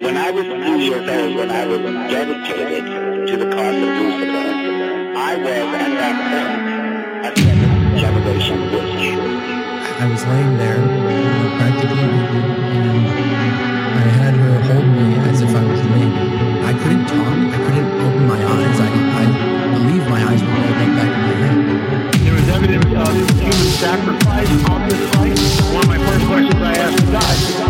When I was three years old, when I was dedicated to the cause of Lucifer, I was at that point a seventh generation witch. I was laying there, practically naked, and I had her hold me as if I was naked. I couldn't talk. I couldn't open my eyes. I, I believe my eyes were rolled back in my head. There was evidence of human sacrifice on this site. One of my first questions I asked the guy,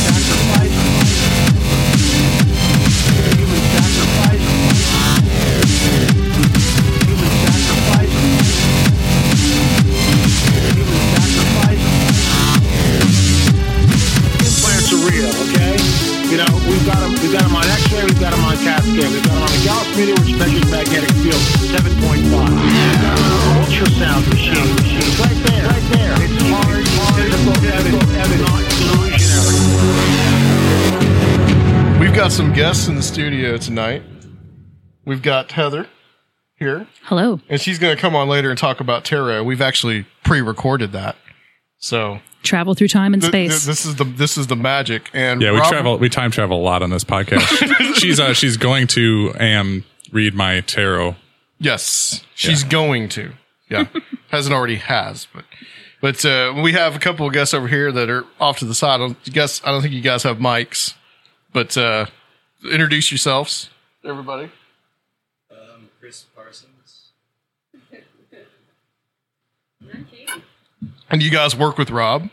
we've got them, we've got them on X-ray, we've got them on CAT scan, we've got them on a Gauss meter, which measures magnetic field, 7.5. We've got them on an ultrasound machine. It's right there, right there. It's hard, hard, physical evidence, evidence, not delusionary. We've got some guests in the studio tonight. We've got Heather here, Hello. and she's going to come on later and talk about tarot. We've actually pre-recorded that, so Travel through time and th- th- space. this is the this is the magic. And Yeah, we Rob- travel. We time travel a lot on this podcast. she's uh, she's going to um read my tarot. Yes, she's going to. Yeah, hasn't already has, but but uh, we have a couple of guests over here that are off to the side. I don't, guess I don't think you guys have mics, but uh, introduce yourselves, everybody. And you guys work with Rob.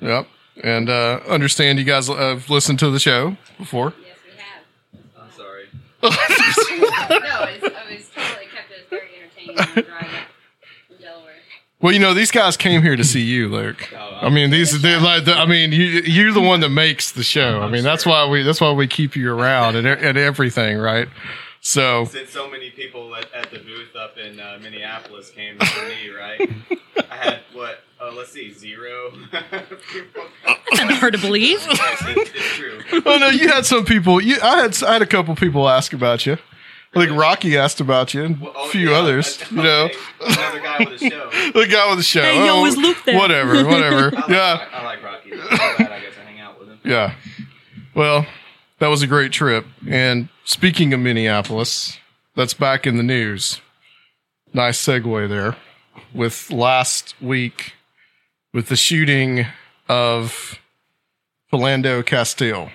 Yep. And uh, understand you guys have listened to the show before. Yes, we have. I'm sorry. no, I was, I was totally kept us very entertained on the drive from Delaware. Well, you know, these guys came here to see you, Luke. I mean, these they're like the, I mean, you you're the one that makes the show. I mean, that's why we that's why we keep you around and and everything, right? So Since so many people at, at the booth up in uh, Minneapolis came to me, right? I had what? Uh, let's see, zero. That's not hard to believe. it's, it's true. oh no, you had some people. You, I had I had a couple people ask about you. I think Rocky asked about you, and a few others. You know, Another guy with a show. the guy with the show. Hey, yo, Oh, is Luke there? Whatever, whatever. I like, yeah, I like Rocky. I'm glad I get to hang out with him. yeah. Well, that was a great trip. And speaking of Minneapolis, that's back in the news. Nice segue there with last week with the shooting of Philando Castile,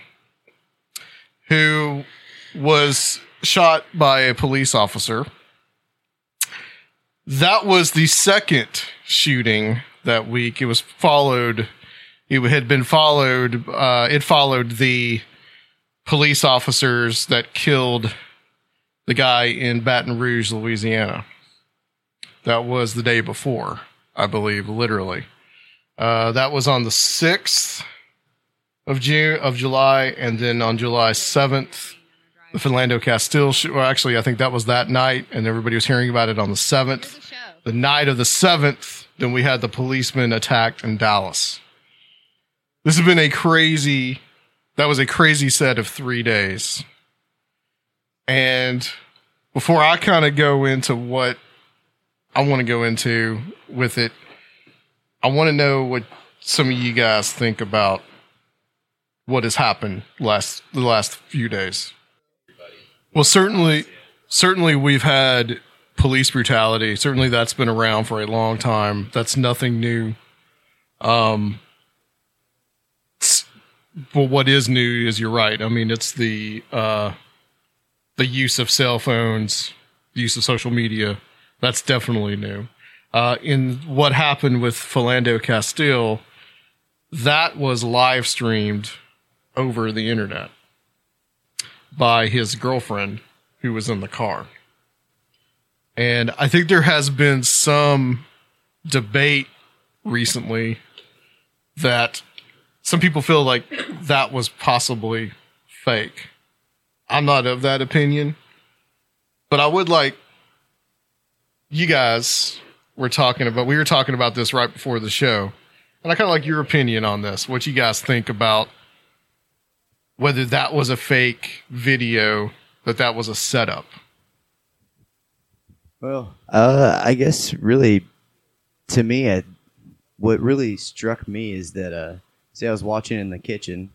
who was shot by a police officer. That was the second shooting that week. It was followed, it had been followed, uh, it followed the police officers that killed the guy in Baton Rouge, Louisiana. That was the day before, I believe, literally. Uh, that was on the sixth of June of July, and then on July seventh, the Philando Castile. Sh- well, actually, I think that was that night, and everybody was hearing about it on the seventh. The night of the seventh, then we had the policeman attacked in Dallas. This has been a crazy. That was a crazy set of three days. And before I kind of go into what I want to go into with it, I want to know what some of you guys think about what has happened last the last few days. Well, certainly, certainly we've had police brutality. Certainly, that's been around for a long time. That's nothing new. Um, well, what is new is you're right. I mean, it's the uh, the use of cell phones, the use of social media. That's definitely new. Uh, in what happened with Philando Castile, that was live streamed over the internet by his girlfriend who was in the car. And I think there has been some debate recently that some people feel like that was possibly fake. I'm not of that opinion, but I would like you guys were talking about, we were talking about this right before the show. And I kind of like your opinion on this, what you guys think about whether that was a fake video, that that was a setup. Well, uh, I guess really, to me, I, what really struck me is that, uh, say I was watching in the kitchen,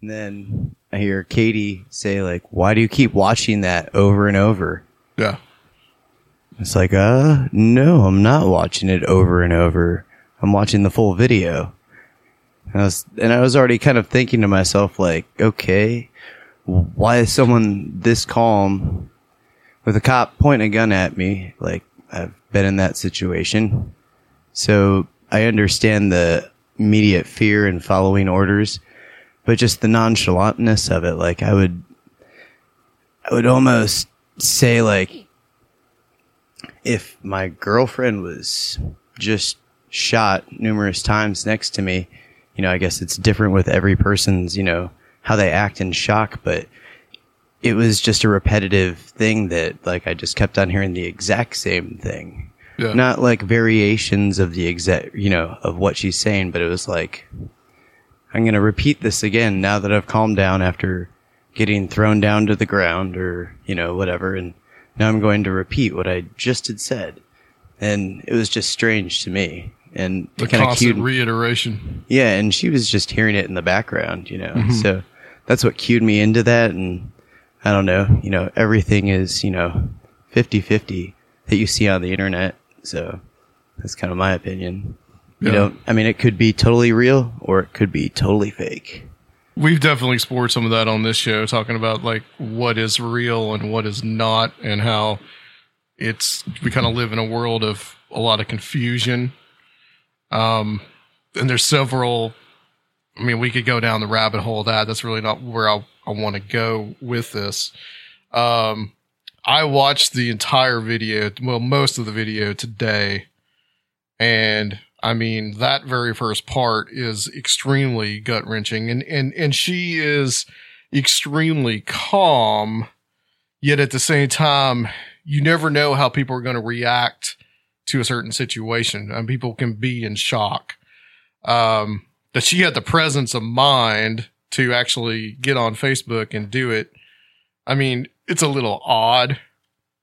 and then I hear Katie say like, "Why do you keep watching that over and over?" Yeah. It's like, uh, no, I'm not watching it over and over. I'm watching the full video. And I was, and I was already kind of thinking to myself, like, okay, why is someone this calm with a cop pointing a gun at me? Like, I've been in that situation. So I understand the immediate fear and following orders, but just the nonchalantness of it. Like, I would, I would almost say, like, if my girlfriend was just shot numerous times next to me, you know, I guess it's different with every person's, you know, how they act in shock, but it was just a repetitive thing that like I just kept on hearing the exact same thing. Yeah. Not like variations of the exact, you know, of what she's saying, but it was like I'm going to repeat this again now that I've calmed down after getting thrown down to the ground or, you know, whatever and now I'm going to repeat what I just had said. And it was just strange to me. And The kind of reiteration. yeah, and she was just hearing it in the background, you know. Mhm. So that's what cued me into that and I don't know, you know, everything is, you know, 50-50 that you see on the internet. So that's kind of my opinion. You Yeah. know, I mean it could be totally real or it could be totally fake. We've definitely explored some of that on this show, talking about like what is real and what is not, and how it's we kind of live in a world of a lot of confusion. Um, and there's several. I mean, we could go down the rabbit hole. Of that that's really not where I I want to go with this. Um, I watched the entire video, well, most of the video today, and I mean that very first part is extremely gut wrenching, and and and she is extremely calm, yet at the same time, you never know how people are going to react to a certain situation, and people can be in shock. Um, that she had the presence of mind to actually get on Facebook and do it. I mean, it's a little odd,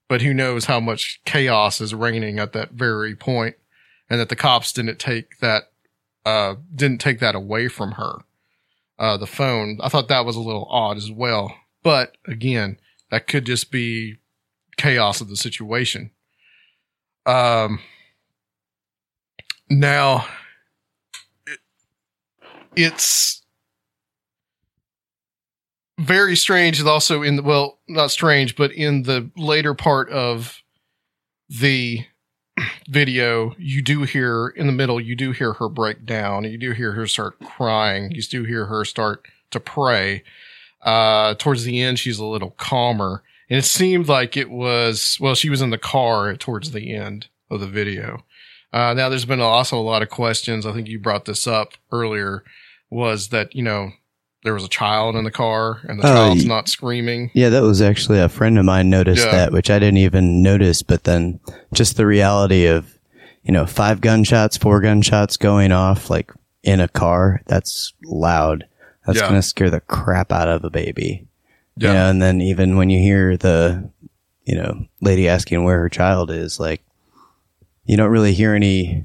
but who knows how much chaos is reigning at that very point and that the cops didn't take that, uh, didn't take that away from her. Uh, the phone. I thought that was a little odd as well. But again, that could just be chaos of the situation. Um, now it, it's very strange. and Also in the, well, not strange, but in the later part of the video, you do hear in the middle, you do hear her break down. You do hear her start crying. You do hear her start to pray. Uh, towards the end, she's a little calmer. And it seemed like it was, well, she was in the car towards the end of the video. Uh, now there's been also a lot of questions. I think you brought this up earlier was that, you know, there was a child in the car and the Oh, child's not screaming. Yeah, that was actually a friend of mine noticed Yeah. that, which I didn't even notice. But then just the reality of, you know, five gunshots, four gunshots going off like in a car, that's loud. That's Yeah. going to scare the crap out of a baby. Yeah. You know, and then even when you hear the, you know, lady asking where her child is, like, you don't really hear any,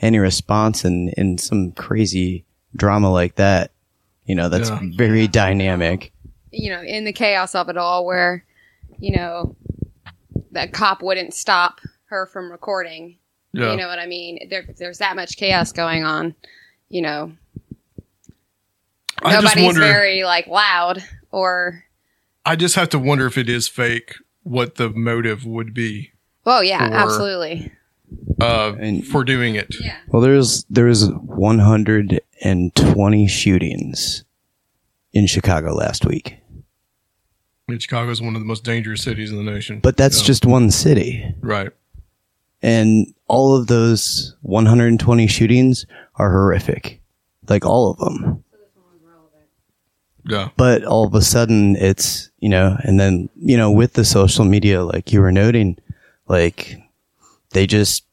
any response in, in some crazy drama like that. You know, that's Yeah. very dynamic. you know, in the chaos of it all, where, you know, that cop wouldn't stop her from recording. Yeah. You know what I mean? There, there's that much chaos going on. You know, I just nobody's wonder- very like loud or. I just have to wonder if it is fake, what the motive would be Well, yeah, For- absolutely. Uh, for doing it. Well, there's there's 120 shootings in Chicago last week, And Chicago is one of the most dangerous cities in the nation. but that's Yeah. just one city, right. and all of those 120 shootings are horrific, like all of them. Yeah. But all of a sudden, it's you know, and then you know, with the social media, like you were noting, like they just,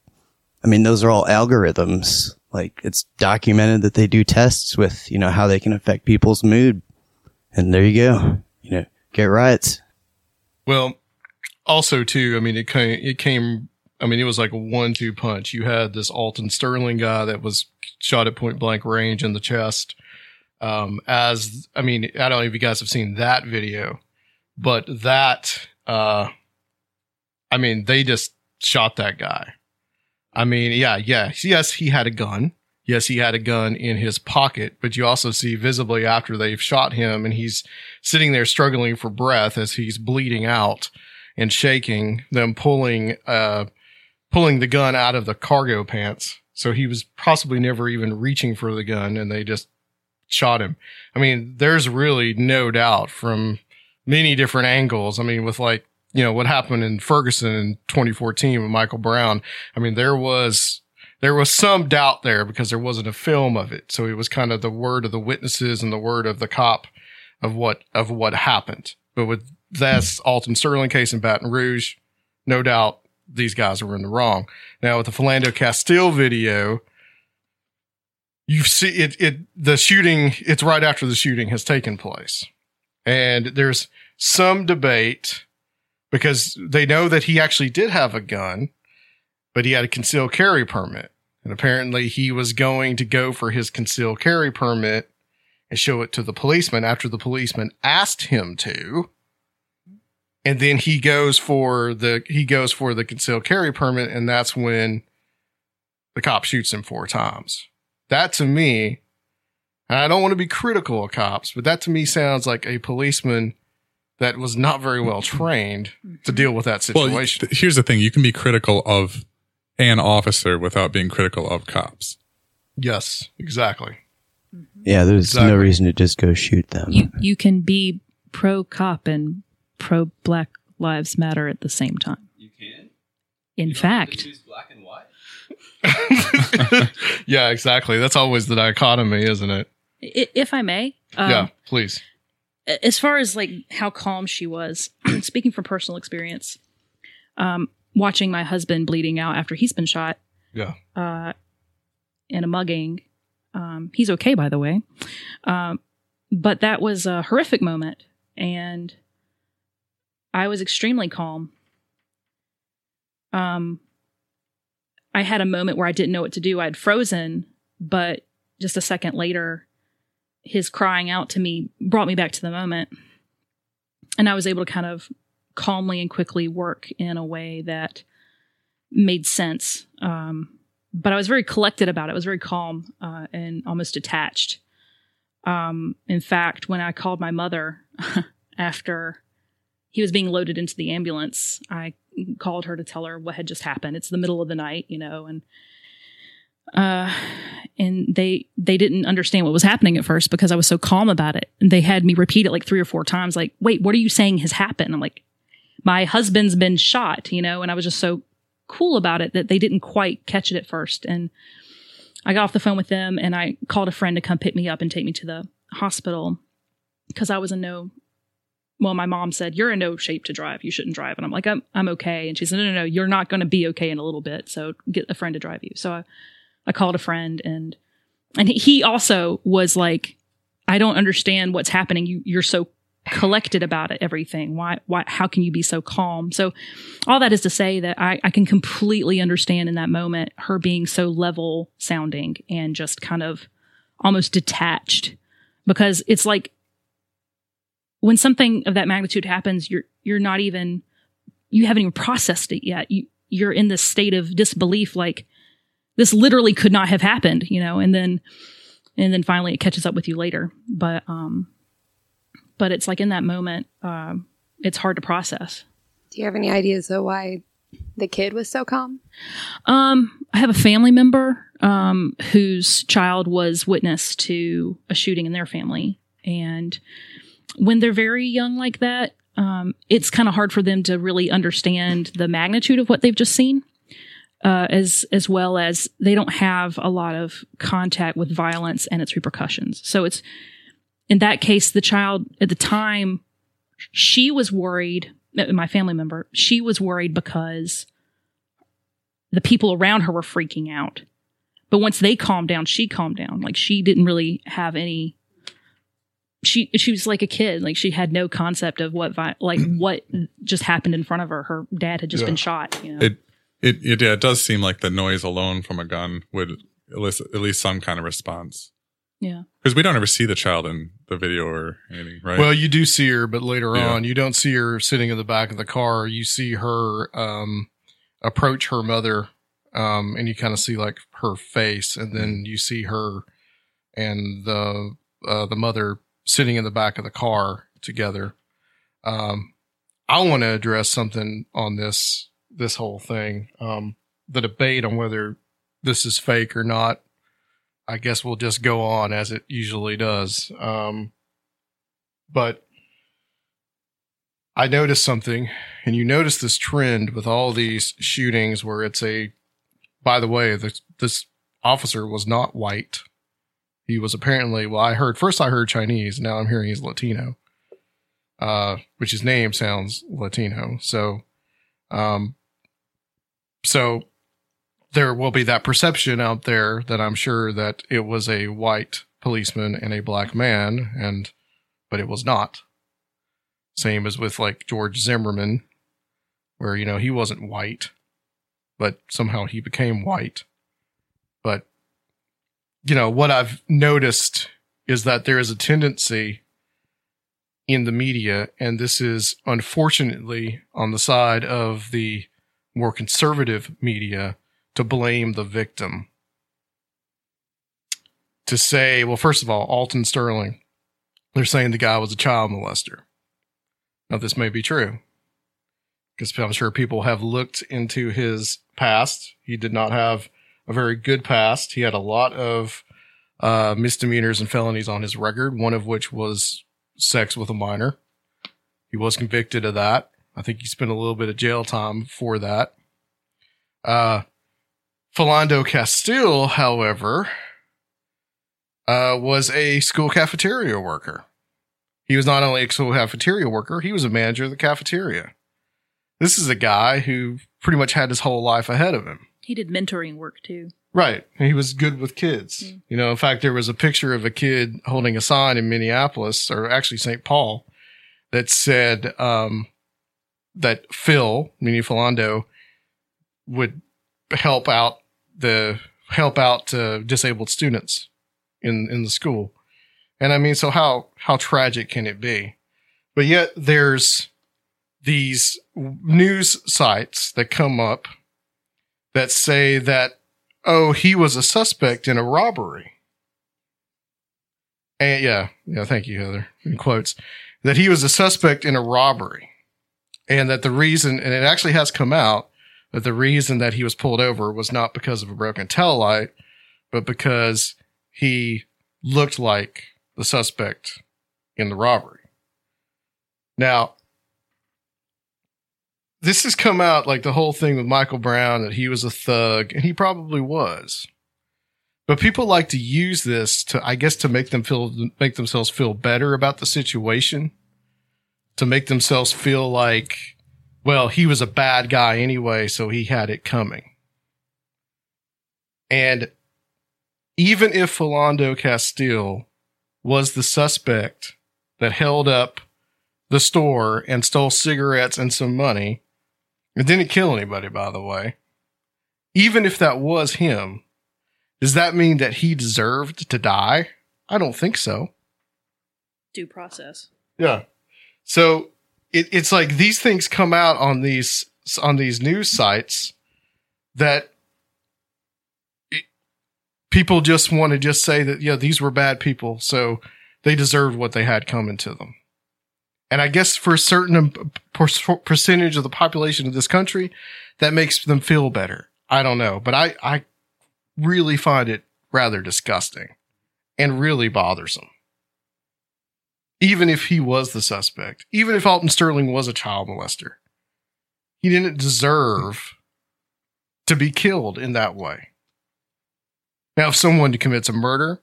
I mean, those are all algorithms. Like it's documented that they do tests with you know how they can affect people's mood, and there you go. You know, get riots. Well, also too, I mean, it came, it came, I mean, it was like a one two punch. You had this Alton Sterling guy that was shot at point blank range in the chest. Um, as, I mean, I don't know if you guys have seen that video, but that, uh, I mean, they just shot that guy. I mean, yeah, yeah, yes, he had a gun. Yes, he had a gun in his pocket, but you also see visibly after they've shot him and he's sitting there struggling for breath as he's bleeding out and shaking, them pulling, uh, pulling the gun out of the cargo pants. So he was possibly never even reaching for the gun and they just shot him. I mean, there's really no doubt from many different angles. I mean, with like, you know, what happened in Ferguson in 2014 with Michael Brown. I mean, there was, there was some doubt there because there wasn't a film of it. So it was kind of the word of the witnesses and the word of the cop of what, of what happened. But with this Alton Sterling case in Baton Rouge, no doubt these guys were in the wrong. Now with the Philando Castile video, you see it, it, the shooting, it's right after the shooting has taken place. And there's some debate because they know that he actually did have a gun, but he had a concealed carry permit. And apparently he was going to go for his concealed carry permit and show it to the policeman after the policeman asked him to. And then he goes for the, he goes for the concealed carry permit. And that's when the cop shoots him four times. That to me, and I don't want to be critical of cops, but that to me sounds like a policeman that was not very well trained to deal with that situation. th- here's the thing: you can be critical of an officer without being critical of cops. yes, exactly. Yeah, there's no reason to just go shoot them. You you can be pro cop and pro Black Lives Matter at the same time. You can. In fact, black and white. yeah, exactly. That's always the dichotomy, isn't it? if I may, um, yeah, please. As far as like how calm she was, speaking from personal experience, um, watching my husband bleeding out after he's been shot Yeah. uh, in a mugging. Um, he's okay, by the way. Um, but that was a horrific moment, and I was extremely calm. Um, I had a moment where I didn't know what to do. I had frozen, but just a second later, his crying out to me brought me back to the moment. And I was able to kind of calmly and quickly work in a way that made sense. Um, but I was very collected about it. I was very calm uh, and almost detached. Um, in fact, when I called my mother after he was being loaded into the ambulance, I called her to tell her what had just happened. It's the middle of the night, you know, and uh, and they they didn't understand what was happening at first because I was so calm about it. And they had me repeat it like three or four times, like, "Wait, what are you saying has happened?" I'm like, my husband's been shot, you know, and I was just so cool about it that they didn't quite catch it at first. And I got off the phone with them and I called a friend to come pick me up and take me to the hospital because I was in no well, my mom said, You're in no shape to drive. You shouldn't drive. And I'm like, I'm, I'm okay. And she said, No, no, no, you're not going to be okay in a little bit. So get a friend to drive you. So I, I called a friend and, and he, also was like, I don't understand what's happening. You, you're so collected about it, everything. Why, why, how can you be so calm? So all that is to say that I, I can completely understand in that moment her being so level sounding and just kind of almost detached because it's like when something of that magnitude happens, you're you're not even you haven't even processed it yet. You you're in this state of disbelief, like this literally could not have happened, you know, and then and then finally it catches up with you later. But um but it's like in that moment, um, it's hard to process. Do you have any ideas though why the kid was so calm? Um, I have a family member um, whose child was witness to a shooting in their family, and when they're very young like that, um, it's kind of hard for them to really understand the magnitude of what they've just seen. Uh, as as well as they don't have a lot of contact with violence and its repercussions. So it's in that case, the child at the time, she was worried. uh, My family member, she was worried because the people around her were freaking out. But once they calmed down, she calmed down. Like she didn't really have any she she was like a kid like she had no concept of what vi- like what just happened in front of her her dad had just Yeah. been shot you know It, it it yeah, it does seem like the noise alone from a gun would elicit at least some kind of response. yeah Because we don't ever see the child in the video or anything, right? Well, you do see her, but later Yeah. on, you don't see her sitting in the back of the car. You see her um, approach her mother, um, and you kind of see like her face, and then you see her and the uh, the mother sitting in the back of the car together. Um, I want to address something on this this whole thing. Um, the debate on whether this is fake or not. I guess we'll just go on as it usually does. Um, but I noticed something, and you notice this trend with all these shootings where it's a. By the way, this this officer was not white. He was apparently well. I heard first I heard Chinese. Now I'm hearing he's Latino, uh, which his name sounds Latino. So, um, so there will be that perception out there that I'm sure that it was a white policeman and a black man, and but it was not. Same as with like George Zimmerman, where you know he wasn't white, but somehow he became white. But you know what I've noticed is that there is a tendency in the media, and this is unfortunately on the side of the more conservative media, to blame the victim. To say, well, first of all, Alton Sterling, they're saying the guy was a child molester. Now, this may be true because I'm sure people have looked into his past. He did not have a very good past. He had a lot of uh, misdemeanors and felonies on his record, one of which was sex with a minor. He was convicted of that. I think he spent a little bit of jail time for that. Uh, Philando Castile, however, uh, was a school cafeteria worker. He was not only a school cafeteria worker, he was a manager of the cafeteria. This is a guy who pretty much had his whole life ahead of him. he did mentoring work too Right. He was good with kids. You know, in fact, there was a picture of a kid holding a sign in Minneapolis, or actually St. Paul, that said um, that Phil, meaning Philando, would help out the help out uh, disabled students in in the school. And I mean, so how how tragic can it be? But yet there's these news sites that come up that say that oh, he was a suspect in a robbery. And yeah, yeah, thank you, Heather. In quotes, that he was a suspect in a robbery. And that the reason, and it actually has come out that the reason that he was pulled over was not because of a broken tail light, but because he looked like the suspect in the robbery. Now, this has come out like the whole thing with Michael Brown that he was a thug, and he probably was. But people like to use this to, I guess, to make them feel, make themselves feel better about the situation, to make themselves feel like, well, he was a bad guy anyway, so he had it coming. And even if Philando Castile was the suspect that held up the store and stole cigarettes and some money, it didn't kill anybody, by the way. Even if that was him, does that mean that he deserved to die? I don't think so. Due process. Yeah. So it, it's like these things come out on these on these news sites that it, people just want to just say that yeah these were bad people so they deserved what they had coming to them. And I guess for a certain percentage of the population of this country, that makes them feel better. I don't know, but I, I really find it rather disgusting and really bothersome. Even if he was the suspect, even if Alton Sterling was a child molester, he didn't deserve to be killed in that way. Now, if someone commits a murder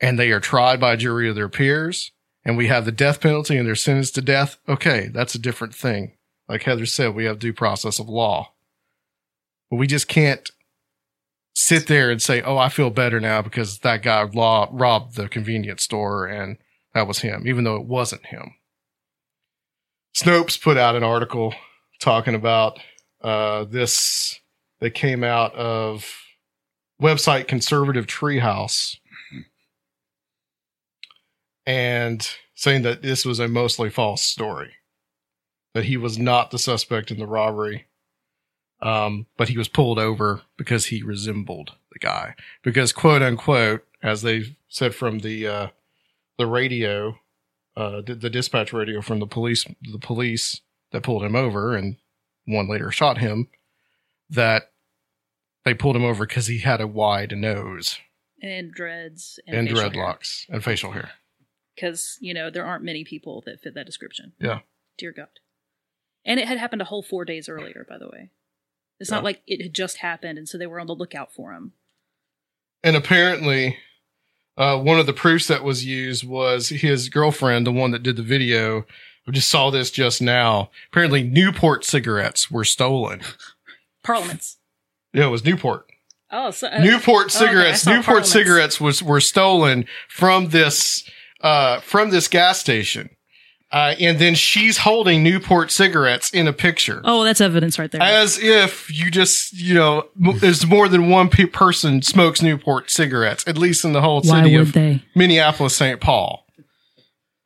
and they are tried by a jury of their peers and we have the death penalty and they're sentenced to death, okay, that's a different thing. Like Heather said, we have due process of law. But we just can't sit there and say, "Oh, I feel better now because that guy robbed the convenience store and that was him," even though it wasn't him. Snopes put out an article talking about uh, this that came out of website Conservative Treehouse and saying that this was a mostly false story, that he was not the suspect in the robbery um, but he was pulled over because he resembled the guy. Because quote unquote, as they said from the uh, the radio, uh, the, the dispatch radio from the police, the police that pulled him over, and one later shot him. That they pulled him over because he had a wide nose And dreads and, hair. dreadlocks and facial hair. because you know there aren't many people that fit that description. Yeah. Dear God. And it had happened a whole four days earlier, by the way. It's not like it had just happened, and so they were on the lookout for him. And apparently, uh, one of the proofs that was used was his girlfriend, the one that did the video. I just saw this just now. Apparently, Newport cigarettes were stolen. Parliaments. Yeah, it was Newport. Oh, so uh, Newport oh, okay, cigarettes. Newport cigarettes was were stolen from this uh, from this gas station, uh, and then she's holding Newport cigarettes in a picture. Oh, that's evidence right there. As if you just, you know, m- there's more than one pe- person smokes Newport cigarettes, at least in the whole Why city of they? Minneapolis, St. Paul.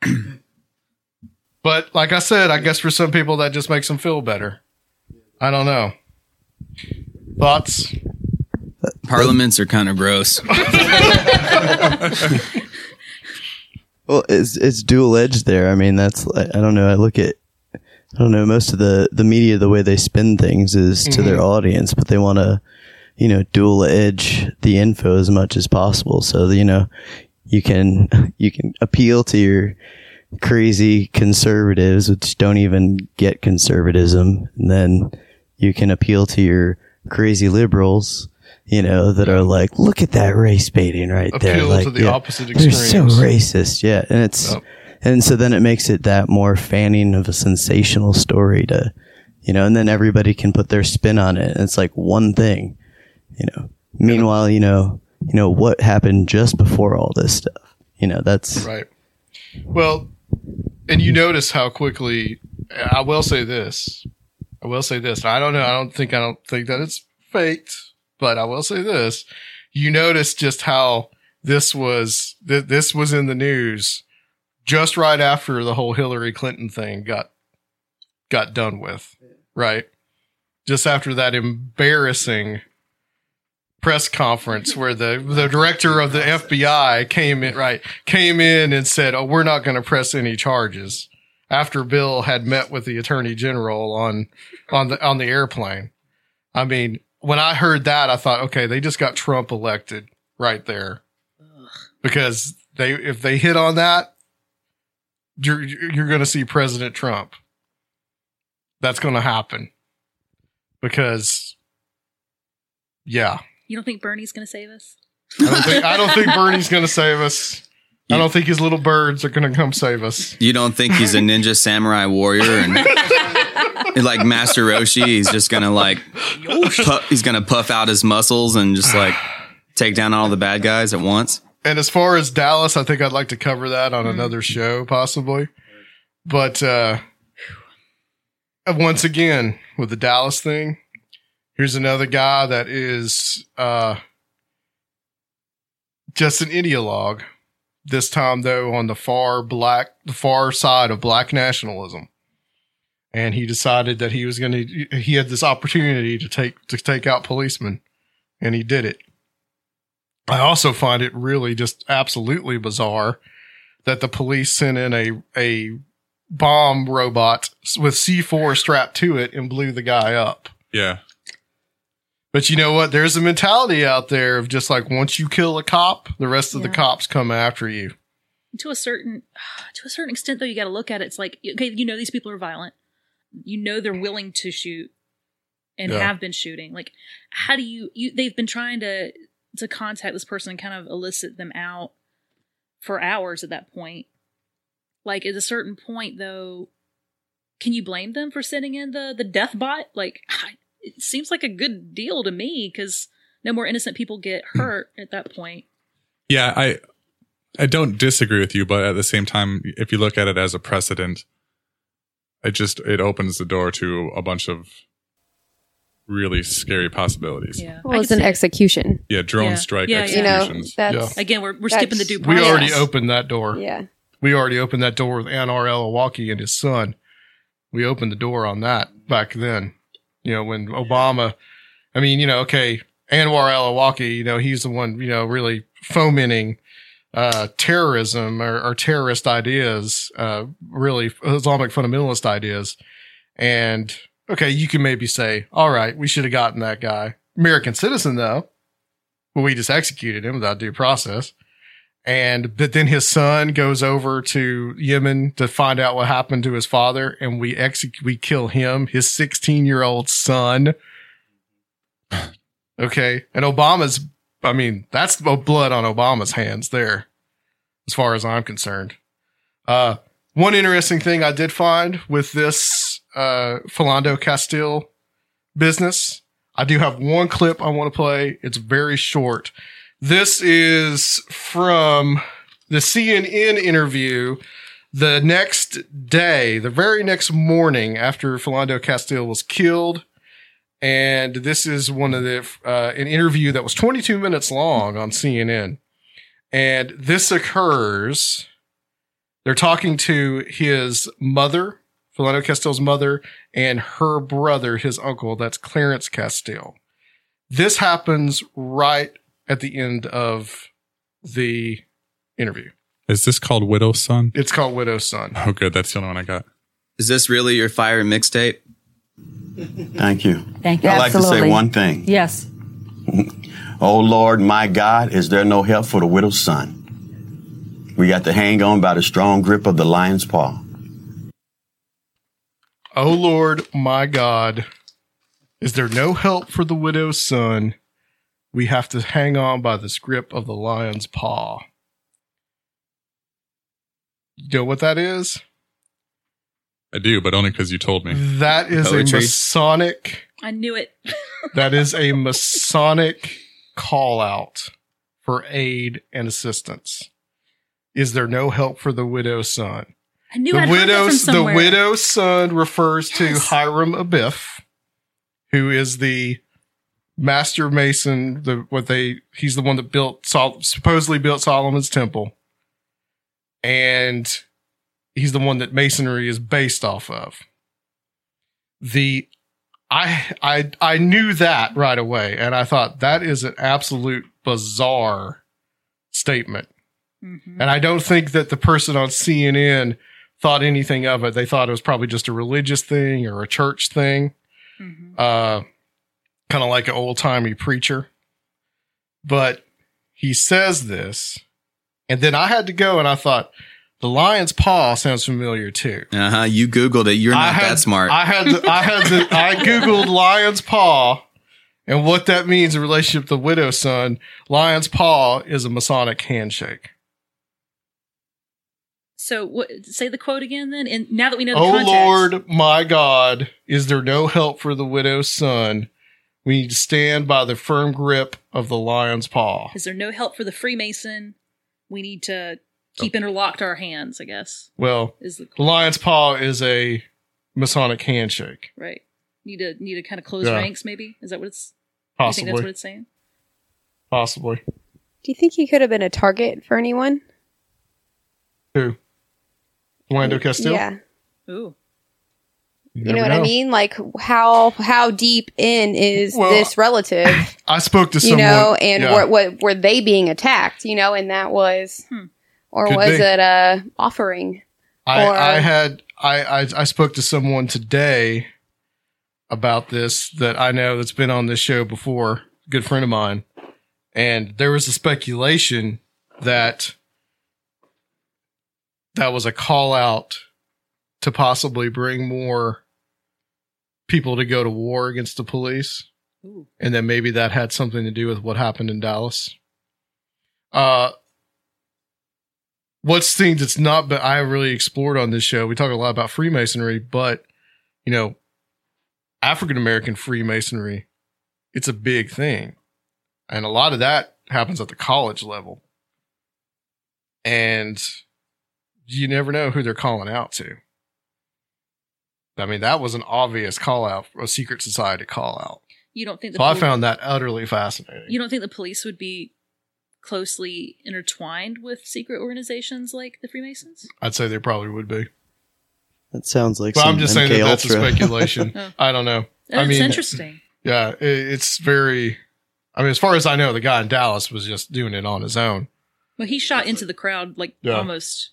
but like I said, I guess for some people that just makes them feel better. I don't know. Thoughts? Parliaments are kind of gross. Well, it's it's dual edged there. I mean, that's I don't know. I look at I don't know most of the the media the way they spin things is to their Mhm. audience, but they want to you know dual edge the info as much as possible. So you know you can you can appeal to your crazy conservatives, which don't even get conservatism, and then you can appeal to your crazy liberals. You know that are like, look at that race baiting right there. Appeal Like, to the yeah, opposite They're so racist, yeah, and it's Yep. and so then it makes it that more fanning of a sensational story to, you know, and then everybody can put their spin on it. And it's like one thing, you know. Meanwhile, you know, you know what happened just before all this stuff. You know, that's Right. Well, and you notice how quickly I will say this. I will say this. I don't know. I don't think I don't think that it's faked, but I will say this. You notice just how this was th- this was in the news just right after the whole Hillary Clinton thing got got done with, right? Just after that embarrassing press conference where the the director of the FBI came in right came in and said, "Oh, we're not going to press any charges." After Bill had met with the attorney general on on the on the airplane. I mean, when I heard that, I thought, okay, they just got Trump elected right there. Because they if they hit on that, you're you're going to see President Trump. that's going to happen because, yeah, You don't think Bernie's going to save us? I don't think I don't think Bernie's going to save us. I don't think his little birds are going to come save us. You don't think he's a ninja samurai warrior and like Master Roshi? He's just gonna like pu- he's gonna puff out his muscles and just like take down all the bad guys at once. And as far as Dallas, I think I'd like to cover that on another show, possibly. But uh once again, with the Dallas thing, here's another guy that is uh just an ideologue. This time though on the far black the far side of black nationalism. And he decided that he was gonna he had this opportunity to take to take out policemen and he did it. I also find it really just absolutely bizarre that the police sent in a a bomb robot with C4 strapped to it and blew the guy up. Yeah. But you know what? There's a mentality out there of just like once you kill a cop, the rest of the cops come after you. to a certain to a certain extent though you got to look at it it's like okay you know these people are violent you know they're willing to shoot and Yeah. have been shooting. Like how do you you they've been trying to to contact this person and kind of elicit them out for hours at that point. Like at a certain point though can you blame them for sending in the the death bot? Like it seems like a good deal to me because no more innocent people get hmm. hurt at that point. Yeah, I I don't disagree with you, but at the same time, if you look at it as a precedent, it just it opens the door to a bunch of really scary possibilities. yeah Well, it's an execution. Yeah, drone Yeah. strike Yeah, yeah. executions. You know, that's- again we're, we're That's- skipping the due We already opened that door. Yeah. We already opened that door with Anwar El-Awlaki and his son. We opened the door on that back then. You know, when Obama, I mean, you know, okay, Anwar El-Awlaki, you know, he's the one, you know, really fomenting uh, terrorism or, or terrorist ideas, uh, really Islamic fundamentalist ideas. And okay, you can maybe say, all right, we should have gotten that guy. American citizen though. Well, we just executed him without due process. And but then his son goes over to Yemen to find out what happened to his father, and we execute we kill him, his 16 year old son. Okay. And Obama's I mean, that's blood on Obama's hands there, as far as I'm concerned. Uh one interesting thing I did find with this uh Philando Castile business. I do have one clip I want to play. It's very short. This is from the CNN interview the next day, the very next morning after Philando Castile was killed. And this is one of the, uh, an interview that was 22 minutes long on CNN. And this occurs, they're talking to his mother, Philando Castile's mother, and her brother, his uncle, that's Clarence Castile. This happens right at the end of the interview. Is this called Widow's Son? It's called Widow's Son. Oh, good. That's the only one I got. Is this really your fire mixtape? Thank you. Thank you. I'd like to say one thing. Yes. Oh Lord, my God, is there no help for the widow's son? We got to hang on by the strong grip of the lion's paw. Oh Lord, my God, is there no help for the widow's son? We have to hang on by the grip of the lion's paw. You know what that is? I do, but only because you told me. That is Poetry. a Masonic. I knew it. That is a Masonic call out for aid and assistance. Is there no help for the widow's son? I knew the I'd heard that from widow's the widow's son refers to Hiram Abiff, who is the master mason. The what they he's the one that built supposedly built Solomon's temple, and he's the one that masonry is based off of. The I I I knew that right away, and I thought that is an absolute bizarre statement. And I don't think that the person on CNN thought anything of it. They thought it was probably just a religious thing or a church thing, uh, kind of like an old timey preacher. But he says this, and then I had to go and I thought, The lion's paw sounds familiar too. Uh huh. You Googled it. You're I not had- that smart. I had the, I had the, I googled lion's paw and what that means in relationship to widow son. Lion's paw is a Masonic handshake. So what, say the quote again then. And now that we know the Oh context, Lord, my God, is there no help for the widow's son? We need to stand by the firm grip of the lion's paw. is there no help for the Freemason? We need to Oh. keep interlocked our hands. I guess Well, is the the lion's paw is a Masonic handshake. right. Need to need to kind of close Yeah. ranks. Maybe is that what it's? You think Possibly. that's what it's saying? Possibly. Do you think he could have been a target for anyone? Who? Orlando mm, Castillo? Yeah. Ooh. You, know what I mean? Like how how deep in is this relative? I spoke to you someone. know, and yeah. were, were were they being attacked? You know, and that was, hmm. Or Could was be. it a offering? I, or- I had I, I I spoke to someone today about this that I know that's been on this show before, a good friend of mine, and there was a speculation that that was a call out to possibly bring more people to go to war against the police, Ooh. and then maybe that had something to do with what happened in Dallas. Uh, what's things that's not but I really explored on this show. We talk a lot about Freemasonry, but you know, African American Freemasonry, it's a big thing. And a lot of that happens at the college level. And you never know who they're calling out to. I mean, that was an obvious call out, a secret society call out. You don't think the So I found that utterly fascinating. you don't think the police would be closely intertwined with secret organizations like the Freemasons? I'd say they probably would be. That sounds like. But I'm some just saying MK that that's a speculation. Oh. I don't know. I That's mean, interesting. Yeah, it, it's very. I mean, as far as I know, the guy in Dallas was just doing it on his own. Well, he shot into the crowd like Yeah. almost,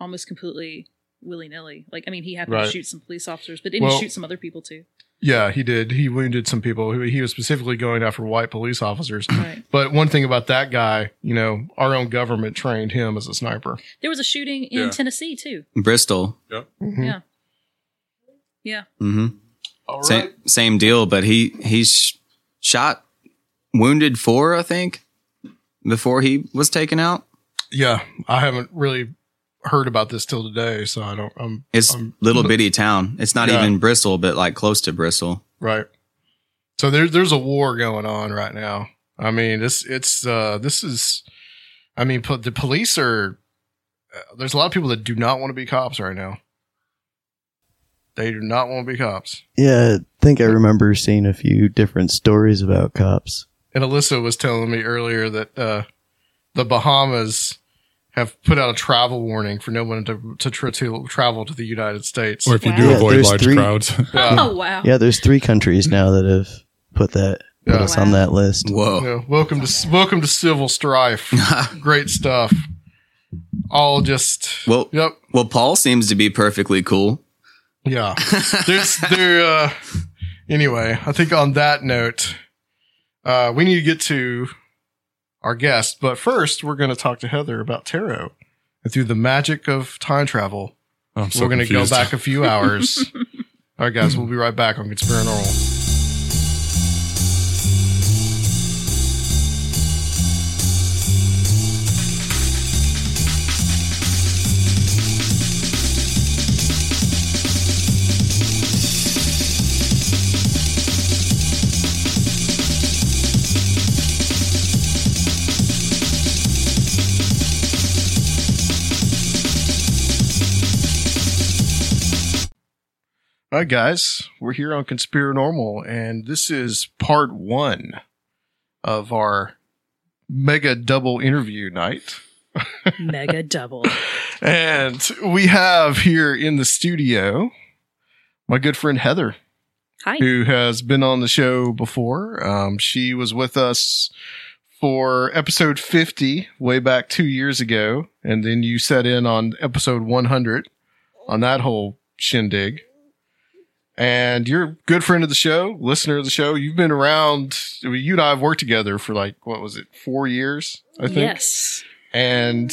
almost completely willy nilly. Like, I mean, he happened Right. to shoot some police officers, but didn't Well- shoot some other people too? Yeah, he did. He wounded some people. He he was specifically going after white police officers. Right. But one thing about that guy, you know, our own government trained him as a sniper. There was a shooting in Yeah. Tennessee too. Bristol. Yep. Yeah. Yeah. Mm-hmm. All Same, same deal, but he he's shot, wounded four, I think, before he was taken out. Yeah, I haven't really heard about this till today, so I don't. I'm. It's I'm, little bitty town. It's not Yeah. even Bristol, but like close to Bristol. Right. So there's there's a war going on right now. I mean, it's it's uh this is, I mean, po- the police are. Uh, there's a lot of people that do not want to be cops right now. They do not want to be cops. Yeah, I think I remember seeing a few different stories about cops. And Alyssa was telling me earlier that uh, the Bahamas have put out a travel warning for no one to to, tra- to travel to the United States. Or if you do Yeah, avoid large three- crowds. Yeah. Oh wow. Yeah, there's three countries now that have put that put Yeah. us on that list. Whoa. Yeah, welcome to welcome to civil strife. Great stuff. All just Well, yep. well, Paul seems to be perfectly cool. Yeah. There's there uh anyway, I think on that note, uh we need to get to our guest, but first we're gonna talk to Heather about tarot. And through the magic of time travel, oh, I'm so we're gonna go back a few hours. All right, guys, we'll be right back on Conspiranormal. All right, guys, we're here on Conspiranormal, and this is part one of our mega double interview night. Mega double. And we have here in the studio my good friend Heather, Hi. who has been on the show before. Um, she was with us for episode 50 way back two years ago. And then you set in on episode 100 on that whole shindig. And you're a good friend of the show, listener of the show. You've been around, you and I have worked together for like, what was it, four years, I think? Yes. And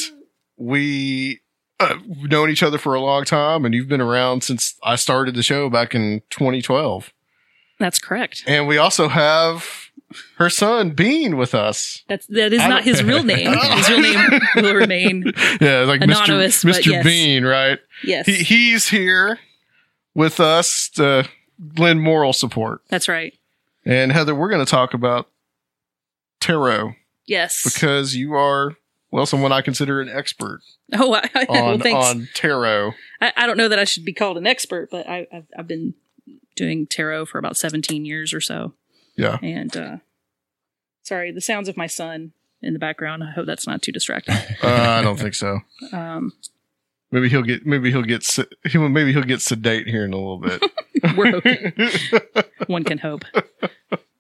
we uh, we've known each other for a long time, and you've been around since I started the show back in 2012. That's correct. And we also have her son Bean with us. That's that is I not his real name. His real name will remain Yeah, like Anonymous, Mr. Mr. yes. Bean, right? Yes. He, he's here with us to lend moral support. That's right. And Heather, we're going to talk about tarot Yes. because you are, well, someone I consider an expert oh, I, I, well, on, thanks. on tarot. I, I don't know that I should be called an expert, but I, I've, I've been doing tarot for about 17 years or so. Yeah. And uh, sorry, the sounds of my son in the background. I hope that's not too distracting. Uh, I don't think so. Um, Maybe he'll get, maybe he'll get, he'll, maybe he'll get sedate here in a little bit. we're hoping. One can hope.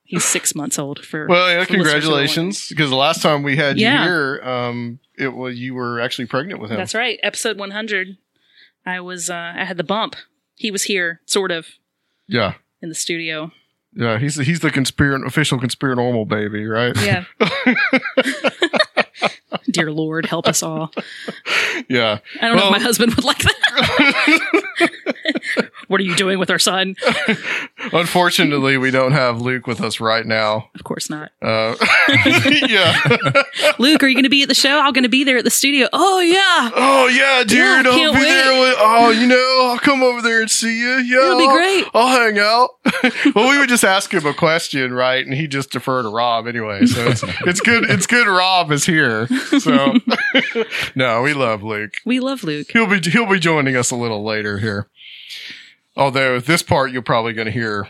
He's six months old. For Well, yeah, for listeners who are wondering. congratulations. Because the last time we had Yeah. you here, um, it was you were actually pregnant with him. That's right. Episode 100. I was. Uh, I had the bump. He was here, sort of, Yeah, in the studio. yeah. He's he's the conspir official conspiranormal baby, right? Yeah. Dear Lord, help us all. yeah. I don't know if my husband would like that. what are you doing with our son? Unfortunately, we don't have Luke with us right now. Of course not. Uh, yeah. Luke, are you going to be at the show? I'm going to be there at the studio. Oh yeah. Oh yeah, dude. Yeah, I'll be wait. there. With, oh, you know, I'll come over there and see you. Yeah, It'll be I'll- great. I'll hang out. well, we would just ask him a question, right? And he just defer to Rob anyway. So it's, it's good. It's good. Rob is here. So no, we love Luke. We love Luke. He'll be he'll be joining us a little later here. Although this part you're probably going to hear,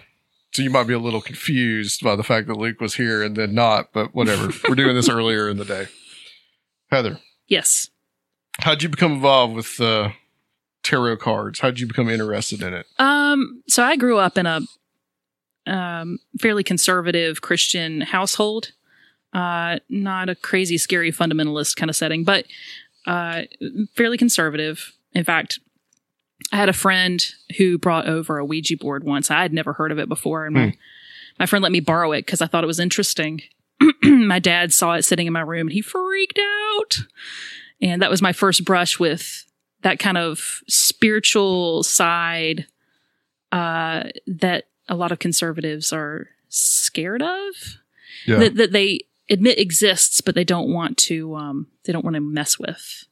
so you might be a little confused by the fact that Luke was here and then not. But whatever, we're doing this earlier in the day. Heather, Yes. how'd you become involved with uh, tarot cards? How'd you become interested in it? Um. So I grew up in a um fairly conservative Christian household. Uh, not a crazy, scary fundamentalist kind of setting, but uh, fairly conservative. In fact, I had a friend who brought over a Ouija board once. I had never heard of it before, and my my friend let me borrow it because I thought it was interesting. my dad saw it sitting in my room and he freaked out. And that was my first brush with that kind of spiritual side uh, that a lot of conservatives are scared of. Yeah. That, that they admit exists, but they don't want to. Um, they don't want to mess with.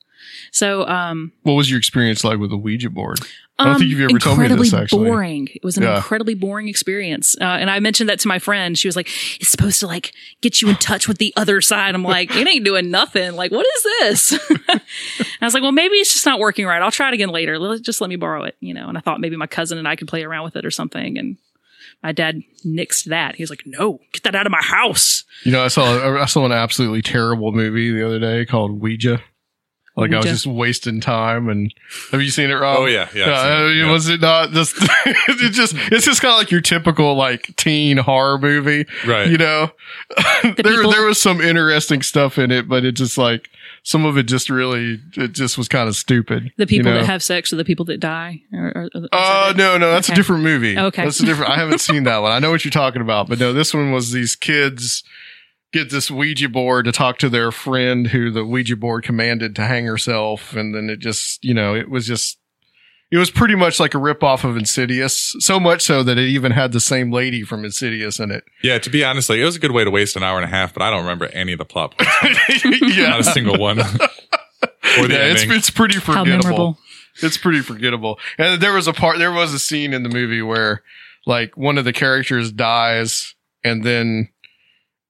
So, um, What was your experience like with the Ouija board? I don't um, think you've ever told me this. Actually, boring. It was an Yeah. incredibly boring experience, uh, and I mentioned that to my friend. She was like, "It's supposed to like get you in touch with the other side." I'm like, "It ain't doing nothing. Like, what is this?" and I was like, "Well, maybe it's just not working right. I'll try it again later. Just let me borrow it, you know." And I thought maybe my cousin and I could play around with it or something. And my dad nixed that. He was like, "No, get that out of my house." You know, I saw I saw an absolutely terrible movie the other day called Ouija. Like I was Ouija? just wasting time. And have you seen it, Rob? Oh, yeah, yeah, I've it, uh, yeah. Was it not just? it just it's just kind of like your typical like teen horror movie, Right. You know, there there was some interesting stuff in it, but it just like some of it just really it just was kind of stupid. The people you know? that have sex or the people that die. Or, or, or- Oh uh, no, no, that's Okay. a different movie. Okay. that's a different. I haven't seen that one. I know what you're talking about, but no, this one was these kids get this Ouija board to talk to their friend who the Ouija board commanded to hang herself, and then it just, you know, it was just. It was pretty much like a ripoff of Insidious, so much so that it even had the same lady from Insidious in it. Yeah, to be honest, like it was a good way to waste an hour and a half, but I don't remember any of the plot points. yeah, Not a single one. or the yeah, it's ending. it's pretty forgettable. It's pretty forgettable. And there was a part, there was a scene in the movie where like one of the characters dies and then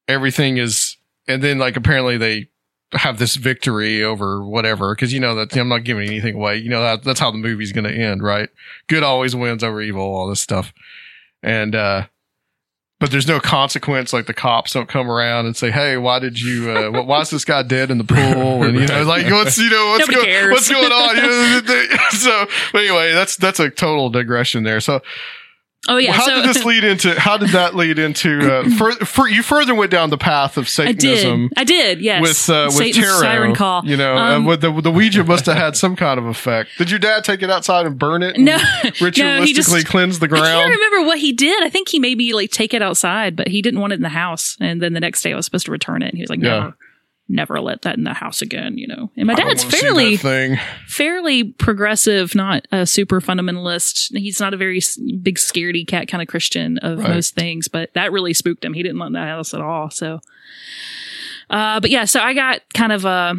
everything is, and then like apparently they have this victory over whatever. Cause you know that I'm not giving anything away. You know, that, that's how the movie's going to end, right? Good always wins over evil, all this stuff. And, uh, but there's no consequence. Like the cops don't come around and say, "Hey, why did you? Uh, wh- why is this guy dead in the pool?" And you know, like what's you know what's going what's going on? You know, so but anyway, that's that's a total digression there. So Oh yeah. how so, did this lead into? How did that lead into? Uh, for, for you further went down the path of Satanism. I did. I did. Yes. With uh, with Satan's tarot, siren call. you know, Um, uh, with the the Ouija must have had some kind of effect. Did your dad take it outside and burn it? and No, ritualistically no, he just- cleanse the ground. I can't remember what he did. I think he maybe like take it outside, but he didn't want it in the house. And then the next day I was supposed to return it, and he was like, "No, Yeah. Never let that in the house again, you know. And my dad's fairly thing. fairly progressive, not a super fundamentalist. He's not a very big scaredy cat kind of Christian of Right. most things, but that really spooked him. He didn't want that house at all. So, uh, but yeah, so I got kind of a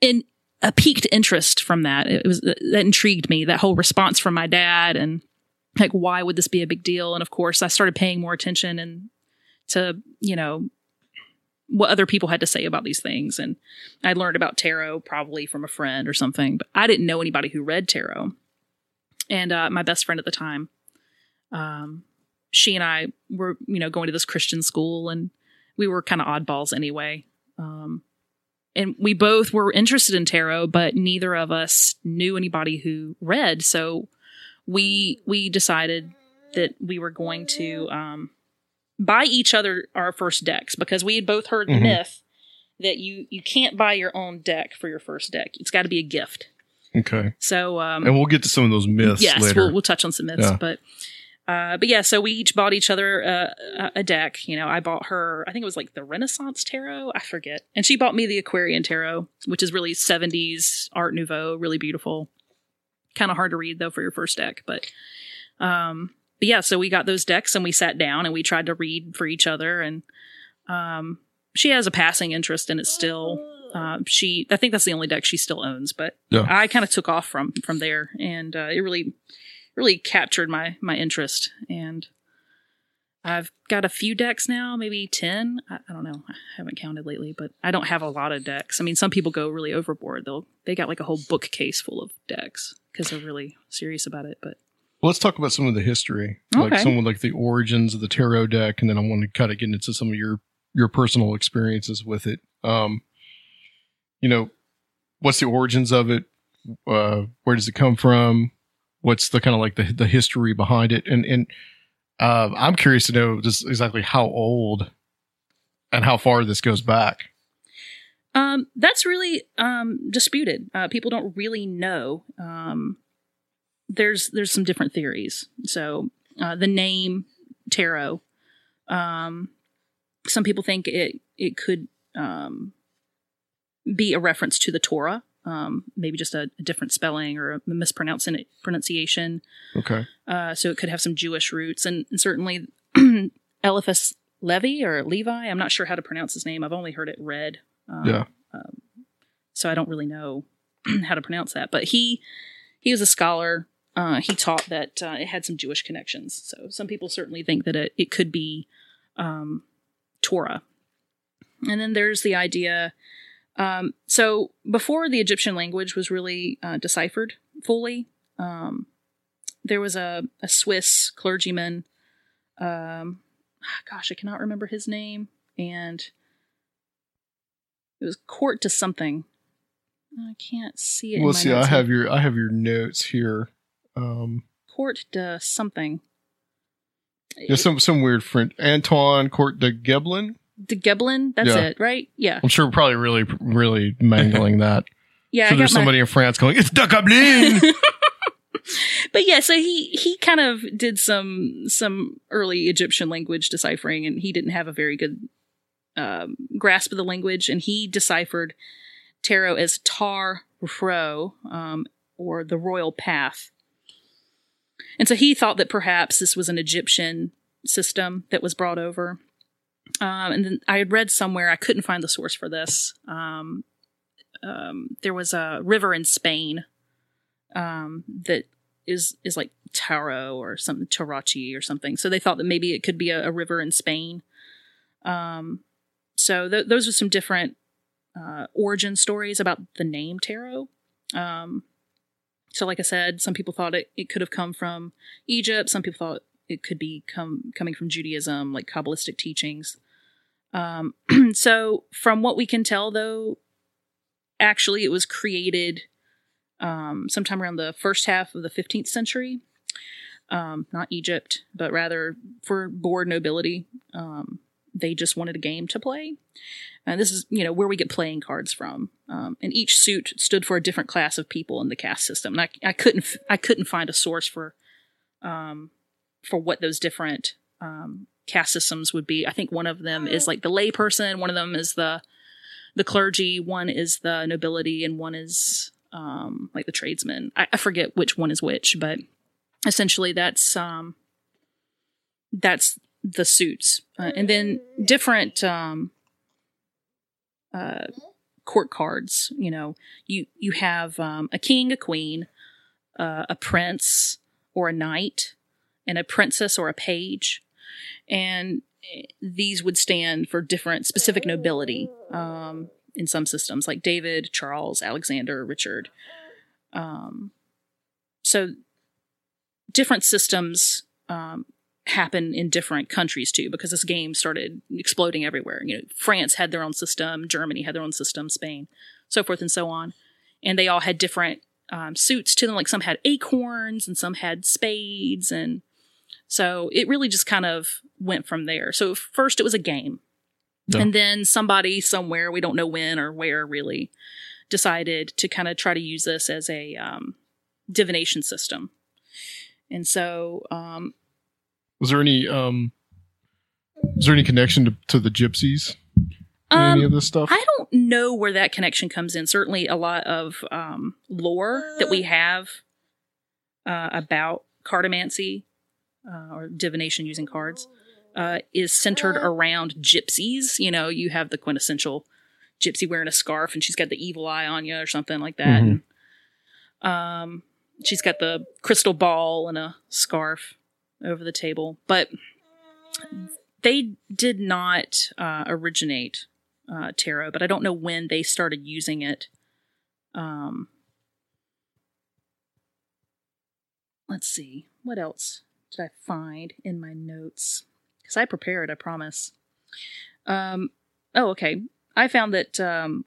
in a piqued interest from that. It was that intrigued me. That whole response from my dad and like why would this be a big deal? And of course, I started paying more attention and to you know what other people had to say about these things. And I learned about tarot probably from a friend or something, but I didn't know anybody who read tarot. And uh, my best friend at the time, um, she and I were, you know, going to this Christian school and we were kind of oddballs anyway. Um, and we both were interested in tarot, but neither of us knew anybody who read. So we we decided that we were going to um, buy each other our first decks because we had both heard the Mhm. myth that you you can't buy your own deck for your first deck. It's got to be a gift. Okay. So um, and we'll get to some of those myths yes, later. we'll we'll touch on some myths, Yeah. but uh, but yeah, so we each bought each other uh, a- a deck. You know, I bought her, I think it was like the Renaissance Tarot, I forget, and she bought me the Aquarian Tarot, which is really '70s Art Nouveau, really beautiful. Kind of hard to read though for your first deck, but um, but yeah, so we got those decks and we sat down and we tried to read for each other, and um, she has a passing interest in it still. Uh, she, I think that's the only deck she still owns, but Yeah. I kind of took off from from there, and uh, it really, really captured my my interest. And I've got a few decks now, maybe ten. I, I don't know. I haven't counted lately, but I don't have a lot of decks. I mean, some people go really overboard. They'll they got like a whole bookcase full of decks because they're really serious about it. But Well, let's talk about some of the history, like Okay. some of like the origins of the tarot deck, and then I want to kind of get into some of your your personal experiences with it. Um, you know, what's the origins of it? Uh, where does it come from? What's the kind of like the the history behind it? And and uh, I'm curious to know just exactly how old and how far this goes back. Um, that's really um, disputed. Uh, people don't really know. Um, there's there's some different theories. So uh, the name tarot. Um, some people think it it could um, be a reference to the Torah. Um, maybe just a, a different spelling or a mispronouncing pronunciation. Okay. Uh, so it could have some Jewish roots, and, and certainly Eliphas Levi or Levi. I'm not sure how to pronounce his name. I've only heard it read. Um, Yeah. Um, so I don't really know how to pronounce that. But he he was a scholar. Uh, he taught that uh, it had some Jewish connections. So some people certainly think that it, it could be um, Torah. And then there's the idea. Um, so before the Egyptian language was really uh, deciphered fully, um, there was a, a Swiss clergyman. Um, gosh, I cannot remember his name, and it was court to something. I can't see it. in Well, see, I have your I have your notes here. Um, court de something. Yeah, some some weird French Antoine Court de Geblin. De Geblin, that's Yeah. it, right? Yeah. I'm sure we're probably really, really mangling that. Yeah, So I there's my- somebody in France going, it's de Gablin. but yeah, so he he kind of did some some early Egyptian language deciphering, and he didn't have a very good um, grasp of the language, and he deciphered tarot as tar ro, um, or the royal path. And so he thought that perhaps this was an Egyptian system that was brought over. Um, and then I had read somewhere, I couldn't find the source for this. Um, um, there was a river in Spain um, that is is like Taro or something, Tarachi or something. So they thought that maybe it could be a, a river in Spain. Um, so th- those are some different uh, origin stories about the name tarot. Um, so, like I said, some people thought it, it could have come from Egypt. Some people thought it could be come coming from Judaism, like Kabbalistic teachings. Um, so, from what we can tell, though, actually, it was created um, sometime around the first half of the 15th century. Um, not Egypt, but rather for bored nobility. Um, they just wanted a game to play. And this is, you know, where we get playing cards from. Um, and each suit stood for a different class of people in the caste system. And I, I couldn't, I couldn't find a source for, um, for what those different um, caste systems would be. I think one of them is like the layperson. One of them is the the clergy, one is the nobility, and one is um, like the tradesman. I, I forget which one is which, but essentially that's um, that's the suits, uh, and then different um, uh, court cards. You know, you you have um, a king, a queen, uh, a prince or a knight, and a princess or a page, and eh, these would stand for different specific nobility um, in some systems, like David, Charles, Alexander, Richard. Um, so different systems um, happen in different countries too, because this game started exploding everywhere. You know, France had their own system, Germany had their own system, Spain, so forth and so on, and they all had different um, suits to them. Like some had acorns and some had spades, and so it really just kind of went from there. So first it was a game, Yeah. and then somebody somewhere we don't know when or where really decided to kind of try to use this as a um, divination system. And so um, Was there any um is there any connection to, to the gypsies? in Um, any of this stuff? I don't know where that connection comes in. Certainly, a lot of um, lore that we have uh, about cartomancy uh, or divination using cards uh, is centered around gypsies. You know, you have the quintessential gypsy wearing a scarf, and she's got the evil eye on you or something like that. Mhm. And, um, she's got the crystal ball and a scarf over the table, but they did not uh, originate uh, tarot, but I don't know when they started using it. Um, let's see, what else did I find in my notes? Because I prepared, I promise. Um, oh, okay. I found that um,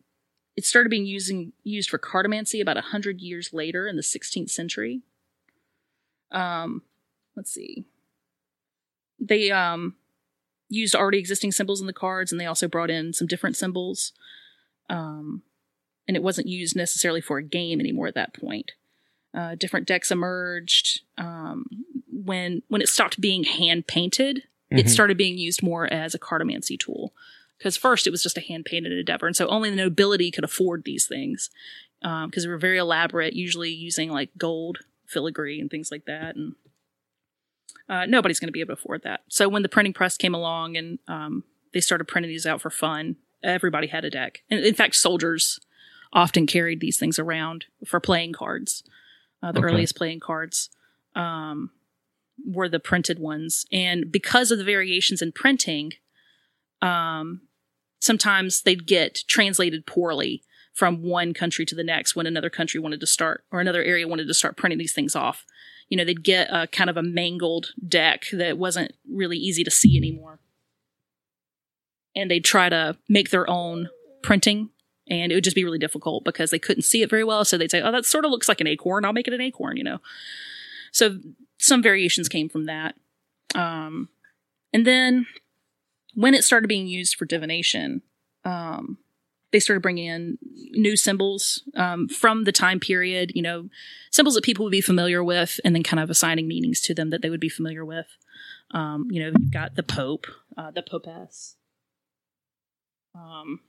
it started being using used for cartomancy about a hundred years later in the 16th century. Um, let's see. They um used already existing symbols in the cards, and they also brought in some different symbols. Um, and it wasn't used necessarily for a game anymore at that point. Uh, different decks emerged um, when when it stopped being hand painted. It Mhm. started being used more as a cartomancy tool because first it was just a hand painted endeavor, and so only the nobility could afford these things because they were very elaborate, usually using like gold filigree and things like that, and uh, nobody's going to be able to afford that. So when the printing press came along and um, they started printing these out for fun, everybody had a deck. And in fact, soldiers often carried these things around for playing cards. Uh, the Okay. earliest playing cards um, were the printed ones, and because of the variations in printing, um, sometimes they'd get translated poorly from one country to the next when another country wanted to start or another area wanted to start printing these things off. You know, they'd get a kind of a mangled deck that wasn't really easy to see anymore. And they'd try to make their own printing and it would just be really difficult because they couldn't see it very well. So they'd say, Oh, that sort of looks like an acorn. I'll make it an acorn, you know? So some variations came from that. Um, and then when it started being used for divination, um, they started bringing in new symbols um, from the time period, you know, symbols that people would be familiar with, and then kind of assigning meanings to them that they would be familiar with. Um, you know, you've got the Pope, uh, the Popess. Um,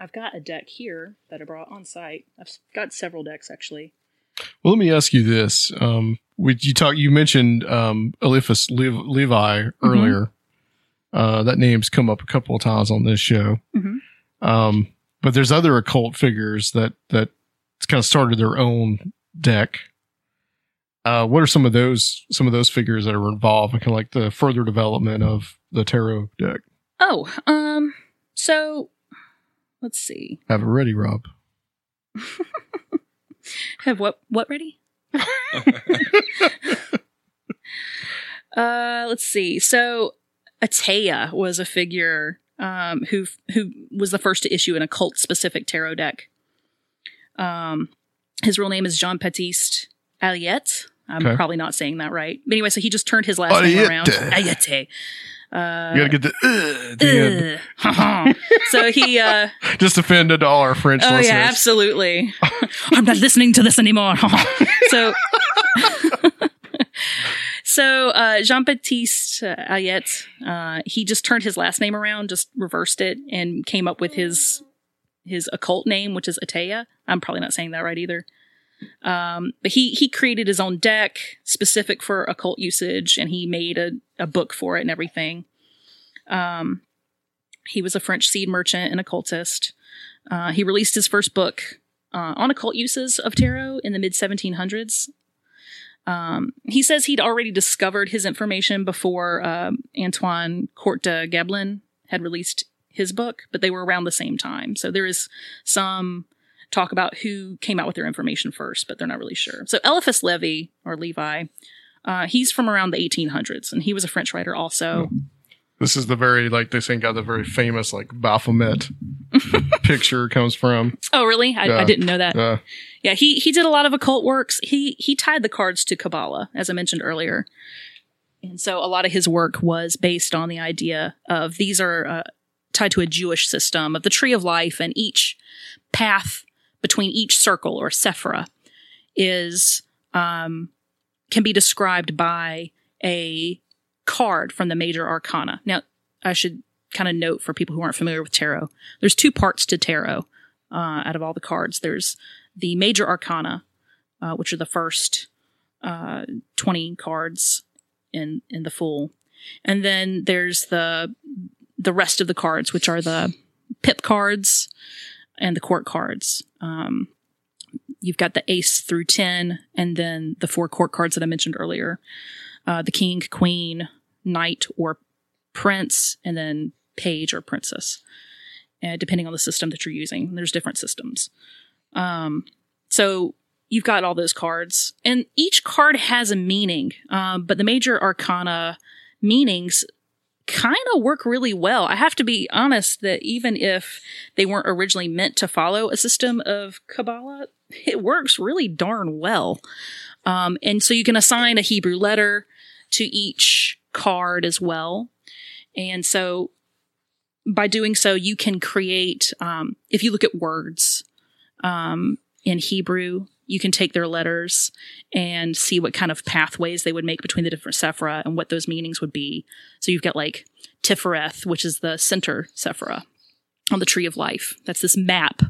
I've got a deck here that I brought on site. I've got several decks actually. Well, let me ask you this. Um, we, you talk, you mentioned um, Eliphas Levi earlier. Uh, that name's come up a couple of times on this show. Mhm. Um, but there's other occult figures that that kind of started their own deck. Uh, what are some of those some of those figures that are involved in kind of like the further development of the tarot deck? Oh, um, so let's see. Have it ready, Rob. Have what what ready? uh let's see. So Etteilla was a figure um who who was the first to issue an occult specific tarot deck. Um his real name is Jean Baptiste Aliette. I'm Okay. probably not saying that right. But anyway, so he just turned his last name around. Aliette. Uh, you got to get the uh, the end. so he uh Just offended all our French Oh listeners. yeah, absolutely. I'm not listening to this anymore. so So uh, Jean Baptiste uh, Ayet, uh, he just turned his last name around, just reversed it, and came up with his his occult name, which is Etteilla. I'm probably not saying that right either. Um, but he he created his own deck specific for occult usage, and he made a, a book for it and everything. Um, he was a French seed merchant and occultist. Uh, he released his first book uh, on occult uses of tarot in the mid 1700s. Um, he says he'd already discovered his information before um Antoine Court de Gablin had released his book, but they were around the same time. So there is some talk about who came out with their information first, but they're not really sure. So Eliphas Levy, or Levi, uh, he's from around the 1800s, and he was a French writer also. This is the very like they think out the very famous like Baphomet picture comes from. Oh, really? I, I didn't know that. Yeah. Yeah, he he did a lot of occult works. He he tied the cards to Kabbalah, as I mentioned earlier, and so a lot of his work was based on the idea of these are uh, tied to a Jewish system of the tree of life, and each path between each circle or sephira is um, can be described by a card from the major arcana. Now, I should kind of note for people who aren't familiar with tarot, there's two parts to tarot. Uh, out of all the cards, there's the major arcana, uh, which are the first uh, 20 cards in in the full, and then there's the the rest of the cards, which are the pip cards and the court cards. Um, you've got the ace through 10, and then the four court cards that I mentioned earlier uh, the king, queen, knight, or prince, and then page or princess, uh, depending on the system that you're using. There's different systems. Um, so you've got all those cards, and each card has a meaning, um, but the major arcana meanings kind of work really well. I have to be honest that even if they weren't originally meant to follow a system of Kabbalah, it works really darn well. Um, and so you can assign a Hebrew letter to each card as well. And so by doing so, you can create, um, if you look at words um, in Hebrew, you can take their letters and see what kind of pathways they would make between the different sephira and what those meanings would be. So you've got like Tifereth, which is the center sephira on the tree of life. That's this map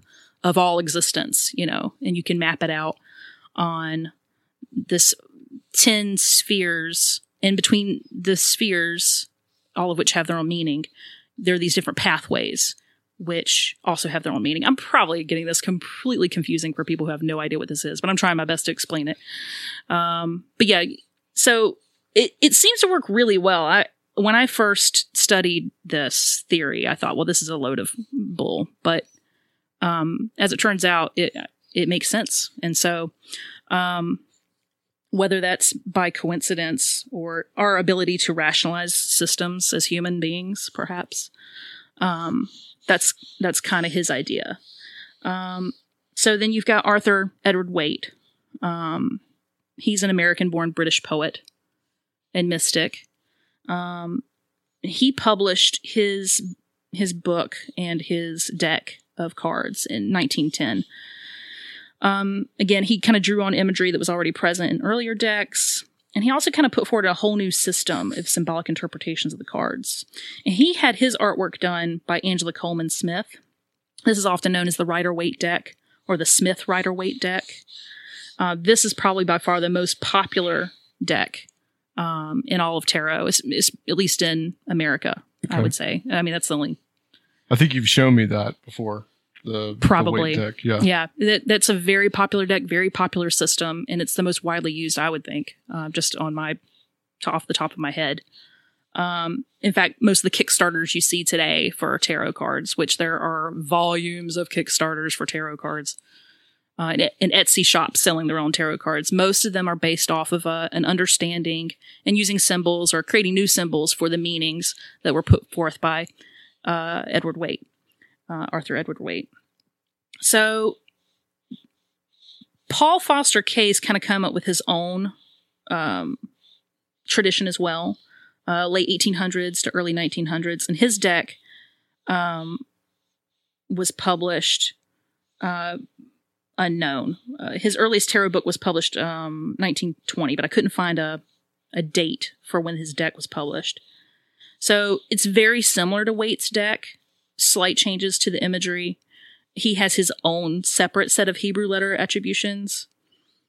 of all existence, you know, and you can map it out on this 10 spheres. And between the spheres, all of which have their own meaning, there are these different pathways which also have their own meaning. I'm probably getting this completely confusing for people who have no idea what this is, but I'm trying my best to explain it. Um, but yeah, so it, it seems to work really well. I, when I first studied this theory, I thought, well, this is a load of bull, but, um, as it turns out, it, it makes sense. And so, um, whether that's by coincidence or our ability to rationalize systems as human beings, perhaps, um, that's that's kind of his idea. Um, so then you've got Arthur Edward Waite. Um, he's an American-born British poet and mystic. Um, he published his his book and his deck of cards in 1910. Um, again, he kind of drew on imagery that was already present in earlier decks. And he also kind of put forward a whole new system of symbolic interpretations of the cards. And he had his artwork done by Pamela Colman Smith. This is often known as the Rider Waite deck or the Smith Rider Waite deck. Uh, this is probably by far the most popular deck um, in all of tarot, it's, it's, at least in America, I would say. I mean, that's the only I think you've shown me that before. The the probably Waite deck. Yeah. yeah that, that's a very popular deck very popular system and it's the most widely used i would think uh, just on my to off the top of my head um, in fact most of the kickstarters you see today for tarot cards which there are volumes of kickstarters for tarot cards uh, and, and etsy shops selling their own tarot cards most of them are based off of a, an understanding and using symbols or creating new symbols for the meanings that were put forth by uh, edward waite uh, Arthur Edward Waite. So Paul Foster Case kind of come up with his own um, tradition as well, uh, late 1800s to early 1900s, and his deck um, was published uh, unknown. Uh, his earliest tarot book was published um, 1920, but I couldn't find a a date for when his deck was published. So it's very similar to Waite's deck, slight changes to the imagery. He has his own separate set of Hebrew letter attributions,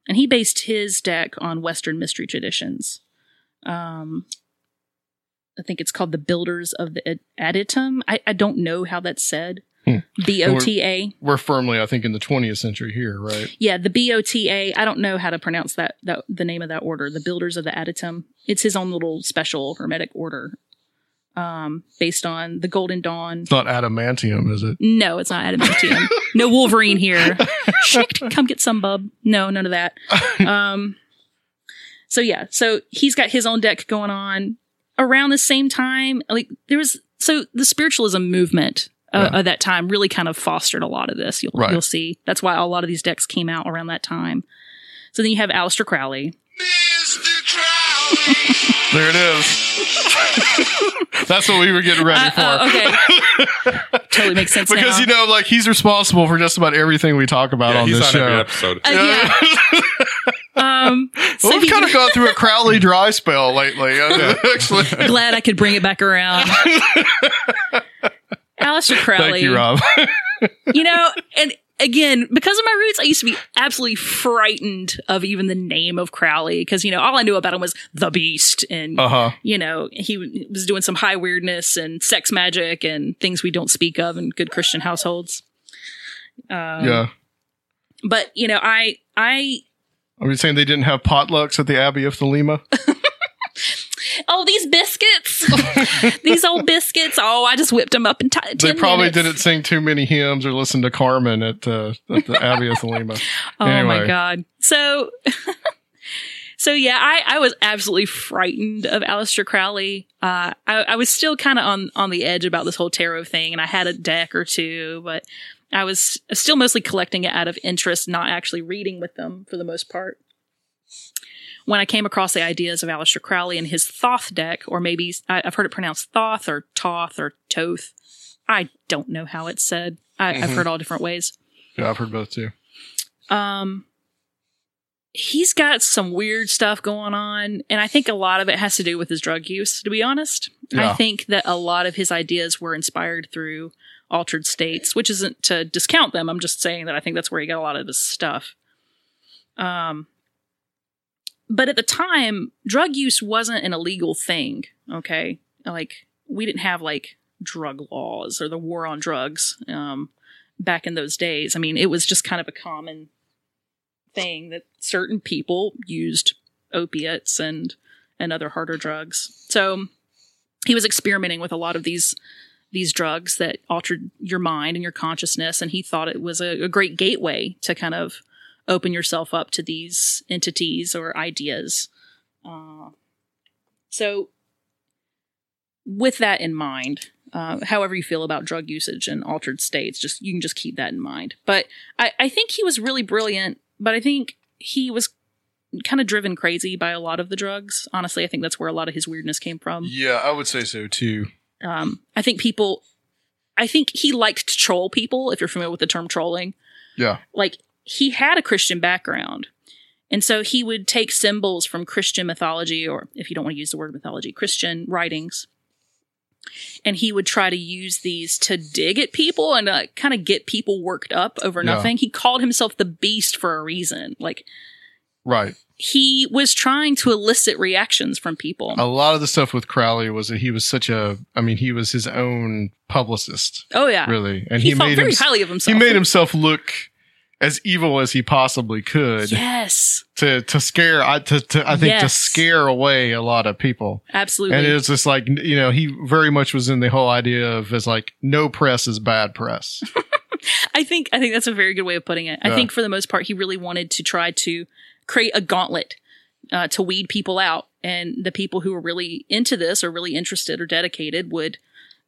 and he based his deck on Western mystery traditions. Um, I think it's called the Builders of the Ad- Adytum. I, I don't know how that's said. Hmm. B O T A. We're, we're firmly, I think, in the 20th century here, right? Yeah, the B O T A. I don't know how to pronounce that, that the name of that order. The Builders of the Adytum. It's his own little special hermetic order, um, based on the Golden Dawn. It's not adamantium, is it? No, it's not adamantium. no Wolverine here. Shit, come get some, bub. No, none of that. Um, so yeah, so he's got his own deck going on around the same time. Like there was, so the spiritualism movement uh, Yeah. of that time really kind of fostered a lot of this. You'll Right. you'll see. That's why a lot of these decks came out around that time. So then you have Aleister Crowley. There it is. That's what we were getting ready for. Uh, okay. totally makes sense because now. you know, like he's responsible for just about everything we talk about Yeah, on he's this on show. every episode. Uh, yeah. um, so well, we've kind of gone through a Crowley dry spell lately. uh, Actually, glad I could bring it back around. Aleister Crowley. thank you, Rob. you know, and again, because of my roots, I used to be absolutely frightened of even the name of Crowley because, you know, all I knew about him was the beast and, Uh-huh. you know, he w- was doing some high weirdness and sex magic and things we don't speak of in good Christian households. Um, yeah, But, you know, I, I, are we saying they didn't have potlucks at the Abbey of Thelema? oh, these biscuits, these old biscuits. Oh, I just whipped them up in t- 10 they probably minutes. didn't sing too many hymns or listen to Carman at, uh, at the Abbey of Thelema. Oh my god. So so yeah, I, I was absolutely frightened of Aleister Crowley. Uh I, I was still kind of on on the edge about this whole tarot thing and I had a deck or two, but I was still mostly collecting it out of interest, not actually reading with them for the most part. When I came across the ideas of Aleister Crowley and his Thoth deck, or maybe I, I've heard it pronounced Thoth or Toth or Toth. I don't know how it's said. I, I've Mhm. heard all different ways. Yeah, I've heard both too. Um, he's got some weird stuff going on, and I think a lot of it has to do with his drug use. To be honest, I think that a lot of his ideas were inspired through altered states, which isn't to discount them. I'm just saying that I think that's where he got a lot of his stuff. Um, but at the time, drug use wasn't an illegal thing. Okay, like we didn't have like drug laws or the war on drugs um, back in those days. I mean, it was just kind of a common thing that certain people used opiates and and other harder drugs. So he was experimenting with a lot of these these drugs that altered your mind and your consciousness, and he thought it was a, a great gateway to kind of open yourself up to these entities or ideas. Uh, so, with that in mind, uh, however you feel about drug usage and altered states, just you can just keep that in mind. But I, I think he was really brilliant, but I think he was kind of driven crazy by a lot of the drugs. Honestly, I think that's where a lot of his weirdness came from. Yeah, I would say so too. Um, I think people, I think he liked to troll people. If you're familiar with the term trolling, Yeah. like he had a Christian background. And so he would take symbols from Christian mythology, or if you don't want to use the word mythology, Christian writings. And he would try to use these to dig at people and uh, kind of get people worked up over Yeah. nothing. He called himself the beast for a reason. Like Right. he was trying to elicit reactions from people. A lot of the stuff with Crowley was that he was such a, I mean, he was his own publicist. Oh, yeah. Really. And He he, made very hims- highly of himself. He made himself look as evil as he possibly could. Yes. To, to scare, I, to, to, I think to scare away a lot of people. Absolutely. And it was just like, you know, he very much was in the whole idea of as like, no press is bad press. I think I think that's a very good way of putting it. I think for the most part, he really wanted to try to create a gauntlet uh, to weed people out, and the people who were really into this or really interested or dedicated would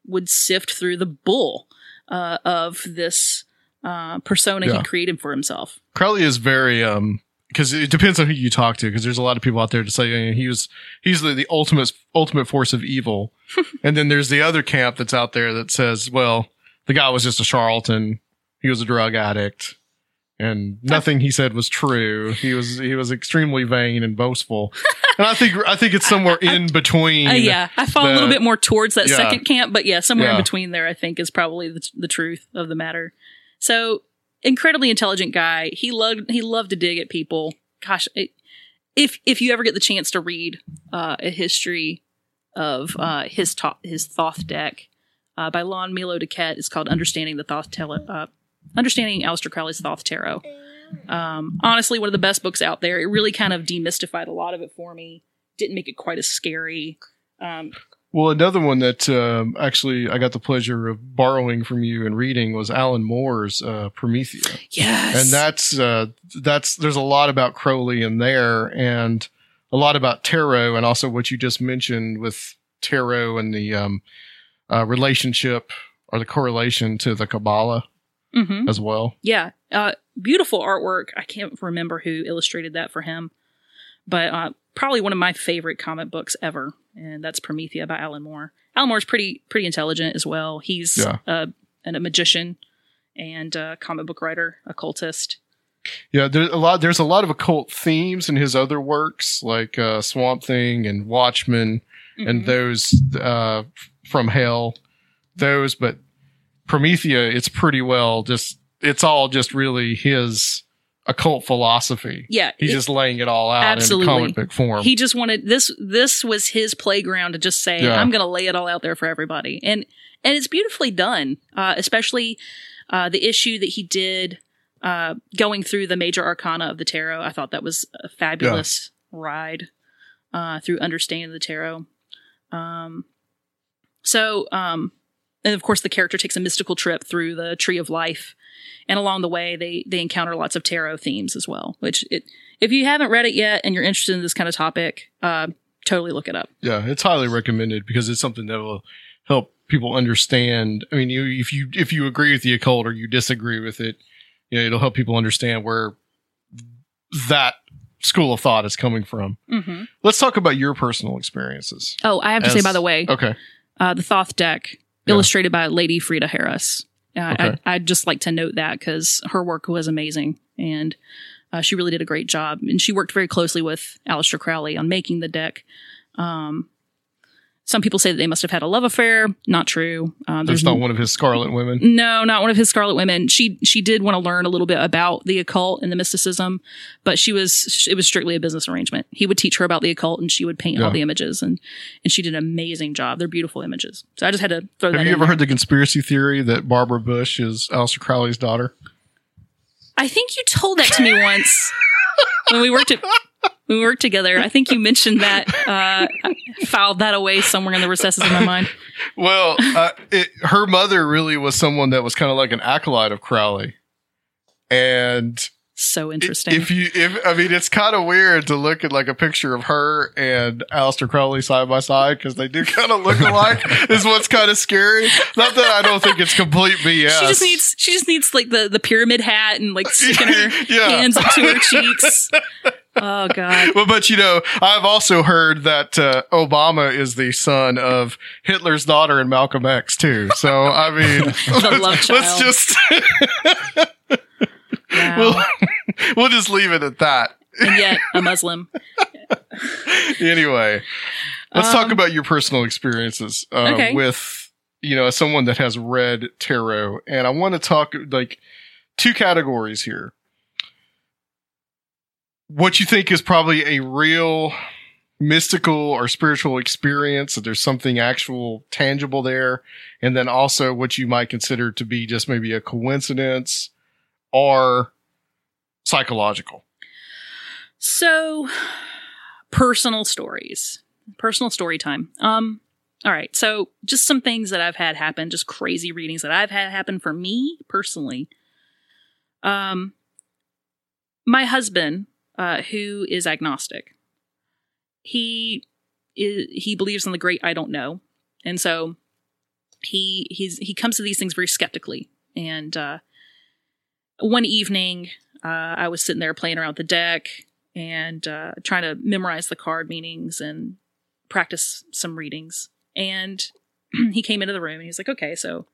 would sift through the bull uh, of this uh, persona Yeah. he created for himself. Crowley is very um because it depends on who you talk to because there's a lot of people out there to say you know, he was he's the, the ultimate ultimate force of evil and then there's the other camp that's out there that says well the guy was just a charlatan he was a drug addict and nothing he said was true. He was he was extremely vain and boastful, and I think I think it's somewhere in between. Uh, yeah, I fall a little bit more towards that Yeah. second camp, but yeah, somewhere in between there, I think is probably the, the truth of the matter. So incredibly intelligent guy. He loved he loved to dig at people. Gosh, it, if if you ever get the chance to read uh, a history of uh, his ta- his Thoth deck uh, by Lon Milo DuQuette, it's called "Understanding the Thoth Tarot." Uh, Understanding Aleister Crowley's Thoth Tarot. Um, honestly, one of the best books out there. It really kind of demystified a lot of it for me. Didn't make it quite as scary. Um, Well, another one that um, actually I got the pleasure of borrowing from you and reading was Alan Moore's uh, Promethea. Yes. and that's uh, that's there's a lot about Crowley in there, and a lot about tarot, and also what you just mentioned with tarot and the um, uh, relationship or the correlation to the Kabbalah mhm. as well. Yeah, uh, beautiful artwork. I can't remember who illustrated that for him, but uh, probably one of my favorite comic books ever, and that's Promethea by Alan Moore. Alan Moore's pretty pretty intelligent as well. He's Yeah. uh, and a magician and a comic book writer, occultist. Yeah, there's a lot. There's a lot of occult themes in his other works, like uh, Swamp Thing and Watchmen, and those uh, from Hell. Those, but Promethea, it's pretty well just. It's all just really his occult philosophy. Yeah, he's it- just laying it all out Absolutely, in comic book form. He just wanted this. This was his playground to just say, Yeah. "I'm going to lay it all out there for everybody," and and it's beautifully done. Uh, especially uh, the issue that he did uh, going through the major arcana of the tarot. I thought that was a fabulous ride uh, through understanding the tarot. Um, so, um, and of course, the character takes a mystical trip through the Tree of Life, and along the way, they they encounter lots of tarot themes as well. Which, it, if you haven't read it yet and you're interested in this kind of topic, uh, totally look it up. yeah, it's highly recommended because it's something that will help people understand. I mean, you, if you if you agree with the occult or you disagree with it, you know, it'll help people understand where that school of thought is coming from. Mm-hmm. Let's talk about your personal experiences. Oh, I have to say, by the way, Okay. uh, the Thoth deck, illustrated by Lady Frida Harris. Uh, Okay. I, I'd just like to note that because her work was amazing and uh, she really did a great job. And she worked very closely with Aleister Crowley on making the deck. Um, some people say that they must have had a love affair. Not true. Uh, That's not one of his Scarlet Women. no, not one of his Scarlet Women. She she did want to learn a little bit about the occult and the mysticism, but she was it was strictly a business arrangement. He would teach her about the occult, and she would paint all the images, and and she did an amazing job. They're beautiful images. So I just had to throw that. Have you ever there. heard the conspiracy theory that Barbara Bush is Aleister Crowley's daughter? I think you told that to me once when we worked at we worked together. I think you mentioned that. Uh, filed that away somewhere in the recesses of my mind. Well, uh, it, her mother really was someone that was kind of like an acolyte of Crowley, and So interesting. if you, if I mean, it's kind of weird to look at like a picture of her and Aleister Crowley side by side because they do kind of look alike. is what's kind of scary. Not that I don't think it's complete BS. She just needs she just needs like the the pyramid hat and like sticking her Yeah. hands up to her cheeks. Oh god. well, but you know, I've also heard that uh, Obama is the son of Hitler's daughter and Malcolm X too. So I mean, let's child. just we'll, we'll just leave it at that. And yet a Muslim. Anyway, let's talk Um, about your personal experiences uh, Okay. with you know someone that has read tarot, and I want to talk like two categories here. What you think is probably a real mystical or spiritual experience that there's something actual tangible there and then also what you might consider to be just maybe a coincidence or psychological So personal stories. Personal story time. Um all right. So just some things that I've had happen, just crazy readings that I've had happen for me personally. Um my husband, uh, who is agnostic, he is, he believes in the great I don't know. And so he he's he comes to these things very skeptically. And uh one evening uh, I was sitting there playing around the deck and uh, trying to memorize the card meanings and practice some readings. And he came into the room and he's like, "Okay, so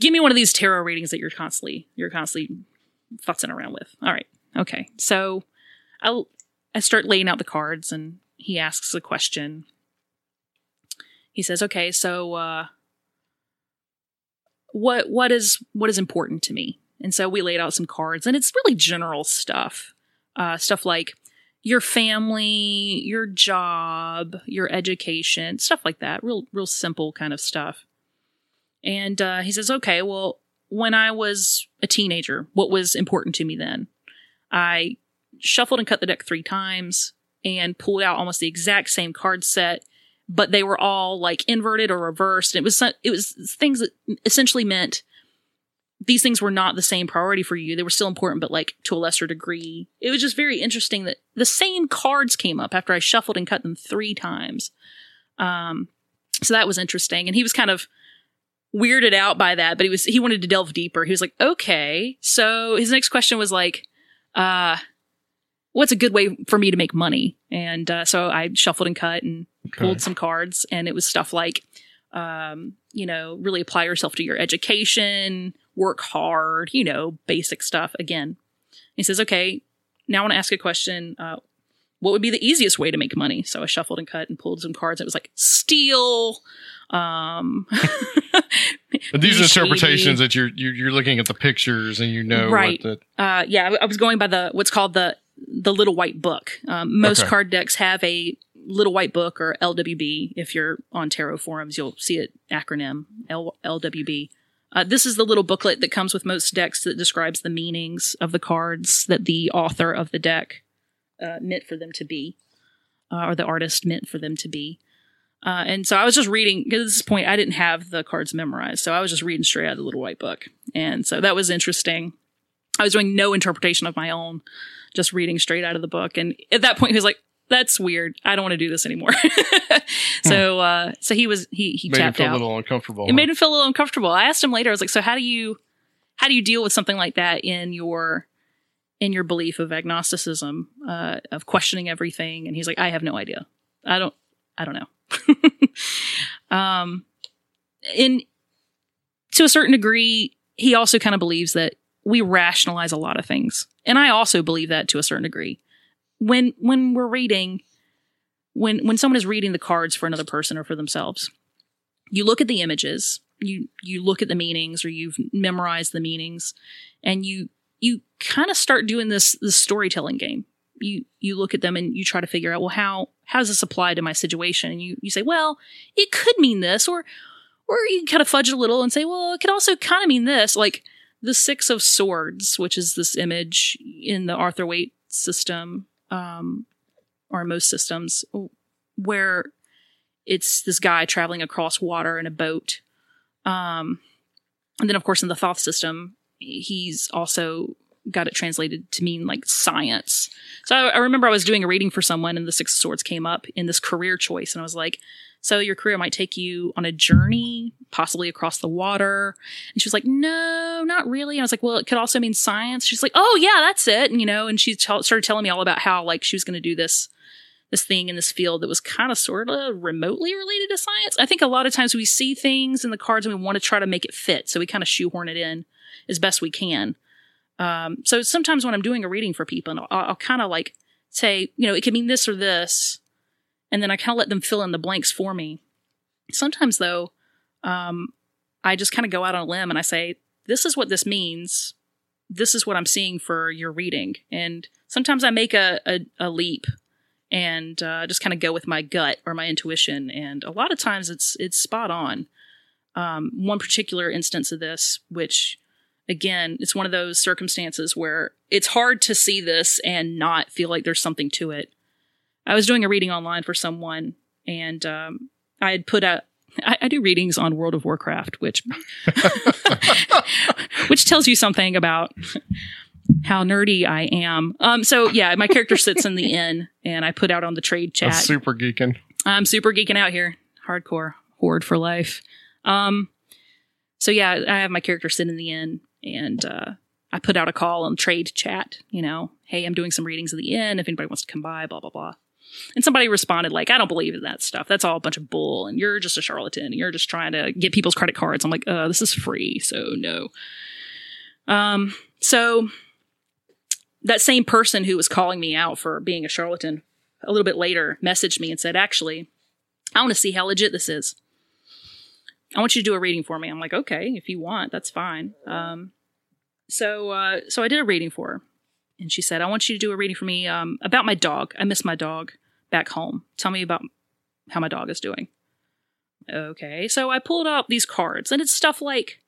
give me one of these tarot readings that you're constantly you're constantly futzing around with. All right. Okay. So I I start laying out the cards and he asks a question. He says, "Okay, so uh what what is what is important to me?" And so we laid out some cards and it's really general stuff. Uh stuff like your family, your job, your education, stuff like that. Real real simple kind of stuff. And uh, he says, okay, well, when I was a teenager, what was important to me then? I shuffled and cut the deck three times and pulled out almost the exact same card set, but they were all like inverted or reversed. It was it was things that essentially meant these things were not the same priority for you. They were still important, but like to a lesser degree. It was just very interesting that the same cards came up after I shuffled and cut them three times. Um, so that was interesting. And he was kind of weirded out by that, but he was he wanted to delve deeper. He was like, okay. So his next question was like, uh, what's a good way for me to make money? And uh, so I shuffled and cut and pulled some cards, and it was stuff like, um, you know, really apply yourself to your education, work hard, you know, basic stuff. Again, he says, okay, now I want to ask a question. Uh, what would be the easiest way to make money? So I shuffled and cut and pulled some cards. It was like steal. Um, these interpretations shady. that you're, you're you're looking at the pictures and you know right. what the uh, yeah, I- I was going by the what's called the the little white book. Um, most Okay. card decks have a little white book or LWB. If you're on tarot forums, you'll see it acronym L- LWB. Uh, this is the little booklet that comes with most decks that describes the meanings of the cards that the author of the deck uh, meant for them to be, uh, or the artist meant for them to be. Uh, and so I was just reading, because at this point I didn't have the cards memorized. So I was just reading straight out of the little white book. And so that was interesting. I was doing no interpretation of my own, just reading straight out of the book. And at that point, he was like, that's weird. I don't want to do this anymore. so, uh, so he was, he, he made him tapped feel out. a little uncomfortable. It made him feel a little uncomfortable. I asked him later, I was like, so how do you, how do you deal with something like that in your, in your belief of agnosticism, uh, of questioning everything? And he's like, I have no idea. I don't, I don't know. um, in to a certain degree, he also kind of believes that we rationalize a lot of things, and I also believe that to a certain degree. When when we're reading, when when someone is reading the cards for another person or for themselves, you look at the images, you you look at the meanings, or you've memorized the meanings, and you you kind of start doing this this storytelling game. You you look at them and you try to figure out well how how does this apply to my situation, and you you say well it could mean this, or or you kind of fudge a little and say well it could also kind of mean this, like the six of swords, which is this image in the Arthur Waite system, um, or most systems, where it's this guy traveling across water in a boat. Um, and then, of course, in the Thoth system, he's also got it translated to mean like science. So I, I remember I was doing a reading for someone, and the Six of Swords came up in this career choice, and I was like, "So your career might take you on a journey, possibly across the water." And she was like, "No, not really." And I was like, "Well, it could also mean science." She's like, "Oh yeah, that's it." And you know, and she t- started telling me all about how like she was going to do this this thing in this field that was kind of sort of remotely related to science. I think a lot of times we see things in the cards and we want to try to make it fit, so we kind of shoehorn it in as best we can. Um, so sometimes when I'm doing a reading for people, I'll, I'll kind of like say, you know, it could mean this or this, and then I kind of let them fill in the blanks for me. Sometimes though, um, I just kind of go out on a limb and I say, this is what this means. This is what I'm seeing for your reading. And sometimes I make a, a, a leap and uh, just kind of go with my gut or my intuition. And a lot of times it's it's spot on. Um, one particular instance of this, which again, it's one of those circumstances where it's hard to see this and not feel like there's something to it. I was doing a reading online for someone, and um, I had put out. I, I do readings on World of Warcraft, which which tells you something about how nerdy I am. Um, so yeah, my character sits in the inn, and I put out on the trade chat. That's super geeking. I'm super geeking out here. Hardcore horde for life. Um, so yeah, I have my character sit in the inn, and uh, I put out a call on trade chat. You know, hey, I'm doing some readings at the inn. If anybody wants to come by, blah blah blah. And somebody responded like, "I don't believe in that stuff. That's all a bunch of bull, and you're just a charlatan, and you're just trying to get people's credit cards." I'm like, "Uh, this is free, so no." Um, so that same person who was calling me out for being a charlatan a little bit later messaged me and said, Actually, I want to see how legit this is. I want you to do a reading for me. I'm like, okay, if you want, that's fine. Um, so, uh, so I did a reading for her, and she said, I want you to do a reading for me um, about my dog. I miss my dog back home. Tell me about how my dog is doing. Okay, so I pulled out these cards, and it's stuff like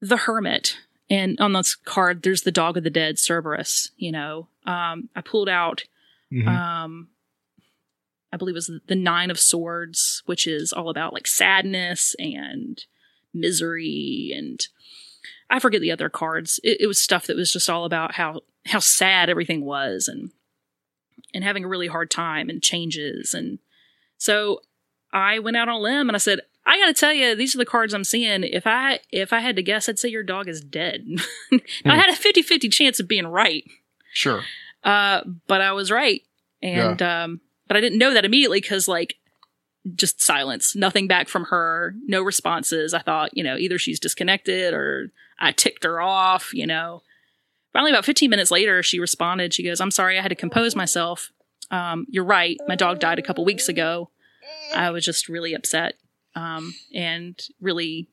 the Hermit, and on this card, there's the Dog of the Dead, Cerberus. You know, um, I pulled out, Mhm. um, I believe it was the Nine of Swords, which is all about like sadness and misery, and I forget the other cards. It, it was stuff that was just all about how how sad everything was, and and having a really hard time and changes, and so I went out on a limb and I said, I got to tell you, these are the cards I'm seeing. If I if I had to guess, I'd say your dog is dead. I had a 50-50 chance of being right. Sure. Uh, but I was right. And um but I didn't know that immediately cuz like just silence, nothing back from her, no responses. I thought, you know, either she's disconnected or I ticked her off, you know. Finally about 15 minutes later, she responded. She goes, "I'm sorry, I had to compose myself. Um, you're right. My dog died a couple weeks ago. I was just really upset um, and really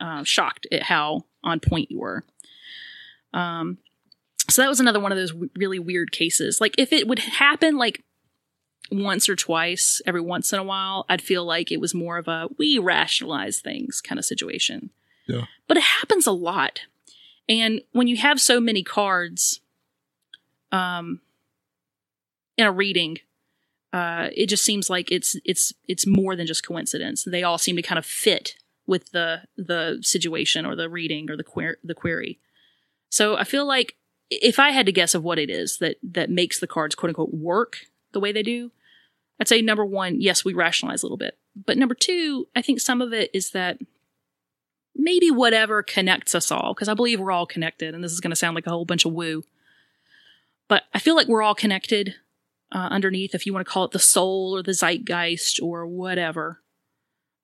uh, shocked at how on point you were. Um, so that was another one of those w- really weird cases. Like if it would happen like once or twice every once in a while, I'd feel like it was more of a we rationalize things kind of situation. Yeah. But it happens a lot. And when you have so many cards um in a reading, uh it just seems like it's it's it's more than just coincidence. They all seem to kind of fit with the the situation or the reading or the query the query. So I feel like if I had to guess of what it is that that makes the cards quote unquote work the way they do, I'd say number one, yes, we rationalize a little bit. But number two, I think some of it is that maybe whatever connects us all, because I believe we're all connected, and this is going to sound like a whole bunch of woo. But I feel like we're all connected uh, underneath, if you want to call it the soul or the zeitgeist or whatever,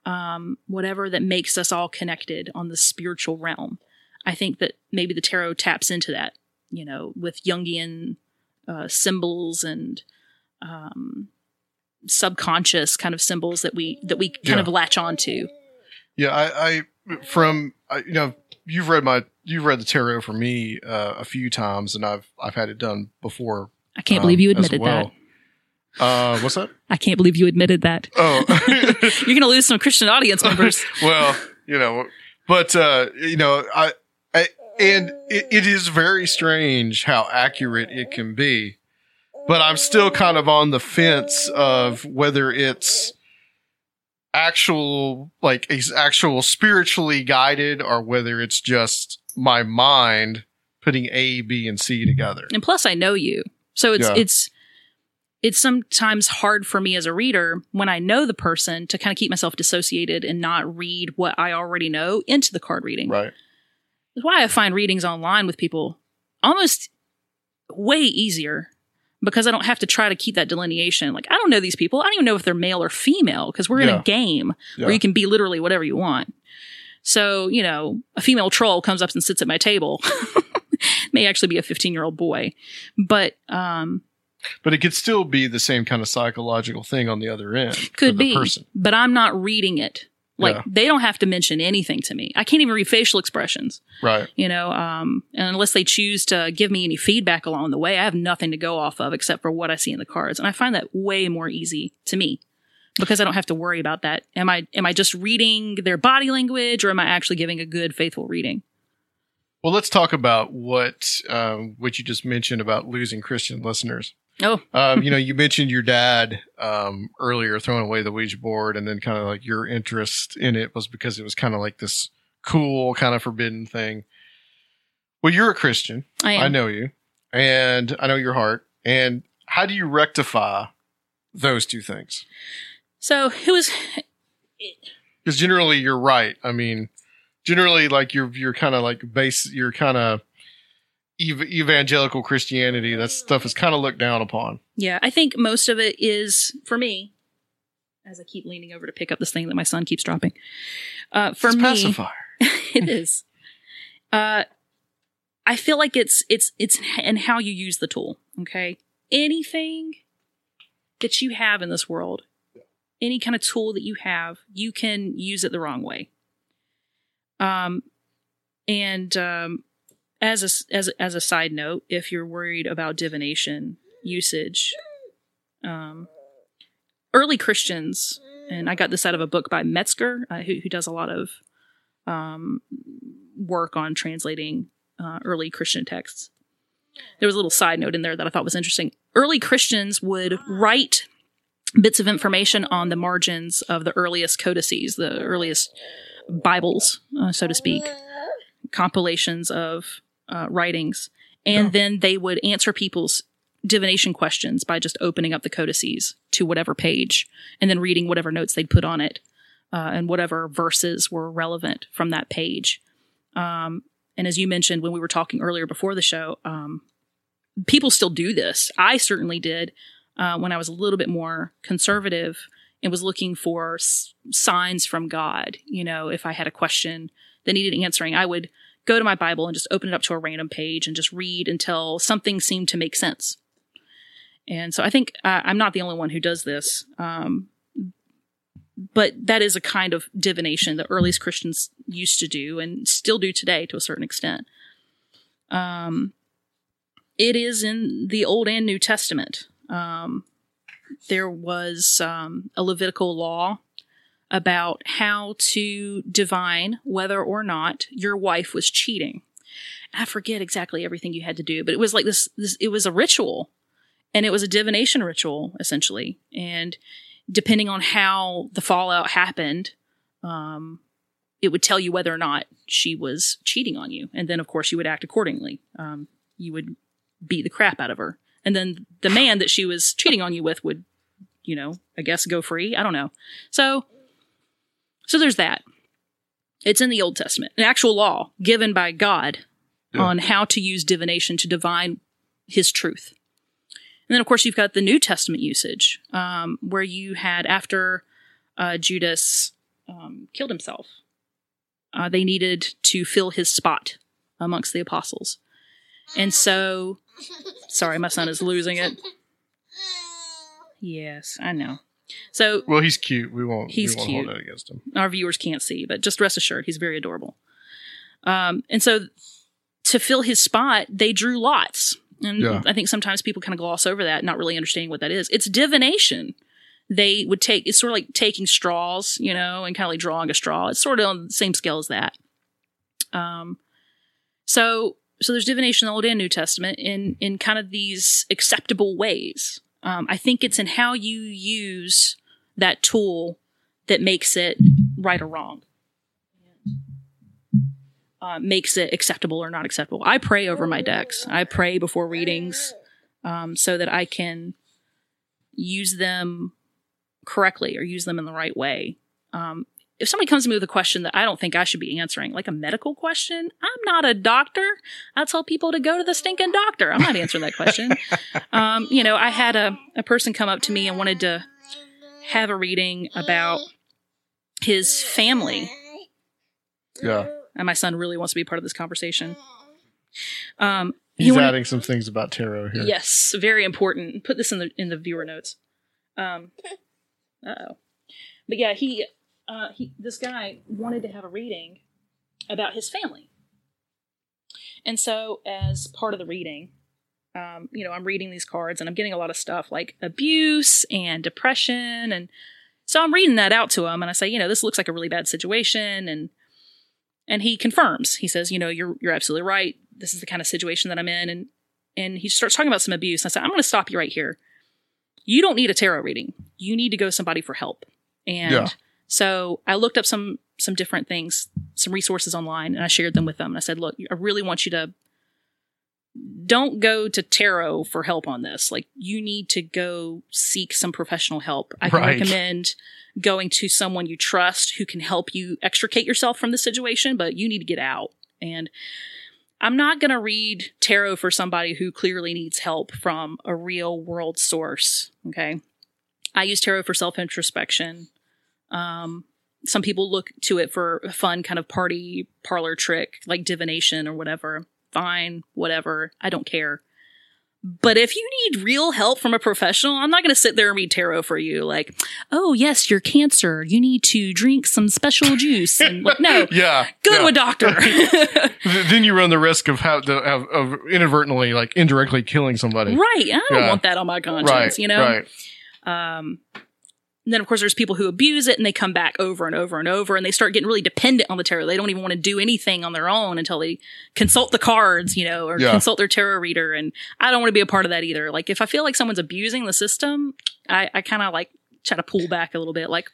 um, whatever that makes us all connected on the spiritual realm. I think that maybe the tarot taps into that, you know, with Jungian uh, symbols and um, subconscious kind of symbols that we that we kind Yeah. of latch onto. Yeah, I, I from you know you've read my you've read the tarot for me uh, a few times, and I've I've had it done before. I can't believe you um, admitted well. Uh, what's that? I can't believe you admitted that. Oh, You're going to lose some Christian audience members. well, you know, but uh, you know, I, I and it, it is very strange how accurate it can be. But I'm still kind of on the fence of whether it's actual like is actual spiritually guided or whether it's just my mind putting A, B, and C together. and plus I know you. So it's Yeah. it's it's sometimes hard for me as a reader when I know the person to kind of keep myself dissociated and not read what I already know into the card reading. Right. That's why I find readings online with people almost way easier because I don't have to try to keep that delineation. Like I don't know these people. I don't even know if they're male or female because we're in a game where you can be literally whatever you want. So, you know, a female troll comes up and sits at my table. May actually be a 15 year old boy. But um But it could still be the same kind of psychological thing on the other end. could be. person. But I'm not reading it. Like Yeah. they don't have to mention anything to me. I can't even read facial expressions. Right. You know, um, and unless they choose to give me any feedback along the way, I have nothing to go off of except for what I see in the cards. And I find that way more easy to me because I don't have to worry about that. Am I am I just reading their body language or am I actually giving a good faithful reading? Well, let's talk about what um, what you just mentioned about losing Christian listeners. Oh, Um, you know, you mentioned your dad um, earlier throwing away the Ouija board, and then kind of like your interest in it was because it was kind of like this cool, kind of forbidden thing. Well, you're a Christian. I am. I know you, and I know your heart. And how do you rectify those two things? So it was Because generally, you're right. I mean, generally, like you're you're kind of like base. You're kind of ev- evangelical Christianity. That stuff is kind of looked down upon. Yeah, I think most of it is for me. As I keep leaning over to pick up this thing that my son keeps dropping. Uh, for It's me, pacifier. it is. Uh, I feel like it's it's it's and how you use the tool. Okay, anything that you have in this world, any kind of tool that you have, you can use it the wrong way. Um, and um, as a as as a side note, if you're worried about divination usage, um, early Christians, and I got this out of a book by Metzger, uh, who who does a lot of um, work on translating uh, early Christian texts. There was a little side note in there that I thought was interesting. Early Christians would write bits of information on the margins of the earliest codices, the earliest Bibles, uh, so to speak, compilations of uh, writings, and then they would answer people's divination questions by just opening up the codices to whatever page and then reading whatever notes they'd put on it uh, and whatever verses were relevant from that page. Um, and as you mentioned when we were talking earlier before the show, um, people still do this. I certainly did uh, when I was a little bit more conservative and was looking for s- signs from God. You know, if I had a question that needed answering, I would go to my Bible and just open it up to a random page and just read until something seemed to make sense. And so I think uh, I'm not the only one who does this. Um, but that is a kind of divination that earliest Christians used to do and still do today to a certain extent. Um, it is in the Old and New Testament. Um, there was um, a Levitical law about how to divine whether or not your wife was cheating. I forget exactly everything you had to do, but it was like this, this it was a ritual and it was a divination ritual essentially. And depending on how the fallout happened, um, it would tell you whether or not she was cheating on you. And then, of course, you would act accordingly. Um, you would beat the crap out of her. And then the man that she was cheating on you with would, you know, I guess go free. I don't know. So, so there's that. It's in the Old Testament, an actual law given by God Yeah. on how to use divination to divine his truth. And then, of course, you've got the New Testament usage, um, where you had after uh, Judas um, killed himself, uh, they needed to fill his spot amongst the apostles. And so, sorry, my son is losing it. Yes, I know. So, Well, he's cute. We won't. He's we won't cute. hold that against him. our viewers can't see, but just rest assured, he's very adorable. Um, and so to fill his spot, they drew lots. And Yeah. I think sometimes people kind of gloss over that, not really understanding what that is. It's divination. They would take, it's sort of like taking straws, you know, and kind of like drawing a straw. It's sort of on the same scale as that. Um, so, so there's divination in the Old and New Testament in, in kind of these acceptable ways. Um, I think it's in how you use that tool that makes it right or wrong. Uh, makes it acceptable or not acceptable. I pray over my decks. I pray before readings um, so that I can use them correctly or use them in the right way. Um, if somebody comes to me with a question that I don't think I should be answering, like a medical question, I'm not a doctor. I tell people to go to the stinking doctor. I'm not answering that question. um, you know, I had a, a person come up to me and wanted to have a reading about his family. Yeah. And my son really wants to be part of this conversation. Um, He's wanted- adding some things about tarot here. Yes, very important. Put this in the in the viewer notes. Um, oh, but yeah, he uh, he this guy wanted to have a reading about his family, and so as part of the reading, um, you know, I'm reading these cards and I'm getting a lot of stuff like abuse and depression, and so I'm reading that out to him, and I say, you know, this looks like a really bad situation, and and he confirms. He says, you know, you're you're absolutely right. This is the kind of situation that I'm in, and and he starts talking about some abuse. And I said, I'm going to stop you right here. You don't need a tarot reading. You need to go somebody for help. And Yeah. So I looked up some some different things, some resources online, and I shared them with them. And I said, look, I really want you to don't go to tarot for help on this. Like you need to go seek some professional help. I can Right. recommend going to someone you trust who can help you extricate yourself from the situation, but you need to get out. And I'm not going to read tarot for somebody who clearly needs help from a real world source. Okay. I use tarot for self introspection. Um, some people look to it for a fun kind of party parlor trick like divination or whatever. fine, whatever. I don't care. But if you need real help from a professional, I'm not going to sit there and read tarot for you. Like, oh yes, you're cancer. You need to drink some special juice. And like, no, Yeah. go yeah. to a doctor. Then you run the risk of how to have of inadvertently like indirectly killing somebody. right? I don't Yeah. want that on my conscience. Right, You know. right. Um, and then of course there's people who abuse it and they come back over and over and over and they start getting really dependent on the tarot. They don't even want to do anything on their own until they consult the cards, you know, or Yeah. consult their tarot reader. And I don't want to be a part of that either. Like if I feel like someone's abusing the system, I, I kind of like try to pull back a little bit. Like,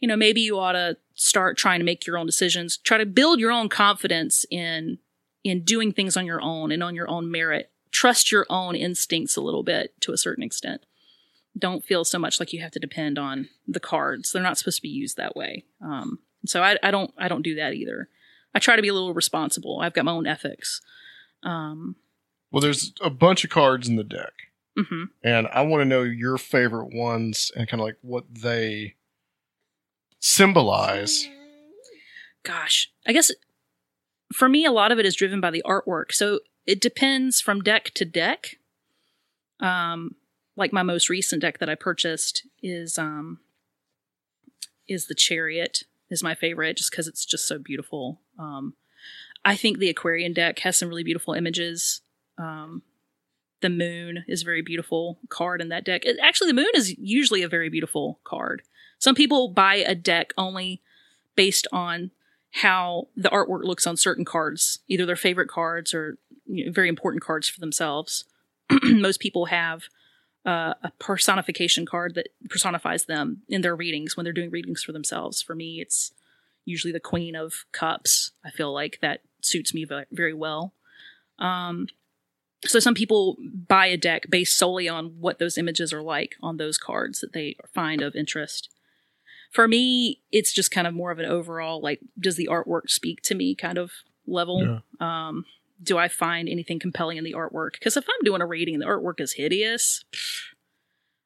you know, maybe you ought to start trying to make your own decisions. Try to build your own confidence in in doing things on your own and on your own merit. Trust your own instincts a little bit to a certain extent don't feel so much like you have to depend on the cards. They're not supposed to be used that way. Um, so I, I don't I don't do that either. I try to be a little responsible. I've got my own ethics. Um, Well, there's a bunch of cards in the deck, mhm. and I want to know your favorite ones and kind of like what they symbolize. Gosh, I guess for me, a lot of it is driven by the artwork. So it depends from deck to deck. Um, like my most recent deck that I purchased is um is the Chariot is my favorite just because it's just so beautiful. Um, I think the Aquarian deck has some really beautiful images. Um, the Moon is a very beautiful card in that deck. It, actually, the Moon is usually a very beautiful card. Some people buy a deck only based on how the artwork looks on certain cards, either their favorite cards or you know, very important cards for themselves. Most people have uh, a personification card that personifies them in their readings when they're doing readings for themselves. For me, it's usually the Queen of Cups. I feel like that suits me very well. Um, so some people buy a deck based solely on what those images are like on those cards that they find of interest. For me, it's just kind of more of an overall like, does the artwork speak to me kind of level? Um, do I find anything compelling in the artwork? Because if I'm doing a reading and the artwork is hideous,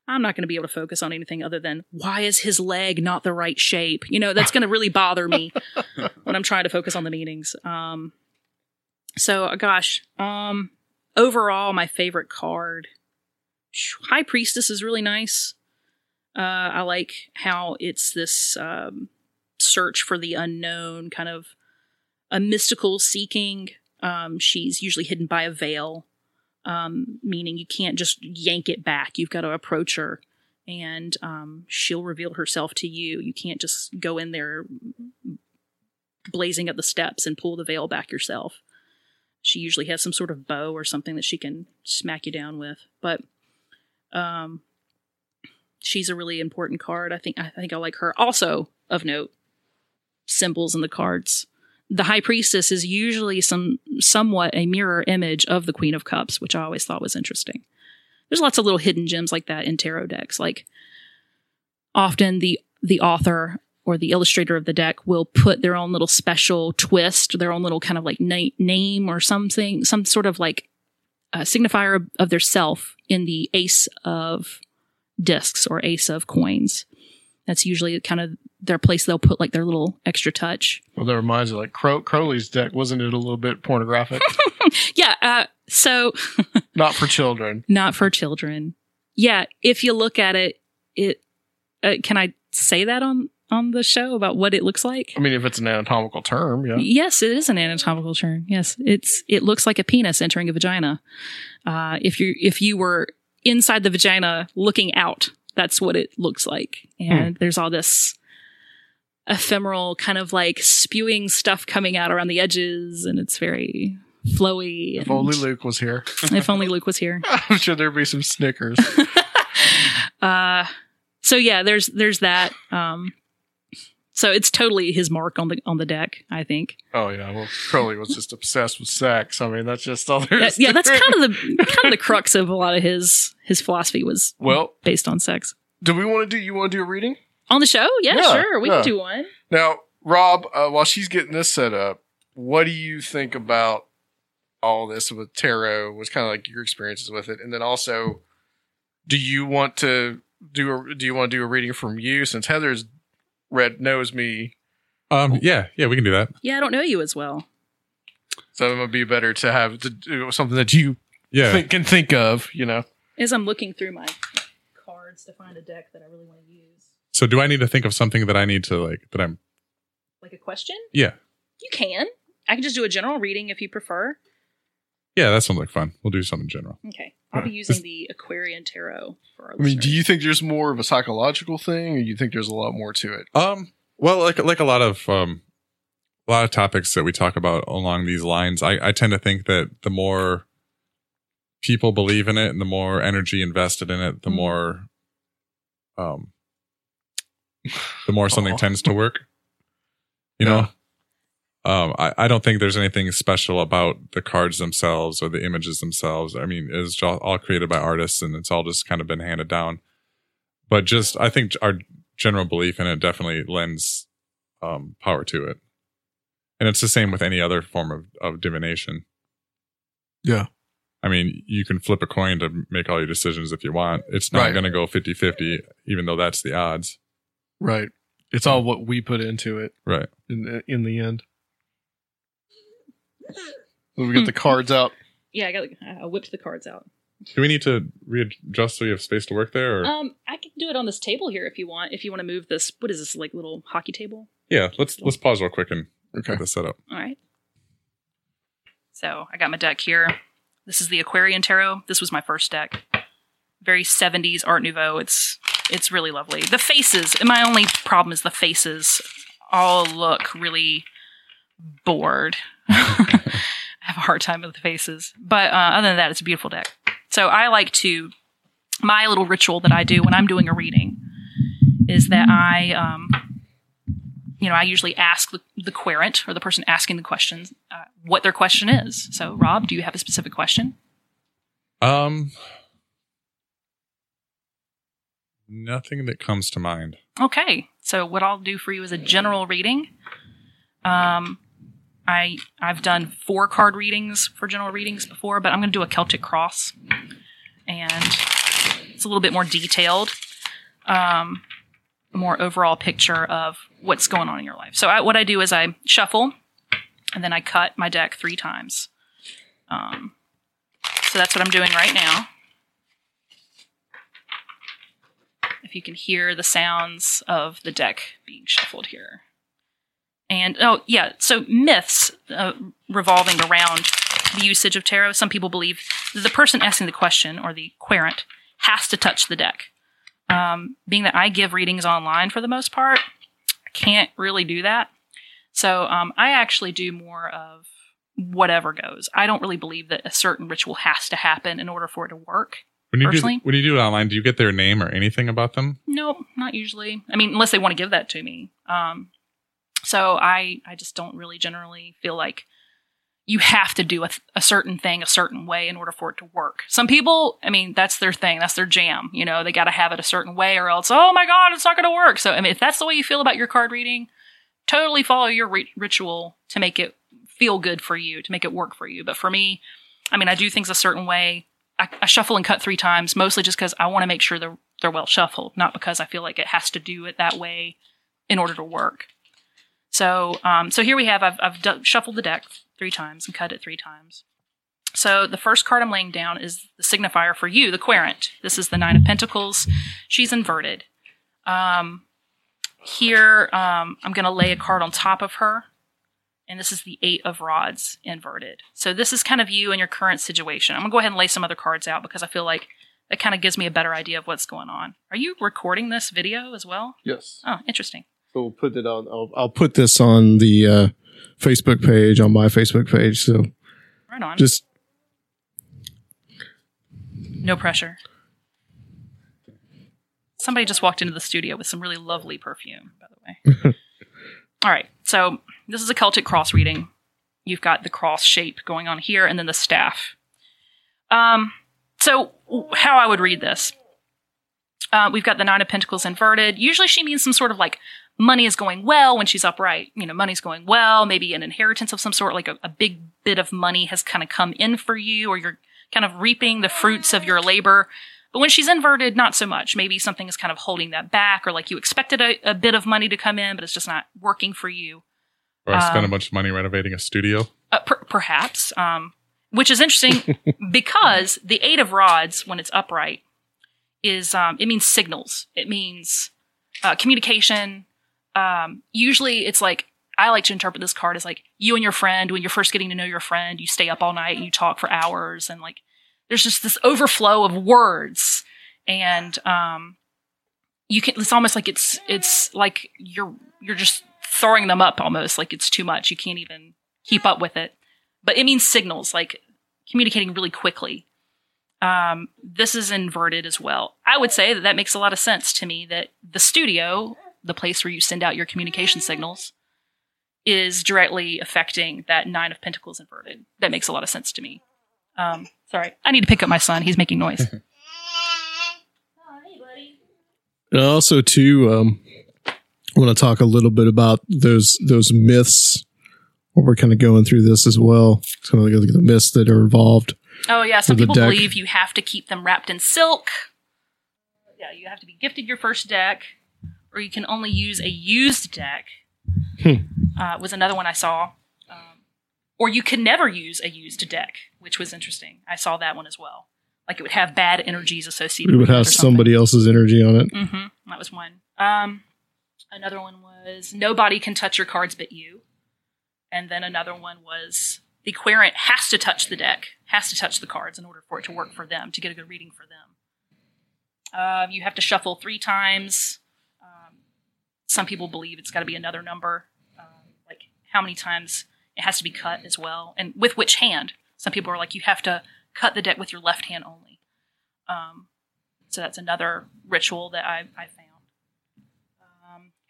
I'm not going to be able to focus on anything other than why is his leg not the right shape? You know, that's going to really bother me when I'm trying to focus on the meanings. Um, so, uh, gosh, um, overall, my favorite card, High Priestess is really nice. Uh, I like how it's this um, search for the unknown, kind of a mystical seeking. Um, she's usually hidden by a veil, um, meaning you can't just yank it back. You've got to approach her, and um, she'll reveal herself to you. You can't just go in there blazing up the steps and pull the veil back yourself. She usually has some sort of bow or something that she can smack you down with. But um, she's a really important card. I think I think I like her. Also of note, symbols in the cards. The High Priestess is usually some somewhat a mirror image of the Queen of Cups, which I always thought was interesting. There's lots of little hidden gems like that in tarot decks. Like often the the author or the illustrator of the deck will put their own little special twist, their own little kind of like na- name or something, some sort of like uh, signifier of, of their self in the ace of discs or ace of coins. That's usually kind of their place they'll put like their little extra touch. Well, that reminds me, like Crow- Crowley's deck, wasn't it a little bit pornographic? yeah. Uh, so Not for children. not for children. Yeah. If you look at it, it, uh, can I say that on, on the show about what it looks like? I mean, if it's an anatomical term, yeah. Yes, it is an anatomical term. Yes, it's it looks like a penis entering a vagina. Uh, if you if you were inside the vagina looking out, that's what it looks like. And there's all this ephemeral kind of like spewing stuff coming out around the edges, and it's very flowy. If only Luke was here. if only Luke was here. I'm sure there'd be some Snickers. Uh, so yeah, there's there's that. Um, so it's totally his mark on the on the deck. I think. oh yeah, well, Crowley was just obsessed with sex. I mean, that's just all there Yeah, is. yeah, that's it. kind of the kind of the crux of a lot of his his philosophy was Well- based on sex. Do we want to do? You want to do a reading? On the show? Yeah, Yeah, sure. We yeah. can do one. Now, Rob, uh, while she's getting this set up, what do you think about all this with tarot? What's kind of like your experiences with it, and then also, do you want to do a do you want to do a reading from you since Heather's read knows me? Um, yeah, yeah, we can do that. Yeah, I don't know you as well. So it would be better to have to do something that you Yeah. think, can think of, you know. As I'm looking through my cards to find a deck that I really want to use, So do I need to think of something that I need to like that I'm like a question, yeah. you can. I can just do a general reading if you prefer. Yeah, that sounds like fun. We'll do something general. Okay, I'll be using the Aquarian Tarot for our I mean, do you think there's more of a psychological thing, or you think there's a lot more to it? Um, well, like like a lot of um, a lot of topics that we talk about along these lines, I, I tend to think that the more people believe in it, and the more energy invested in it, the more um, the more something tends to work. You know, um, I, I don't think there's anything special about the cards themselves or the images themselves. I mean, it's all all created by artists, and it's all just kind of been handed down. But just, I think our general belief in it definitely lends um, power to it, and it's the same with any other form of, of divination. Yeah. I mean, you can flip a coin to make all your decisions if you want. It's not Right. going to go 50 50, even though that's the odds. Right. It's all what we put into it. Right. In the, in the end. So we get the cards out. Yeah, I got. I whipped the cards out. Do we need to readjust so you have space to work there? Or? Um, I can do it on this table here if you want. If you want to move this, what is this like little hockey table? yeah, let's let's pause real quick and okay. get this set up. All right. So I got my deck here. This is the Aquarian Tarot. This was my first deck. Very 70s Art Nouveau. It's it's really lovely. The faces. My only problem is the faces all look really bored. I have a hard time with the faces. But uh, other than that, it's a beautiful deck. So I like to my little ritual that I do when I'm doing a reading is that I um, you know, I usually ask the, the querent or the person asking the questions uh, what their question is. So, Rob, do you have a specific question? Um, nothing that comes to mind. Okay. So, what I'll do for you is a general reading. Um, I I've done four card readings for general readings before, but I'm going to do a Celtic cross, and it's a little bit more detailed, um, more overall picture of what's going on in your life. So I, what I do is I shuffle, and then I cut my deck three times. Um, so that's what I'm doing right now. You can hear the sounds of the deck being shuffled here. And oh yeah, so myths uh, revolving around the usage of tarot. Some people believe that the person asking the question or the querent has to touch the deck. Um, being that I give readings online for the most part, I can't really do that. So um, I actually do more of whatever goes. I don't really believe that a certain ritual has to happen in order for it to work. When you personally, do when you do it online, do you get their name or anything about them? Nope, not usually. I mean, unless they want to give that to me. Um, so I, I just don't really generally feel like you have to do a, a certain thing a certain way in order for it to work. Some people, I mean, that's their thing, that's their jam. You know, they got to have it a certain way, or else, oh my god, it's not going to work. So I mean, if that's the way you feel about your card reading, totally follow your ri- ritual to make it feel good for you, to make it work for you. But for me, I mean, I do things a certain way. I, I shuffle and cut three times, mostly just because I want to make sure they're they're well shuffled, not because I feel like it has to do it that way in order to work. So, um, so here we have I've, I've du- shuffled the deck three times and cut it three times. So the first card I'm laying down is the signifier for you, the querent. This is the Nine of Pentacles. She's inverted. Um, here, um, I'm going to lay a card on top of her, and this is the Eight of Rods inverted. So this is kind of you and your current situation. I'm going to go ahead and lay some other cards out because I feel like that kind of gives me a better idea of what's going on. Are you recording this video as well? Yes. Oh, interesting. So we'll put it on. I'll, I'll put this on the uh, Facebook page on my Facebook page. So Right on. just No pressure. Somebody just walked into the studio with some really lovely perfume, by the way. All right. So this is a Celtic cross reading. You've got the cross shape going on here and then the staff. Um, so how I would read this. Uh, we've got the Nine of Pentacles inverted. Usually she means some sort of like money is going well when she's upright. You know, money's going well, maybe an inheritance of some sort, like a, a big bit of money has kind of come in for you, or you're kind of reaping the fruits of your labor. But when she's inverted, not so much. Maybe something is kind of holding that back, or like you expected a, a bit of money to come in, but it's just not working for you. Or I spent a Um, bunch of money renovating a studio. Uh, per- perhaps, um, which is interesting because the eight of rods, when it's upright, is um, it means signals. It means uh, communication. Um, usually, it's like I like to interpret this card as like you and your friend when you're first getting to know your friend. You stay up all night and you talk for hours, and like there's just this overflow of words, and um, you can. It's almost like it's it's like you're you're just throwing them up almost like it's too much. You can't even keep up with it. But it means signals, like communicating really quickly. Um, this is inverted as well. I would say that that makes a lot of sense to me that the studio, the place where you send out your communication signals, is directly affecting that nine of pentacles inverted. That makes a lot of sense to me. Um, sorry, I need to pick up my son. He's making noise. And also, too, um, want to talk a little bit about those those myths. While we're kind of going through this as well, kind of like the myths that are involved. Oh yeah, some people deck. believe you have to keep them wrapped in silk. Yeah, you have to be gifted your first deck, or you can only use a used deck. Hmm. Uh, was another one I saw. Um, or you can never use a used deck, which was interesting. I saw that one as well. Like it would have bad energies associated. It would with have it somebody else's energy on it. Mm-hmm. That was one. Um, another one was nobody can touch your cards but you. And then another one was the querent has to touch the deck, has to touch the cards in order for it to work for them, to get a good reading for them. Um, you have to shuffle three times. Um, some people believe it's got to be another number, um, like how many times it has to be cut as well, and with which hand. Some people are like, you have to cut the deck with your left hand only. Um, so that's another ritual that I, I found.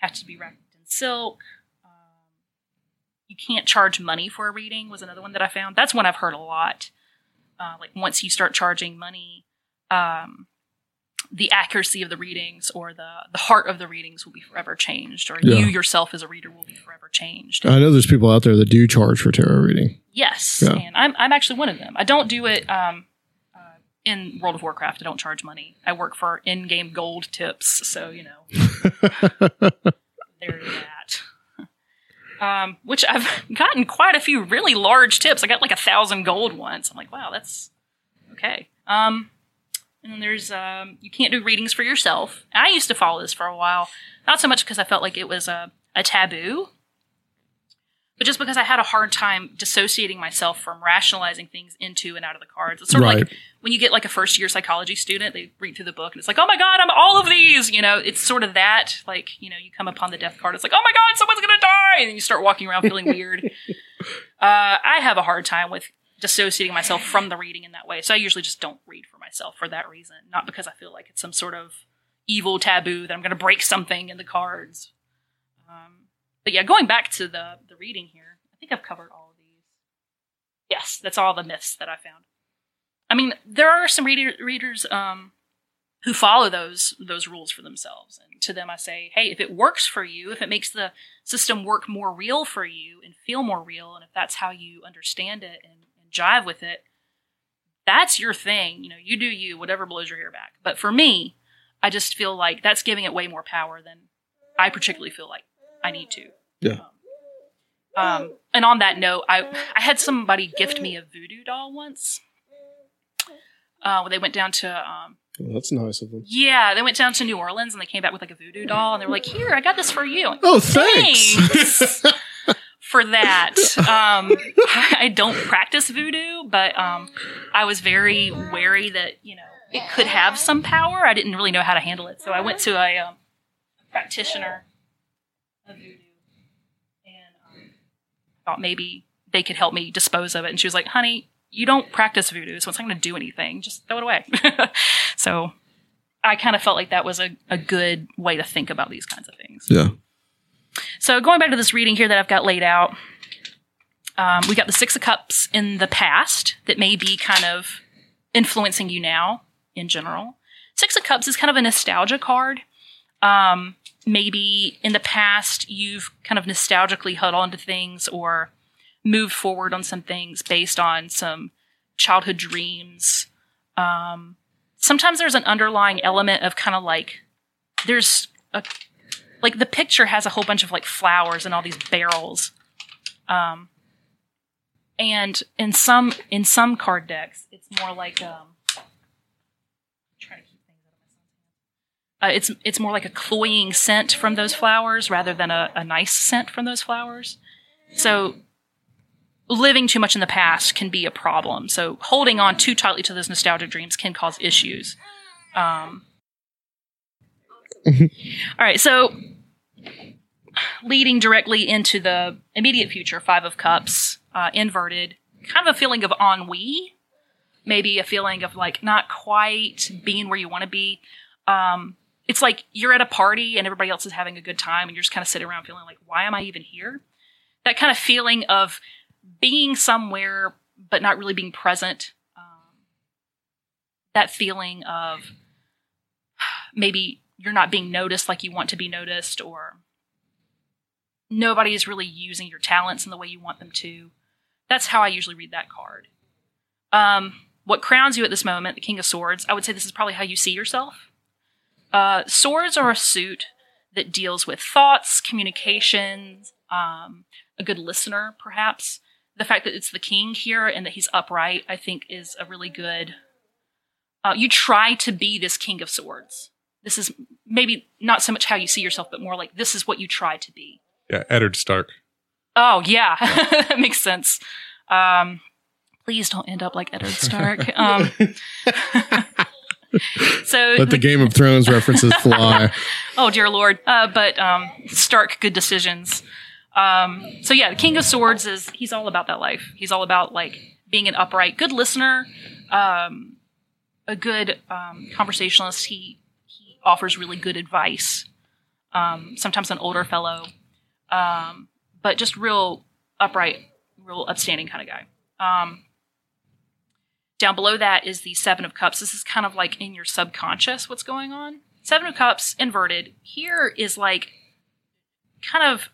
Have to be wrapped in silk. Um, you can't charge money for a reading was another one that I found. That's one I've heard a lot. Uh, like once you start charging money, um, the accuracy of the readings or the the heart of the readings will be forever changed, or Yeah. you yourself as a reader will be forever changed. I know there's people out there that do charge for tarot reading. Yes, Yeah. and I'm I'm actually one of them. I don't do it um, in World of Warcraft. I don't charge money. I work for in-game gold tips, so you know. There's that. Um, which I've gotten quite a few really large tips. I got like a thousand gold once. I'm like, wow, that's okay. Um, and then there's um, you can't do readings for yourself. I used to follow this for a while, not so much because I felt like it was a, a taboo, but just because I had a hard time dissociating myself from rationalizing things into and out of the cards. It's sort of like when you get like a first year psychology student, they read through the book and it's like, oh my god, I'm all of these. You know, it's sort of that. Like, you know, you come upon the death card, it's like, oh my god, someone's gonna die, and then you start walking around feeling weird. Uh, I have a hard time with dissociating myself from the reading in that way, so I usually just don't read for myself for that reason, not because I feel like it's some sort of evil taboo that I'm gonna break something in the cards. Um, but yeah, going back to the the reading here, I think I've covered all of these. Yes, that's all the myths that I found. I mean, there are some reader, readers um, who follow those those rules for themselves, and to them I say, hey, if it works for you, if it makes the system work more real for you and feel more real, and if that's how you understand it and, and jive with it, that's your thing. You know, you do you, whatever blows your hair back. But for me, I just feel like that's giving it way more power than I particularly feel like I need to. Yeah. Um, and on that note, I I had somebody gift me a voodoo doll once. Uh, when they went down to um, Well, that's nice of them. yeah, they went down to New Orleans and they came back with like a voodoo doll and they were like, "Here, I got this for you." Like, Oh, thanks. Thanks for that. Um, I don't practice voodoo, but um, I was very wary that you know it could have some power. I didn't really know how to handle it, so I went to a, um, practitioner of voodoo and um, thought maybe they could help me dispose of it. And she was like, "Honey, you don't practice voodoo, so it's not going to do anything. Just throw it away." so I kind of felt like that was a, a good way to think about these kinds of things. Yeah. So going back to this reading here that I've got laid out, um, we got the Six of Cups in the past that may be kind of influencing you now in general. Six of Cups is kind of a nostalgia card. Um, maybe in the past you've kind of nostalgically held on to things or moved forward on some things based on some childhood dreams. Um, sometimes there's an underlying element of kind of like there's a like the picture has a whole bunch of like flowers and all these barrels Um, and in some in some card decks, it's more like um. Uh, it's it's more like a cloying scent from those flowers rather than a, a nice scent from those flowers. So living too much in the past can be a problem. So holding on too tightly to those nostalgic dreams can cause issues. Um, all right, so leading directly into the immediate future, Five of Cups, uh, inverted, kind of a feeling of ennui, maybe a feeling of like not quite being where you want to be. Um, it's like you're at a party and everybody else is having a good time, and you're just kind of sitting around feeling like, why am I even here? That kind of feeling of being somewhere but not really being present. Um, that feeling of maybe you're not being noticed like you want to be noticed, or nobody is really using your talents in the way you want them to. That's how I usually read that card. Um, what crowns you at this moment, the King of Swords, I would say this is probably how you see yourself. Uh, swords are a suit that deals with thoughts, communications, um, a good listener, perhaps. The fact that it's the king here and that he's upright, I think, is a really good. Uh, you try to be this King of Swords. This is maybe not so much how you see yourself, but more like this is what you try to be. Yeah, Eddard Stark. Oh yeah, that makes sense. Um, please don't end up like Eddard Stark. Um, so Let the Game of Thrones references fly. oh dear lord uh, but um, stark good decisions um, so yeah the king of swords is he's all about that life he's all about like being an upright good listener um, a good um, conversationalist he he offers really good advice um, sometimes an older fellow um, but just real upright real upstanding kind of guy um, down below that is the Seven of Cups. This is kind of like in your subconscious what's going on. Seven of Cups inverted. Here is like kind of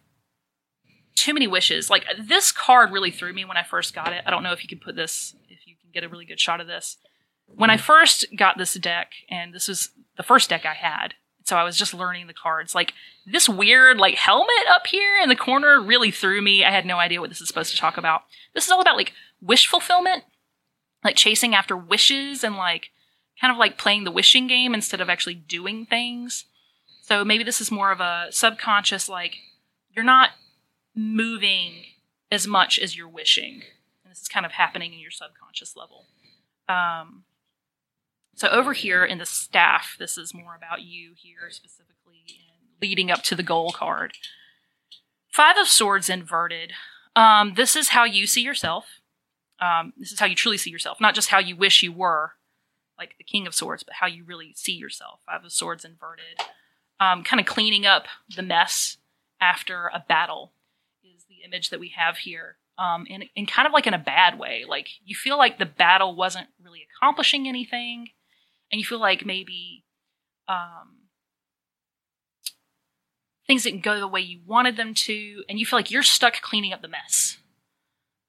too many wishes. Like this card really threw me when I first got it. I don't know if you can put this, if you can get a really good shot of this. When I mm. first got this deck, and this was the first deck I had, so I was just learning the cards. Like this weird like helmet up here in the corner really threw me. I had no idea what this is supposed to talk about. This is all about like wish fulfillment like chasing after wishes and like kind of like playing the wishing game instead of actually doing things. So maybe this is more of a subconscious like you're not moving as much as you're wishing. And this is kind of happening in your subconscious level. Um, so over here in the staff, this is more about you here specifically leading up to the goal card. Five of Swords inverted. Um, this is how you see yourself. Um, this is how you truly see yourself, not just how you wish you were, like the King of Swords, but how you really see yourself. Five of Swords inverted. Um, kind of cleaning up the mess after a battle image that we have here. Um, and, and kind of like in a bad way. Like you feel like the battle wasn't really accomplishing anything, and you feel like maybe um, things didn't go the way you wanted them to, and you feel like you're stuck cleaning up the mess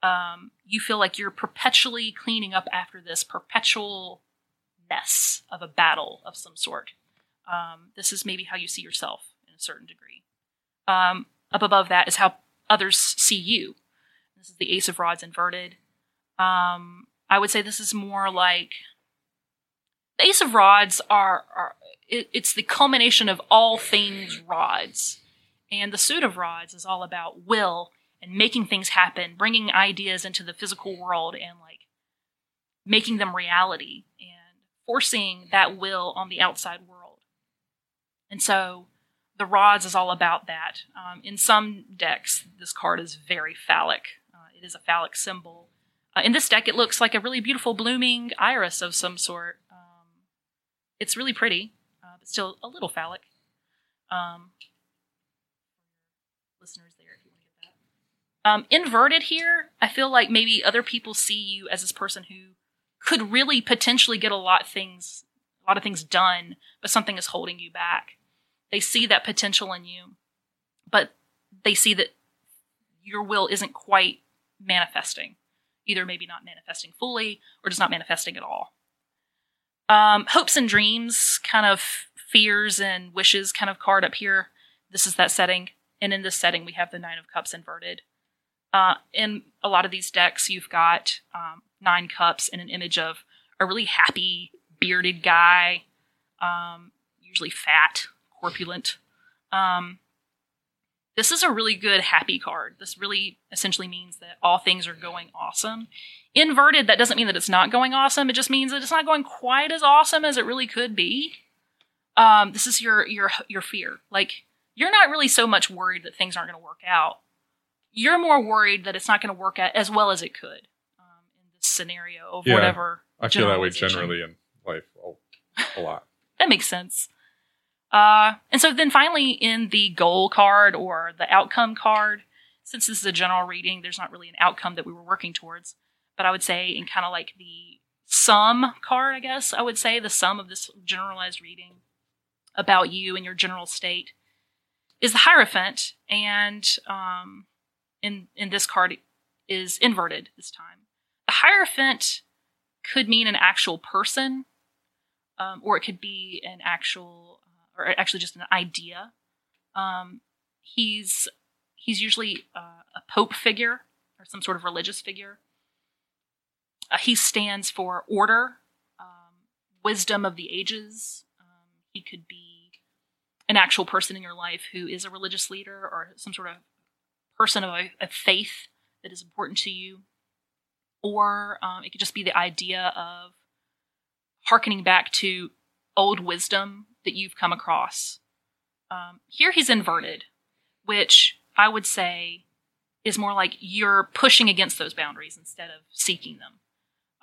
um, you feel like you're perpetually cleaning up after this perpetual mess of a battle of some sort. Um, this is maybe how you see yourself in a certain degree. Um, up above that is how others see you. This is the Ace of Rods inverted. Um, I would say this is more like the Ace of Rods are, are it, it's the culmination of all things rods, and the Suit of Rods is all about will and making things happen, bringing ideas into the physical world and like making them reality and forcing that will on the outside world. And so the rods is all about that. Um, in some decks, this card is very phallic. Uh, it is a phallic symbol. Uh, in this deck, it looks like a really beautiful blooming iris of some sort. Um, it's really pretty, uh, but still a little phallic. Um, listeners there, if you want to get that. Um, inverted here, I feel like maybe other people see you as this person who could really potentially get a lot things, a lot of things done, but something is holding you back. They see that potential in you, but they see that your will isn't quite manifesting. Either maybe not manifesting fully or just not manifesting at all. Um, hopes and dreams, kind of fears and wishes kind of card up here. This is that setting. And in this setting, we have the Nine of Cups inverted. Uh, in a lot of these decks, you've got um, nine cups and an image of a really happy, bearded guy, um, usually fat, corpulent. Um, this is a really good happy card. This really essentially means that all things are going awesome. Inverted, that doesn't mean that it's not going awesome. It just means that it's not going quite as awesome as it really could be. Um, this is your your your fear. Like you're not really so much worried that things aren't going to work out. You're more worried that it's not going to work out as well as it could um, in this scenario of Yeah, whatever. I feel that way generally in life a, a lot. That makes sense. Uh, and so then finally, in the goal card or the outcome card, since this is a general reading, there's not really an outcome that we were working towards. But I would say, in kind of like the sum card, I guess I would say the sum of this generalized reading about you and your general state is the Hierophant, and um, in in this card is inverted this time. The Hierophant could mean an actual person, um, or it could be an actual, or actually just an idea. Um, he's he's usually uh, a pope figure or some sort of religious figure. Uh, he stands for order, um, wisdom of the ages. Um, he could be an actual person in your life who is a religious leader or some sort of person of a, of faith that is important to you. Or um, it could just be the idea of harkening back to old wisdom that you've come across. Um, here he's inverted, which I would say is more like you're pushing against those boundaries instead of seeking them.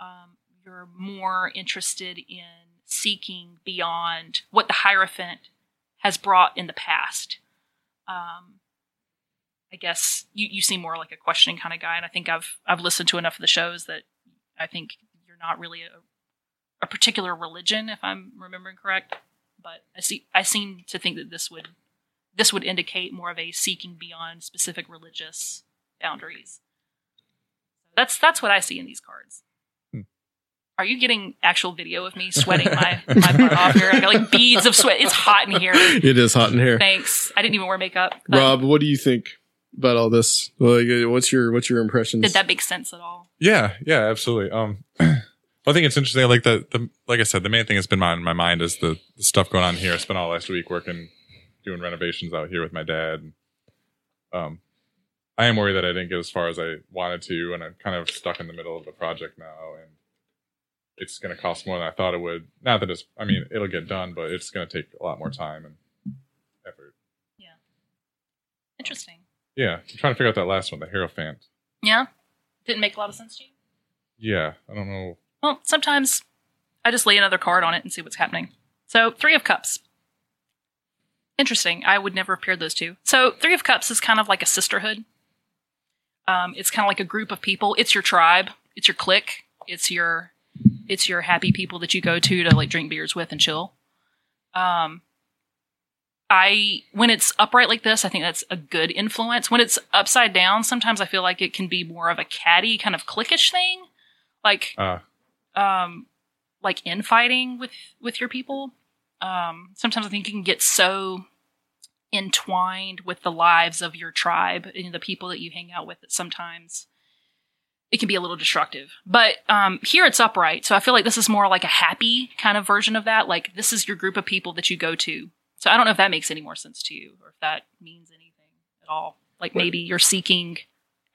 Um, you're more interested in seeking beyond what the Hierophant has brought in the past. Um, I guess you, you seem more like a questioning kind of guy, and I think I've I've listened to enough of the shows that I think you're not really a, a particular religion, if I'm remembering correct. But I see I seem to think that this would this would indicate more of a seeking beyond specific religious boundaries. That's that's what I see in these cards. Are you getting actual video of me sweating my, my butt off here? I got like beads of sweat. It's hot in here. It is hot in here. Thanks. I didn't even wear makeup. but Rob, what do you think about all this? Like, what's your what's your impressions? did that make sense at all? Yeah, yeah, absolutely. Um, well, I think it's interesting. Like the, the like I said, the main thing that's been on my mind is the, the stuff going on here. I spent all last week working, doing renovations out here with my dad. Um, I am worried that I didn't get as far as I wanted to, and I'm kind of stuck in the middle of the project now, and it's going to cost more than I thought it would. Not that it's, I mean, it'll get done, but it's going to take a lot more time and effort. Yeah. Interesting. Yeah, I'm trying to figure out that last one, the hero Hierophant. Yeah? Didn't make a lot of sense to you? Yeah, I don't know. Well, sometimes I just lay another card on it and see what's happening. So, Three of Cups. Interesting. I would never have paired those two. So, Three of Cups is kind of like a sisterhood. Um, it's kind of like a group of people. It's your tribe. It's your clique. It's your it's your happy people that you go to to like drink beers with and chill. Um, I when it's upright like this, I think that's a good influence. When it's upside down, sometimes I feel like it can be more of a catty kind of cliquish thing, like Uh, um, like infighting with with your people. Um, sometimes I think you can get so entwined with the lives of your tribe and the people that you hang out with that sometimes it can be a little destructive. But um, here it's upright, so I feel like this is more like a happy kind of version of that. Like this is your group of people that you go to. So I don't know if that makes any more sense to you, or if that means anything at all. Like maybe you're seeking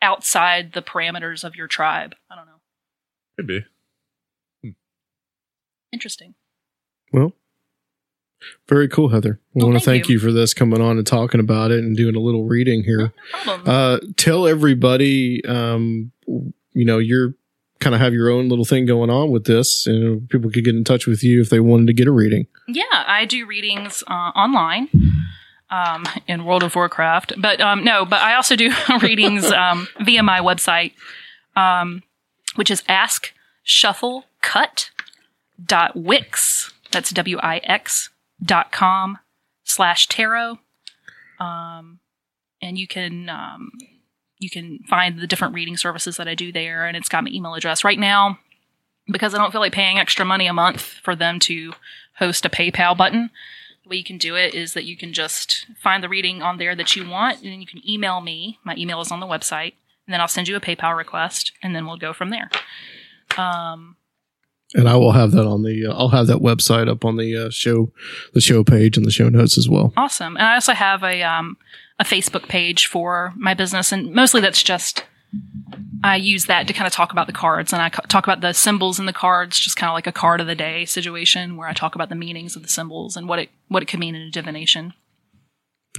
outside the parameters of your tribe. I don't know. could be. Interesting. Well, very cool, Heather. I want to thank you. for this coming on and talking about it and doing a little reading here. No Uh, tell everybody, um, you know, you're kind of have your own little thing going on with this, and people could get in touch with you if they wanted to get a reading. Yeah, I do readings uh, online um, in World of Warcraft, but um, no, but I also do readings um, via my website, um, which is askshufflecut.wix. That's W I X dot com slash tarot. Um, and you can um, you can find the different reading services that I do there, and it's got my email address right now because I don't feel like paying extra money a month for them to host a PayPal button. The way you can do it is that you can just find the reading on there that you want, and then you can email me. My email is on the website, and then I'll send you a PayPal request, and then we'll go from there. Um, And I will have that on the. Uh, I'll have that website up on the uh, show, the show page and the show notes as well. awesome. And I also have a um, a Facebook page for my business, and mostly that's just I use that to kind of talk about the cards, and I talk about the symbols in the cards, just kind of like a card of the day situation, where I talk about the meanings of the symbols and what it what it could mean in a divination.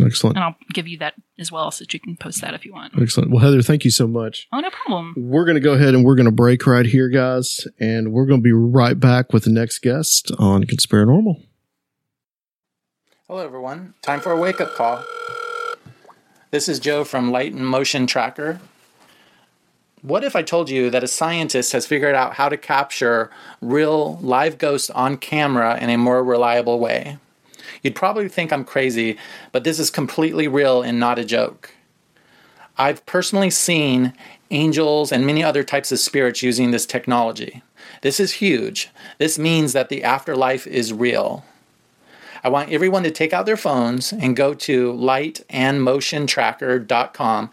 Excellent. And I'll give you that as well, so that you can post that if you want. Excellent. Well, Heather, thank you so much. Oh, no problem. We're going to go ahead and we're going to break right here, guys, and we're going to be right back with the next guest on Conspiranormal. Hello, everyone. Time for a wake up call. This is Joe from Light and Motion Tracker. What if I told you that a scientist has figured out how to capture real live ghosts on camera in a more reliable way? You'd probably think I'm crazy, but this is completely real and not a joke. I've personally seen angels and many other types of spirits using this technology. This is huge. This means that the afterlife is real. I want everyone to take out their phones and go to lightandmotiontracker.com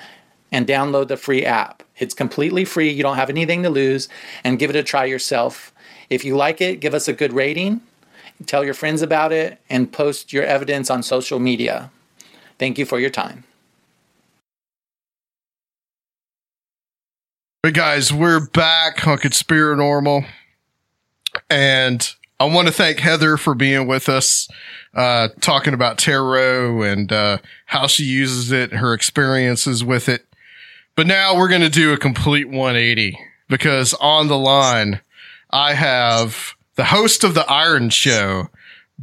and download the free app. It's completely free, you don't have anything to lose, and give it a try yourself. If you like it, give us a good rating, tell your friends about it, and post your evidence on social media. Thank you for your time. Hey guys, we're back on Conspiranormal. And I want to thank Heather for being with us, uh, talking about tarot and uh, how she uses it, her experiences with it. But now we're going to do a complete 180 because on the line, I have the host of the Iron Show,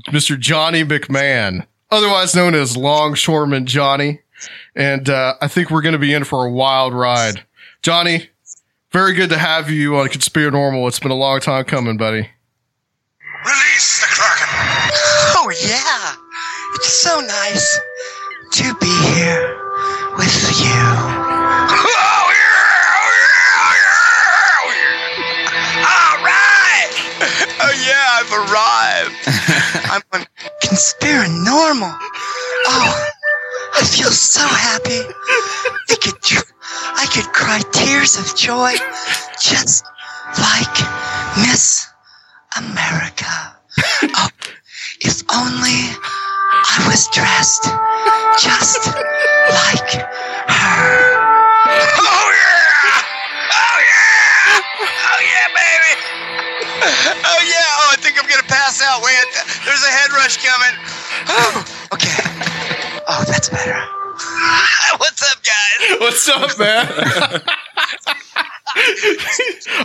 Mr. Johnny McMahon, otherwise known as Longshoreman Johnny. And uh, I think we're going to be in for a wild ride. Johnny, very good to have you on Conspiranormal. It's been a long time coming, buddy. Release the Kraken! Oh, yeah. It's so nice to be here with you. Yeah, I've arrived. I'm on Conspiranormal. Oh, I feel so happy. I could, tr- I could cry tears of joy just like Miss America. Oh, if only I was dressed just like her. Oh yeah! Oh, I think I'm gonna pass out. Wait, there's a head rush coming. Oh, okay. Oh, that's better. What's up, guys? What's up, man?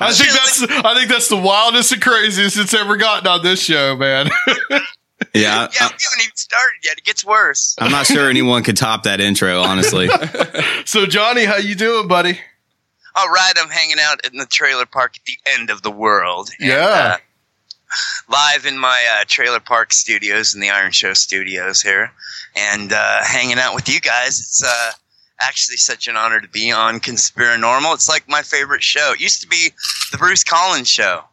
I think that's I think that's the wildest and craziest it's ever gotten on this show, man. Yeah, Yeah, we haven't even started yet. It gets worse. I'm not sure anyone could top that intro, honestly. so Johnny, how you doing, buddy? All right, I'm hanging out in the trailer park at the end of the world. And, Yeah. uh, live in my uh, trailer park studios in the Iron Show studios here, and uh, hanging out with you guys. It's uh, actually such an honor to be on Conspiranormal. It's like my favorite show. It used to be the Bruce Collins show.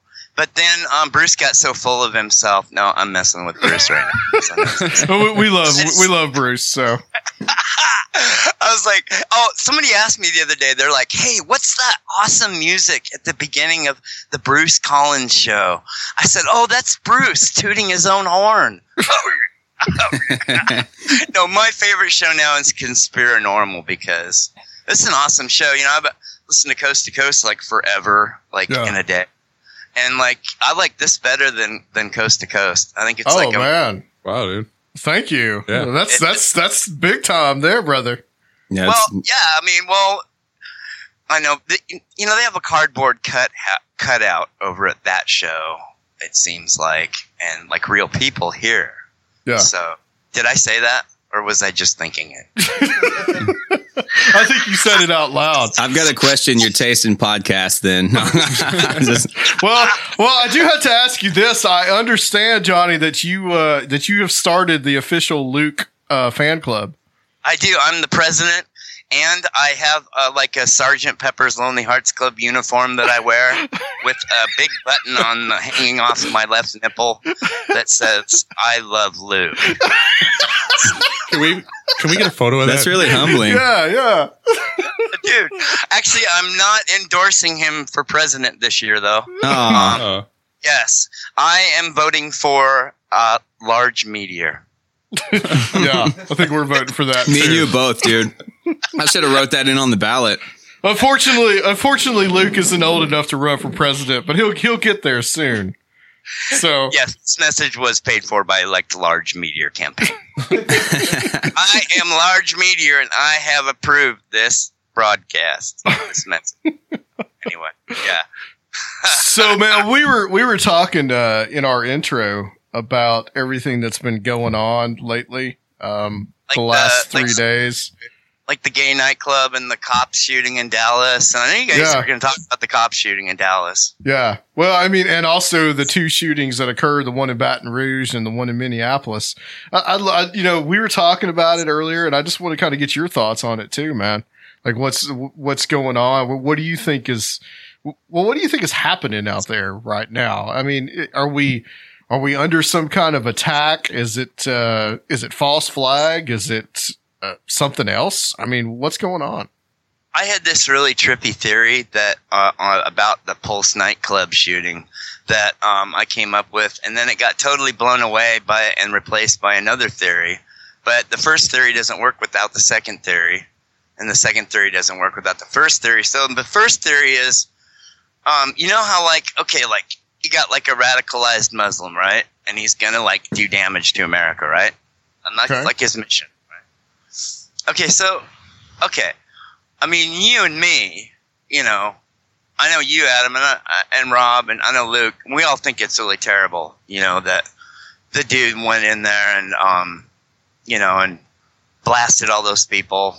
But then um, Bruce got so full of himself. No, I'm messing with Bruce right now. we, we love we love Bruce, so I was like, oh, somebody asked me the other day, they're like, hey, what's that awesome music at the beginning of the Bruce Collins show? I said, oh, that's Bruce tooting his own horn. no, my favorite show now is Conspiranormal because it's an awesome show. You know, I've listened to Coast to Coast like forever, like Yeah. in a day. And like, I like this better than, than Coast to Coast. I think it's oh like a, man, wow, dude, thank you. Yeah. that's that's that's big time there, brother. Yeah, well, yeah. I mean, well, I know. th- You know, they have a cardboard cut ha- cutout over at that show. It seems like, and like real people here. Yeah. So, did I say that, or was I just thinking it? I think you said it out loud. I've got to question your taste in podcasts. Then, Just- well, well, I do have to ask you this. I understand, Johnny, that you uh, that you have started the official Luke uh, fan club. I do. I'm the president, and I have uh, like a Sergeant Pepper's Lonely Hearts Club uniform that I wear with a big button on the, hanging off my left nipple that says "I love Luke." Can we Can we get a photo of That's that? That's really humbling. yeah, yeah. Dude, actually, I'm not endorsing him for president this year, though. Aw. Um, yes, I am voting for uh, large meteor. yeah, I think we're voting for that. Me too. and you both, dude. I should have wrote that in on the ballot. Unfortunately, unfortunately, Luke isn't old enough to run for president, but he'll he'll get there soon. So Yes, this message was paid for by like the large meteor campaign. I am large meteor, and I have approved this broadcast. This message. Anyway, yeah. so man, we were we were talking uh, in our intro about everything that's been going on lately. Um, the last the- three like- days. Like the gay nightclub and the cop shooting in Dallas. And I know you guys Yeah. are going to talk about the cop shooting in Dallas. Yeah. Well, I mean, and also the two shootings that occurred, the one in Baton Rouge and the one in Minneapolis. I, I, you know, we were talking about it earlier and I just want to kind of get your thoughts on it too, man. Like what's, what's going on? What, what do you think is, well, what do you think is happening out there right now? I mean, are we, are we under some kind of attack? Is it, uh, is it false flag? Is it, uh, something else? I mean, what's going on? I had this really trippy theory that uh, uh, about the Pulse nightclub shooting that um, I came up with, and then it got totally blown away by and replaced by another theory. But the first theory doesn't work without the second theory, and the second theory doesn't work without the first theory. So the first theory is, um, you know how like okay, like you got like a radicalized Muslim, right? And he's gonna like do damage to America, right? And that's Okay. like his mission. Okay, so okay, I mean you and me, you know, I know you, Adam, and I, and Rob, and I know Luke. We all think it's really terrible, you know, that the dude went in there and um, you know, and blasted all those people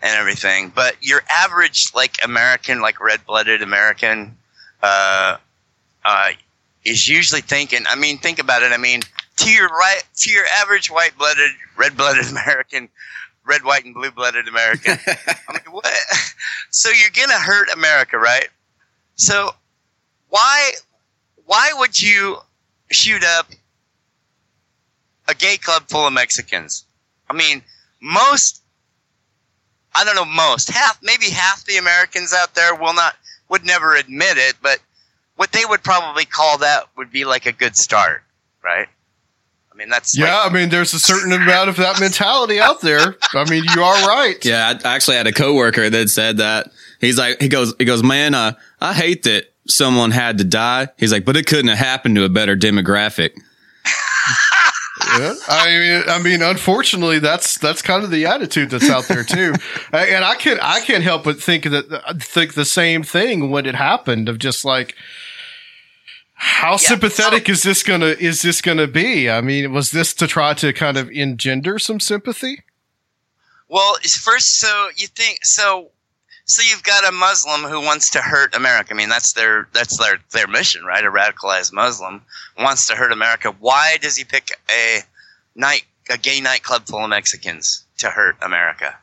and everything. But your average like American, like red blooded American, uh, uh, is usually thinking. I mean, think about it. I mean, to your right, to your average white blooded, red blooded American, red, white, and blue blooded American. I mean, what? So you're gonna hurt America, right? So why why would you shoot up a gay club full of Mexicans? I mean, most I don't know most half maybe half the Americans out there will not would never admit it, but what they would probably call that would be like a good start, right? I mean, that's Yeah. I mean, there's a certain amount of that mentality out there. I mean, you are right. Yeah, I actually had a coworker that said that. He's like, he goes, he goes, man, uh, I hate that someone had to die. He's like, but it couldn't have happened to a better demographic. Yeah. I mean, I mean, unfortunately, that's that's kind of the attitude that's out there too, and I can I can't help but think that think the same thing when it happened of just like how sympathetic oh. is this gonna is this gonna be? I mean, was this to try to kind of engender some sympathy? Well, first, so you think so. So you've got a Muslim who wants to hurt America. I mean, that's their that's their their mission, right? A radicalized Muslim wants to hurt America. Why does he pick a night a gay nightclub full of Mexicans to hurt America?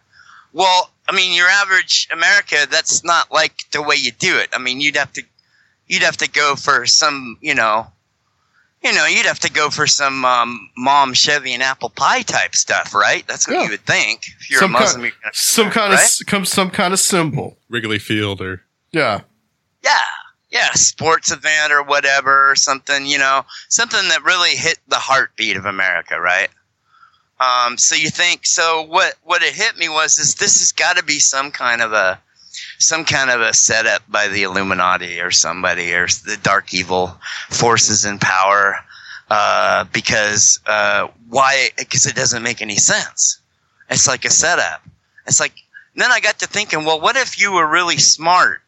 Well, I mean, your average America, that's not like the way you do it. I mean, you'd have to you'd have to go for some, you know, you know, you'd have to go for some um, mom Chevy and apple pie type stuff, right? That's what you would think. If you're some a Muslim, kind, you're gonna, some kind of right? s- come some kind of symbol. Wrigley Field or Yeah. yeah, yeah, sports event or whatever, or something, you know, something that really hit the heartbeat of America, right? Um, so you think so? What what it hit me was is this has got to be some kind of a some kind of a setup by the Illuminati or somebody or the dark evil forces in power. Uh, because uh, why? Because it doesn't make any sense. It's like a setup. It's like then I got to thinking, well, what if you were really smart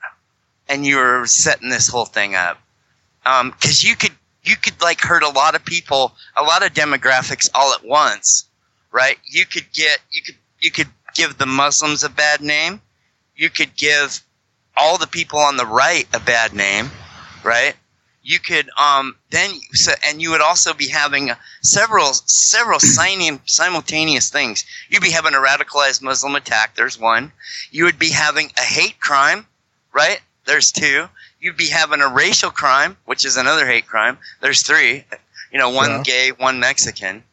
and you were setting this whole thing up? Because you could you could like hurt a lot of people, a lot of demographics all at once, right? You could get you could you could give the Muslims a bad name. You could give all the people on the right a bad name, right? You could um then so, and you would also be having several several simultaneous things. You'd be having a radicalized Muslim attack. There's one. You would be having a hate crime, right? There's two. You'd be having a racial crime, which is another hate crime. There's three. You know, one Yeah. gay, one Mexican,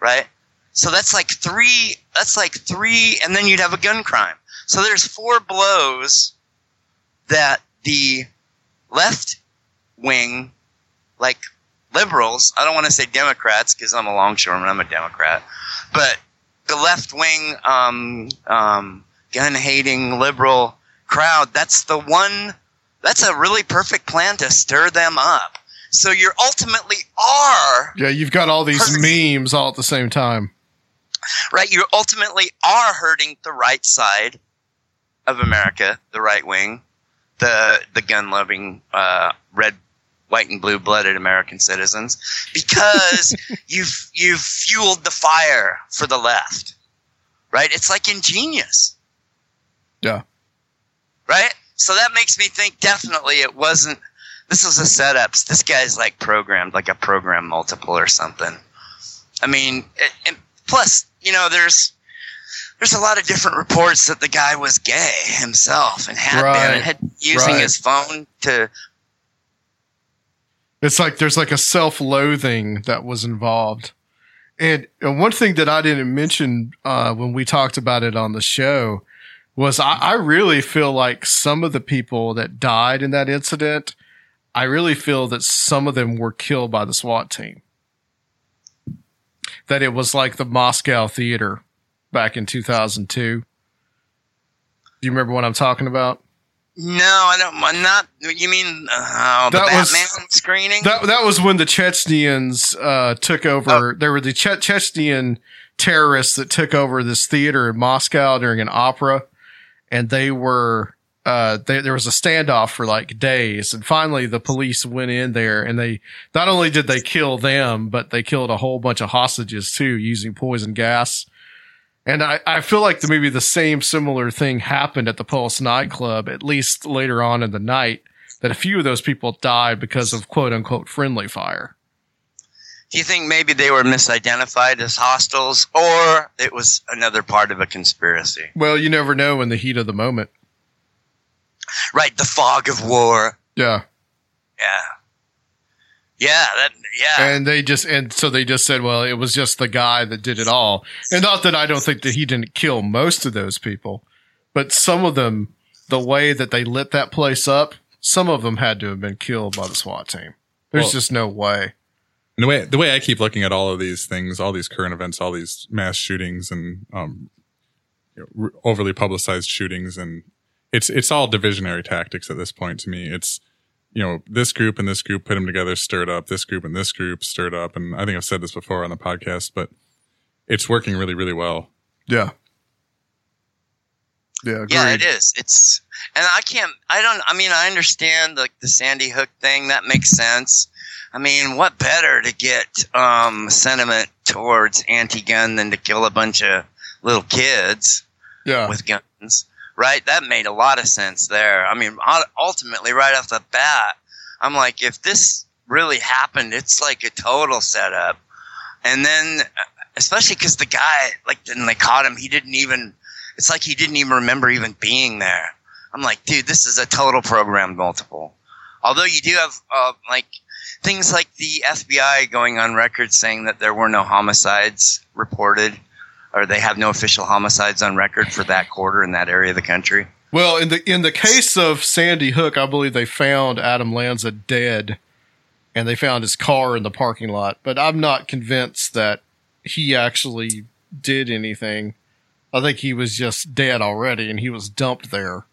right? So that's like three. That's like three, and then you'd have a gun crime. So there's four blows that the left wing, like liberals, I don't want to say Democrats because I'm a longshoreman, I'm a Democrat, but the left wing, um, um, gun hating liberal crowd, that's the one, that's a really perfect plan to stir them up. So you're ultimately are Yeah, you've got all these memes all at the same time. right? You ultimately are hurting the right side of America, the right wing, the the gun loving, uh, red, white, and blue blooded American citizens, because you've you've fueled the fire for the left, right? It's like ingenious, Yeah. right? So that makes me think definitely it wasn't. This was a setup. This guy's like programmed, like a program multiple or something. I mean, it, and plus, you know, there's there's a lot of different reports that the guy was gay himself and had Right, been and had using right. his phone to It's like there's like a self loathing that was involved. And, and one thing that I didn't mention uh, when we talked about it on the show was I, I really feel like some of the people that died in that incident, I really feel that some of them were killed by the SWAT team. That it was like the Moscow Theater back in 2002. Do you remember what I'm talking about? no, I don't. I'm not. You mean uh, the That was- Batman screening? That that was when the Chechens uh, took over. There were the che- Chechen terrorists that took over this theater in Moscow during an opera, and they were uh, they, there was a standoff for like days, and finally the police went in there, and they not only did they kill them, but they killed a whole bunch of hostages too using poison gas. And I, I feel like the, maybe the same similar thing happened at the Pulse nightclub, at least later on in the night, that a few of those people died because of quote unquote friendly fire. Do you think maybe they were misidentified as hostiles, or it was another part of a conspiracy? Well, you never know in the heat of the moment. Right, the fog of war. Yeah. Yeah, yeah, that yeah. And they just, and so they just said, well, it was just the guy that did it all. And not that I don't think that he didn't kill most of those people, but some of them, the way that they lit that place up, some of them had to have been killed by the SWAT team. There's Well- just no way. And the way the way I keep looking at all of these things, all these current events, all these mass shootings and um, you know, overly publicized shootings, and it's it's all divisionary tactics at this point. To me, it's you know this group and this group put them together, stirred up. This group and this group stirred up, and I think I've said this before on the podcast, but it's working really, really well. Yeah. Yeah. Yeah, it is. It's and I can't. I don't. I mean, I understand like the Sandy Hook thing. That makes sense. I mean, what better to get um, sentiment towards anti-gun than to kill a bunch of little kids Yeah. with guns, right? That made a lot of sense there. I mean, ultimately, right off the bat, I'm like, if this really happened, it's like a total setup. And then, uh, especially because the guy, like, then they caught him. He didn't even. It's like he didn't even remember even being there. I'm like, dude, this is a total programmed multiple. Although you do have uh, like things like the FBI going on record saying that there were no homicides reported, or they have no official homicides on record for that quarter in that area of the country. Well, in the in the case of Sandy Hook, I believe they found Adam Lanza dead, and they found his car in the parking lot. But I'm not convinced that he actually did anything. I think he was just dead already, and he was dumped there.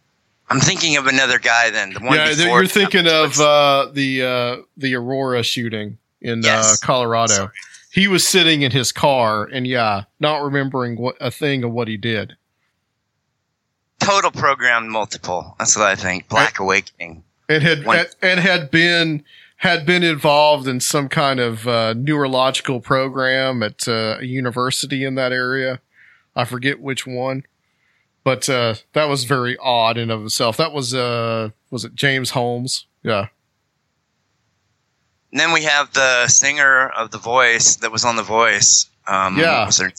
I'm thinking of another guy then. The one yeah, before you're thinking of uh, the uh, the Aurora shooting in Yes. uh, Colorado. He was sitting in his car, and yeah, not remembering what a thing of what he did. total programmed multiple. That's what I think. Black Awakening. and had, One- and had been had been involved in some kind of uh, neurological program at uh, a university in that area. I forget which one, but uh, that was very odd in of itself. That was uh, was it James Holmes? Yeah, And then we have the singer of The Voice that was on The Voice. Um, Yeah. what was her-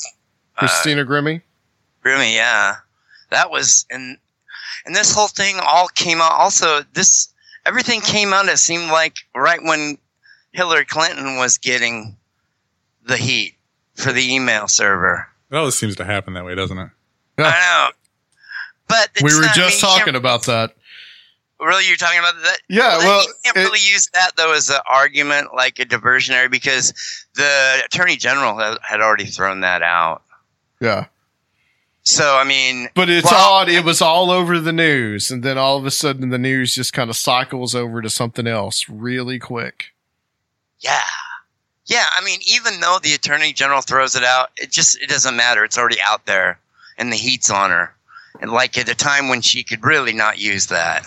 Christina Grimmie. Grimmy, yeah. That was and and this whole thing all came out also this everything came out it seemed like right when Hillary Clinton was getting the heat for the email server. It always seems to happen that way, doesn't it? I know. But we were not- I just mean, talking about that. Really, you're talking about that? Yeah, then well, you can't really use that though as an argument, like a diversionary, because the attorney general had, had already thrown that out. Yeah. So I mean, But it's well, odd. It was all over the news, and then all of a sudden, the news just kind of cycles over to something else really quick. Yeah. Yeah, I mean, even though the attorney general throws it out, it just it doesn't matter. It's already out there, and the heat's on her. And like at a time when she could really not use that,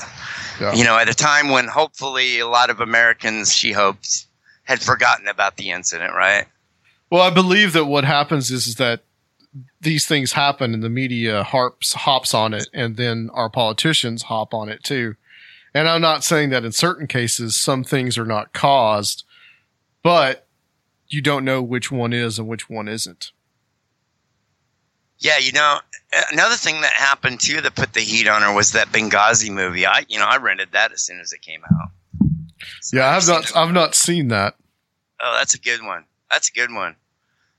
Yeah. you know, at a time when hopefully a lot of Americans, she hopes, had forgotten about the incident, right? Well, I believe that what happens is, is that these things happen, and the media harps hops on it, and then our politicians hop on it too. And I'm not saying that in certain cases some things are not caused, but you don't know which one is and which one isn't. Yeah, you know, another thing that happened too that put the heat on her was that Benghazi movie. I, you know, I rented that as soon as it came out. Yeah, I've not I've not seen that. Oh, that's a good one. That's a good one.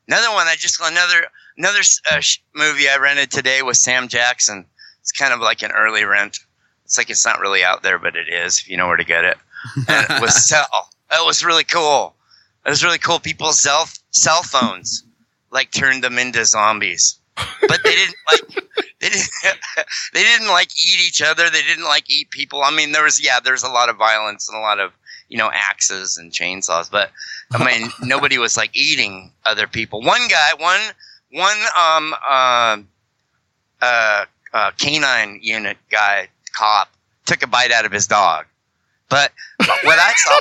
Another one I just another another uh, sh- movie I rented today was Sam Jackson. It's kind of like an early rent. It's like it's not really out there, but it is if you know where to get it. And it was Cell. It was really cool. It was really cool. People's cell cell phones like turned them into zombies, but they didn't like they didn't they didn't like eat each other. They didn't like eat people. I mean, there was yeah, there's a lot of violence and a lot of you know axes and chainsaws, but I mean, nobody was like eating other people. One guy, one one um uh, uh, uh canine unit guy cop took a bite out of his dog, but what I saw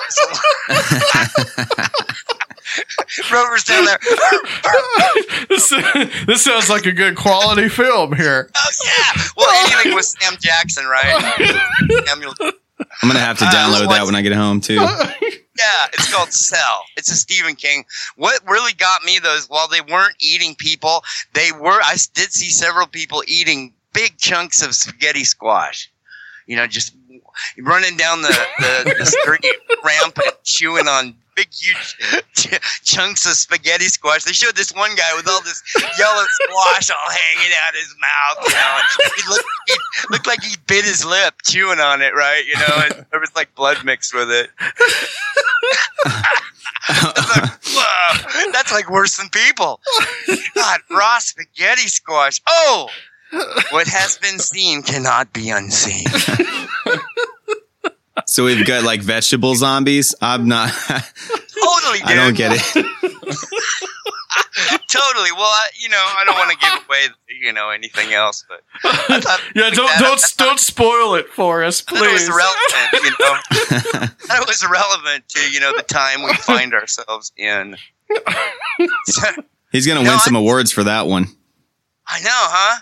was. Rover's down there. this, this sounds like a good quality film here. Oh yeah. Well, anything with Sam Jackson, right? Samuel I'm gonna have to Uh, download that when I get home too. Yeah, it's called Cell. It's a Stephen King. What really got me though is while they weren't eating people, they were. I did see several people eating big chunks of spaghetti squash. You know, just running down the the, the street ramp and chewing on big huge ch- chunks of spaghetti squash. They showed this one guy with all this yellow squash all hanging out his mouth. You know, he looked, he looked like he bit his lip chewing on it. Right? You know, and there was like blood mixed with it. Whoa, that's like worse than people. God, raw spaghetti squash. Oh, what has been seen cannot be unseen. So we've got like vegetable zombies. I'm not. Totally, dude. I don't get it. totally. Well, I, you know, I don't want to give away, you know, anything else, but thought Yeah, don't that- don't don't spoil it for us, I thought it was please. relevant, you know. I thought it was relevant to you know the time we find ourselves in. He's gonna No, win I- some awards for that one. I know, huh?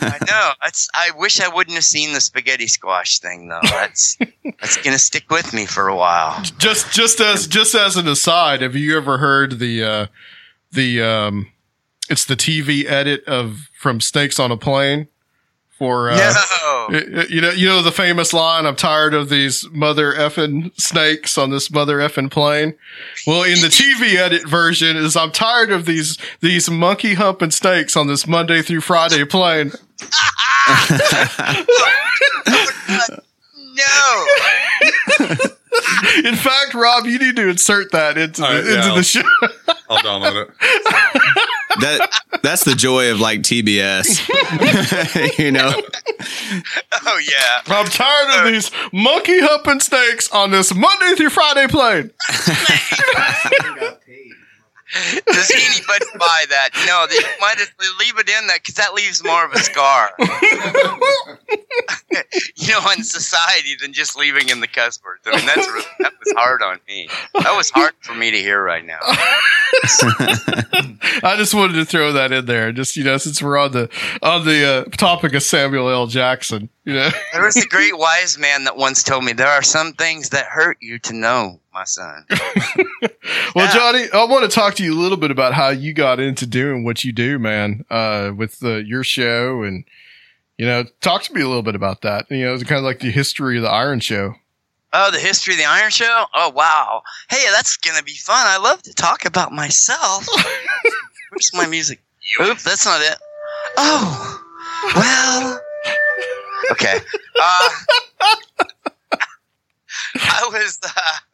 I know. That's. I wish I wouldn't have seen the spaghetti squash thing though. That's that's gonna stick with me for a while. just just as just as an aside, have you ever heard the uh the um it's the TV edit of from Snakes on a Plane for uh No. you know you know the famous line I'm tired of these mother effing snakes on this mother effing plane. Well, in the TV edit version is I'm tired of these these monkey humping snakes on this Monday through Friday plane. No. In fact, Rob, you need to insert that into right, yeah, into I'll- the show. I'll download it. That that's the joy of like TBS. you know, Oh yeah. I'm tired of uh, these monkey humping snakes on this Monday through Friday plane. Does anybody buy that? No, they might as well leave it in that because that leaves more of a scar. you know, in society than just leaving in the cuss words. I mean, that's re- that was hard on me. That was hard for me to hear right now. I just wanted to throw that in there, just you know, since we're on the on the uh, topic of Samuel L. Jackson. You know, There was a great wise man that once told me there are some things that hurt you to know, my son. well, Johnny, I want to talk to you a little bit about how you got into doing what you do, man, uh, with uh, your show, and you know, talk to me a little bit about that. You know, it's kind of like the history of the Iron Show. Oh, the history of the Iron Show? Oh, wow. Hey, that's going to be fun. I love to talk about myself. Where's my music? Oops, that's not it. Oh, well. Okay. Uh, I was. Uh,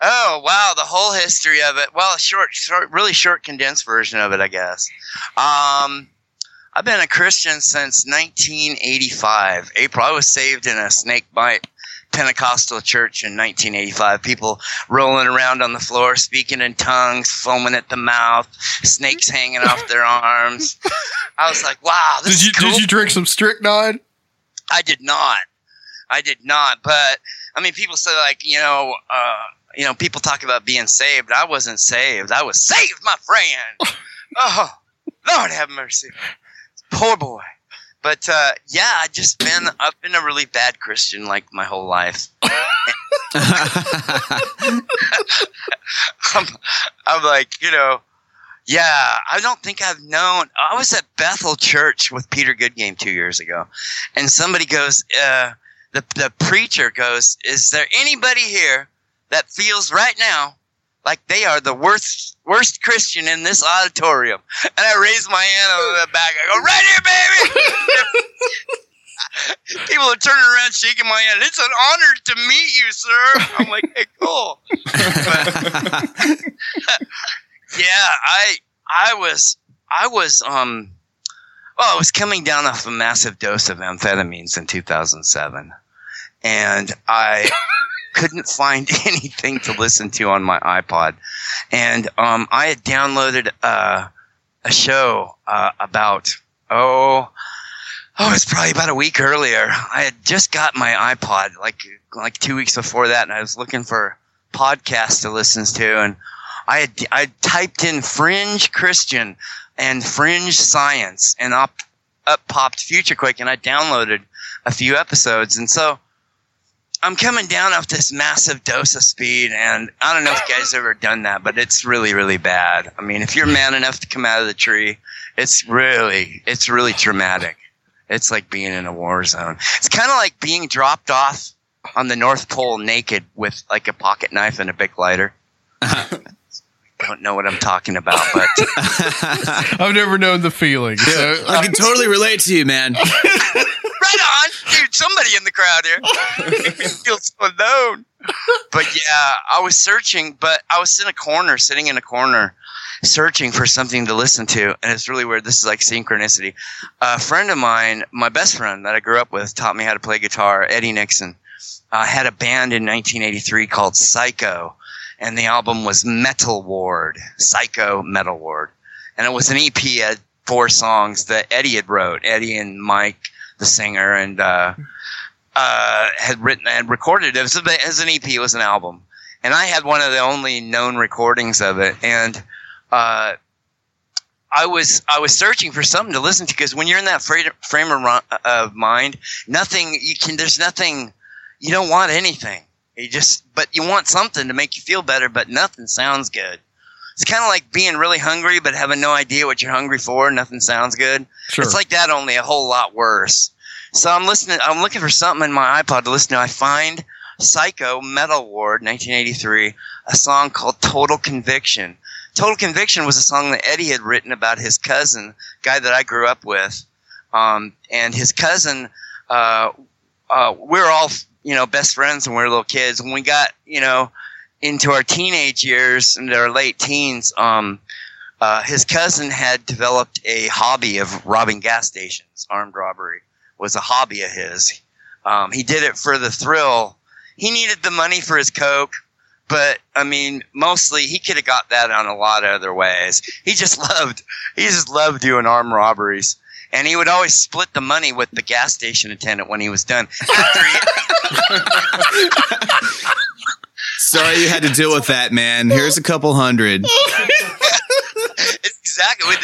oh wow, the whole history of it. Well, a short, short, really short, condensed version of it, I guess. Um, I've been a Christian since 1985. April. I was saved in a snake bite Pentecostal church in 1985. People rolling around on the floor, speaking in tongues, foaming at the mouth, snakes hanging off their arms. I was like, wow, this Did you cool. did you drink some strychnine? I did not. I did not. But I mean, people say like, you know, uh, you know, people talk about being saved. I wasn't saved. I was saved, my friend. oh, Lord have mercy. Poor boy. But uh, yeah, I just been I've been a really bad Christian like my whole life. I'm, I'm like, you know, yeah, I don't think I've known. I was at Bethel Church with Peter Goodgame two years ago, and somebody goes, uh, the the preacher goes, "Is there anybody here that feels right now like they are the worst worst Christian in this auditorium?" And I raise my hand over the back. I go, "Right here, baby." People are turning around, shaking my hand. It's an honor to meet you, sir. I'm like, hey, cool. yeah, I I was I was um well, I was coming down off a massive dose of amphetamines in 2007, and I couldn't find anything to listen to on my iPod, and um, I had downloaded uh, a show uh, about oh. Oh, it's probably about a week earlier. I had just got my iPod like like two weeks before that, and I was looking for podcasts to listen to, and I had I typed in fringe Christian and fringe science, and up up popped FutureQuake, and I downloaded a few episodes, and so I'm coming down off this massive dose of speed, and I don't know if you guys ever done that, but it's really really bad. I mean, if you're man enough to come out of the tree, it's really it's really traumatic. It's like being in a war zone. It's kind of like being dropped off on the North Pole naked with like a pocket knife and a Bic lighter. don't know what I'm talking about, but I've never known the feeling. So I can totally relate to you, man. right on, dude. Somebody in the crowd here. Feel so alone. But yeah, I was searching, but I was in a corner, sitting in a corner, searching for something to listen to, and it's really weird. This is like synchronicity. A friend of mine, my best friend that I grew up with, taught me how to play guitar. Eddie Nixon uh, had a band in 1983 called Psycho, and the album was Metal Ward, Psycho Metal Ward, and it was an EP. Had four songs that Eddie had wrote. Eddie and Mike, the singer, and uh, uh, had written and recorded it. It was a- as an EP. It was an album, and I had one of the only known recordings of it, and. Uh, I was I was searching for something to listen to because when you're in that frame, frame of, of mind, nothing you can. There's nothing. You don't want anything. You just, but you want something to make you feel better, but nothing sounds good. It's kind of like being really hungry, but having no idea what you're hungry for. Nothing sounds good. Sure. It's like that, only a whole lot worse. So I'm listening. I'm looking for something in my iPod to listen to. I find Psycho Metal Ward, 1983, a song called Total Conviction. Total Conviction was a song that Eddie had written about his cousin, guy that I grew up with, um, and his cousin. Uh, uh, we we're all you know best friends when we were little kids. When we got you know into our teenage years and our late teens, um, uh, his cousin had developed a hobby of robbing gas stations. Armed robbery was a hobby of his. Um, he did it for the thrill. He needed the money for his coke, but I mean, mostly he could have got that on a lot of other ways. He just loved, he just loved doing armed robberies. And he would always split the money with the gas station attendant when he was done. Sorry you had to deal with that, man. Here's a couple hundred. Exactly.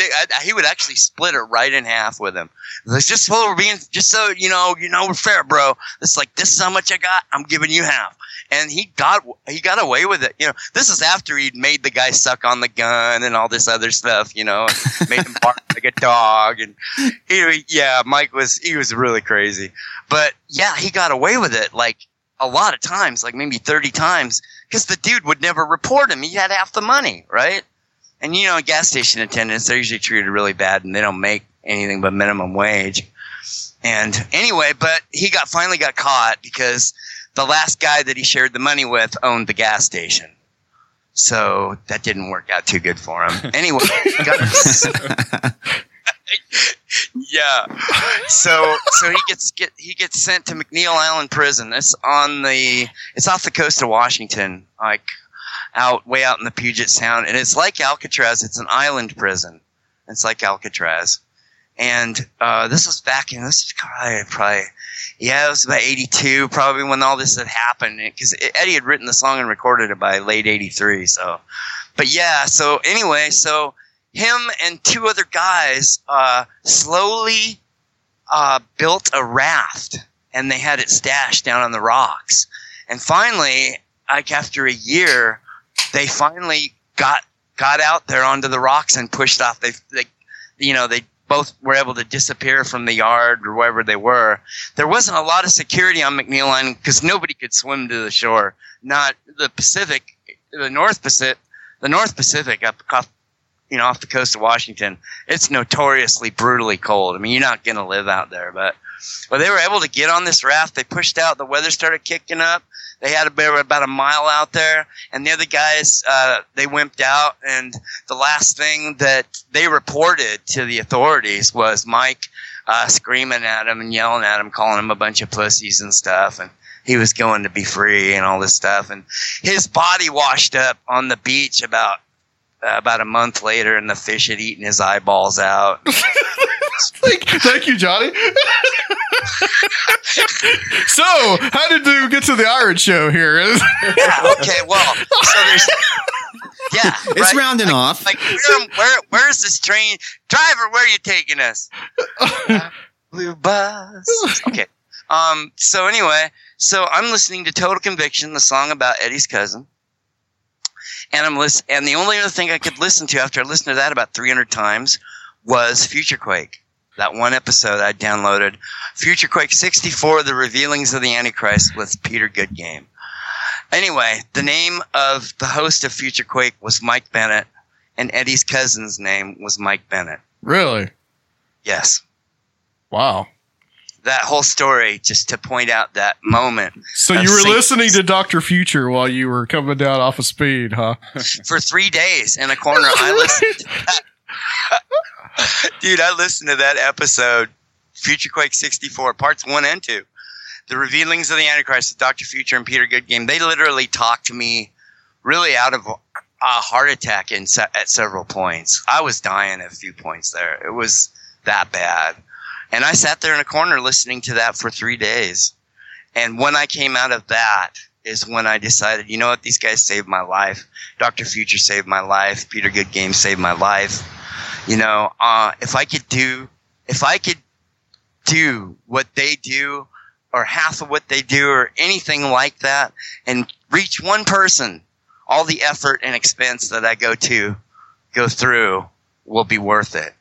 He would actually split it right in half with him. Just so we're being, just so you know, you know, we're fair, bro. It's like this is how much I got. I'm giving you half. And he got he got away with it. You know, this is after he'd made the guy suck on the gun and all this other stuff. You know, made him bark like a dog. And yeah, Mike was he was really crazy. But yeah, he got away with it like a lot of times, like maybe thirty times, because the dude would never report him. He had half the money, right? And you know, gas station attendants, they're usually treated really bad and they don't make anything but minimum wage. And anyway, but he got finally got caught because the last guy that he shared the money with owned the gas station. So that didn't work out too good for him. Anyway, got- yeah. So so he gets get he gets sent to McNeil Island Prison. It's on the it's off the coast of Washington, like out way out in the Puget Sound, and it's like Alcatraz. It's an island prison. It's like Alcatraz. And uh, this was back in this probably, probably yeah it was about 82 probably when all this had happened because Eddie had written the song and recorded it by late 83 so but yeah so anyway so him and two other guys uh, slowly uh, built a raft and they had it stashed down on the rocks and finally like after a year they finally got got out there onto the rocks and pushed off they they you know they both were able to disappear from the yard or wherever they were. There wasn't a lot of security on McNeil Island because nobody could swim to the shore. Not the Pacific, the North Pacific, the North Pacific up you know, off the coast of Washington. It's notoriously brutally cold. I mean, you're not going to live out there, but but they were able to get on this raft. They pushed out. The weather started kicking up. They had about a mile out there, and the other guys uh, they wimped out. And the last thing that they reported to the authorities was Mike uh, screaming at him and yelling at him, calling him a bunch of pussies and stuff. And he was going to be free and all this stuff. And his body washed up on the beach about uh, about a month later, and the fish had eaten his eyeballs out. thank, thank you, Johnny. so, how did you get to the Iron Show here? yeah. Okay. Well, so there's. Yeah, It's rounding like, off. Like, where, where, where's this train driver? Where are you taking us? Blue bus. Okay. Um. So anyway, so I'm listening to Total Conviction, the song about Eddie's cousin, and I'm listen. And the only other thing I could listen to after I listened to that about 300 times was Future Quake. That one episode I downloaded, Future Quake 64, The Revealings of the Antichrist with Peter Goodgame. Anyway, the name of the host of Future Quake was Mike Bennett, and Eddie's cousin's name was Mike Bennett. Really? Yes. Wow. That whole story, just to point out that moment. So you were listening to Doctor Future while you were coming down off of speed, huh? for three days in a corner. I listened. To that. Dude, I listened to that episode, Future Quake 64, parts one and two. The Revealings of the Antichrist Dr. Future and Peter Goodgame. They literally talked to me really out of a heart attack in se- at several points. I was dying at a few points there. It was that bad. And I sat there in a corner listening to that for three days. And when I came out of that is when I decided, you know what, these guys saved my life. Dr. Future saved my life. Peter Goodgame saved my life. You know, uh, if I could do, if I could do what they do or half of what they do or anything like that and reach one person, all the effort and expense that I go to, go through will be worth it.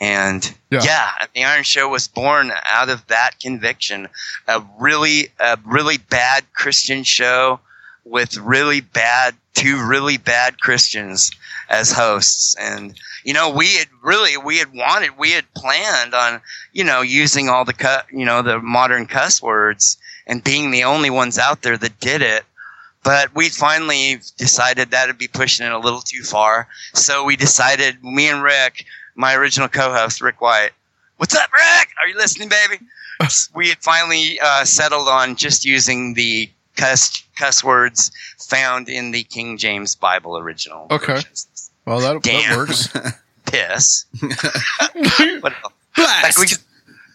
And yeah. the Iron Show was born out of that conviction. A really, a really bad Christian show with really bad, two really bad Christians as hosts. And, you know, we had really, we had wanted, we had planned on, you know, using all the cut, you know, the modern cuss words and being the only ones out there that did it. But we finally decided that would be pushing it a little too far. So we decided, me and Rick, my original co-host, Rick White, what's up, Rick? Are you listening, baby? we had finally uh, settled on just using the cuss, cuss words found in the King James Bible original. Okay. Well, that, that works. Piss. what else? Like we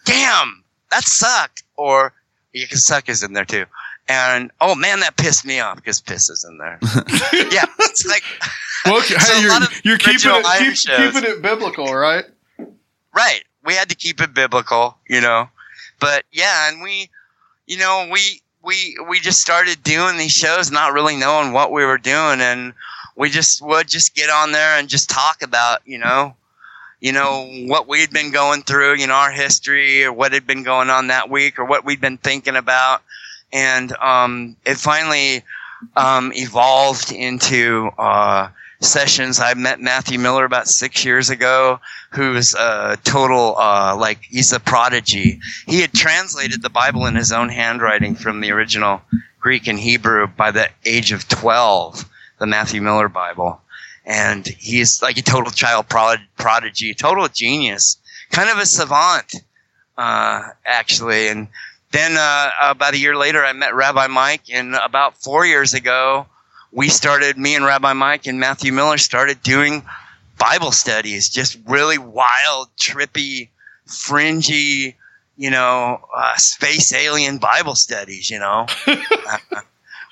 damn, that sucked. Or you can suck is in there too. And oh man, that pissed me off because piss is in there. yeah, it's like Well, okay, So hey, lot you're, you're keeping it, keep, keeping it biblical, right? right. We had to keep it biblical, you know. But yeah, and we, you know, we we we just started doing these shows, not really knowing what we were doing, and we just would just get on there and just talk about, you know, you know what we'd been going through, you know, our history or what had been going on that week or what we'd been thinking about, and um, it finally um, evolved into uh, sessions. I met Matthew Miller about six years ago, who's a total, uh, like, he's a prodigy. He had translated the Bible in his own handwriting from the original Greek and Hebrew by the age of 12, the Matthew Miller Bible. And he's like a total child prod- prodigy, total genius, kind of a savant, uh, actually. And then, uh, about a year later, I met Rabbi Mike, and about four years ago, we started, me and Rabbi Mike and Matthew Miller started doing Bible studies, just really wild, trippy, fringy, you know, uh, space alien Bible studies, you know. uh,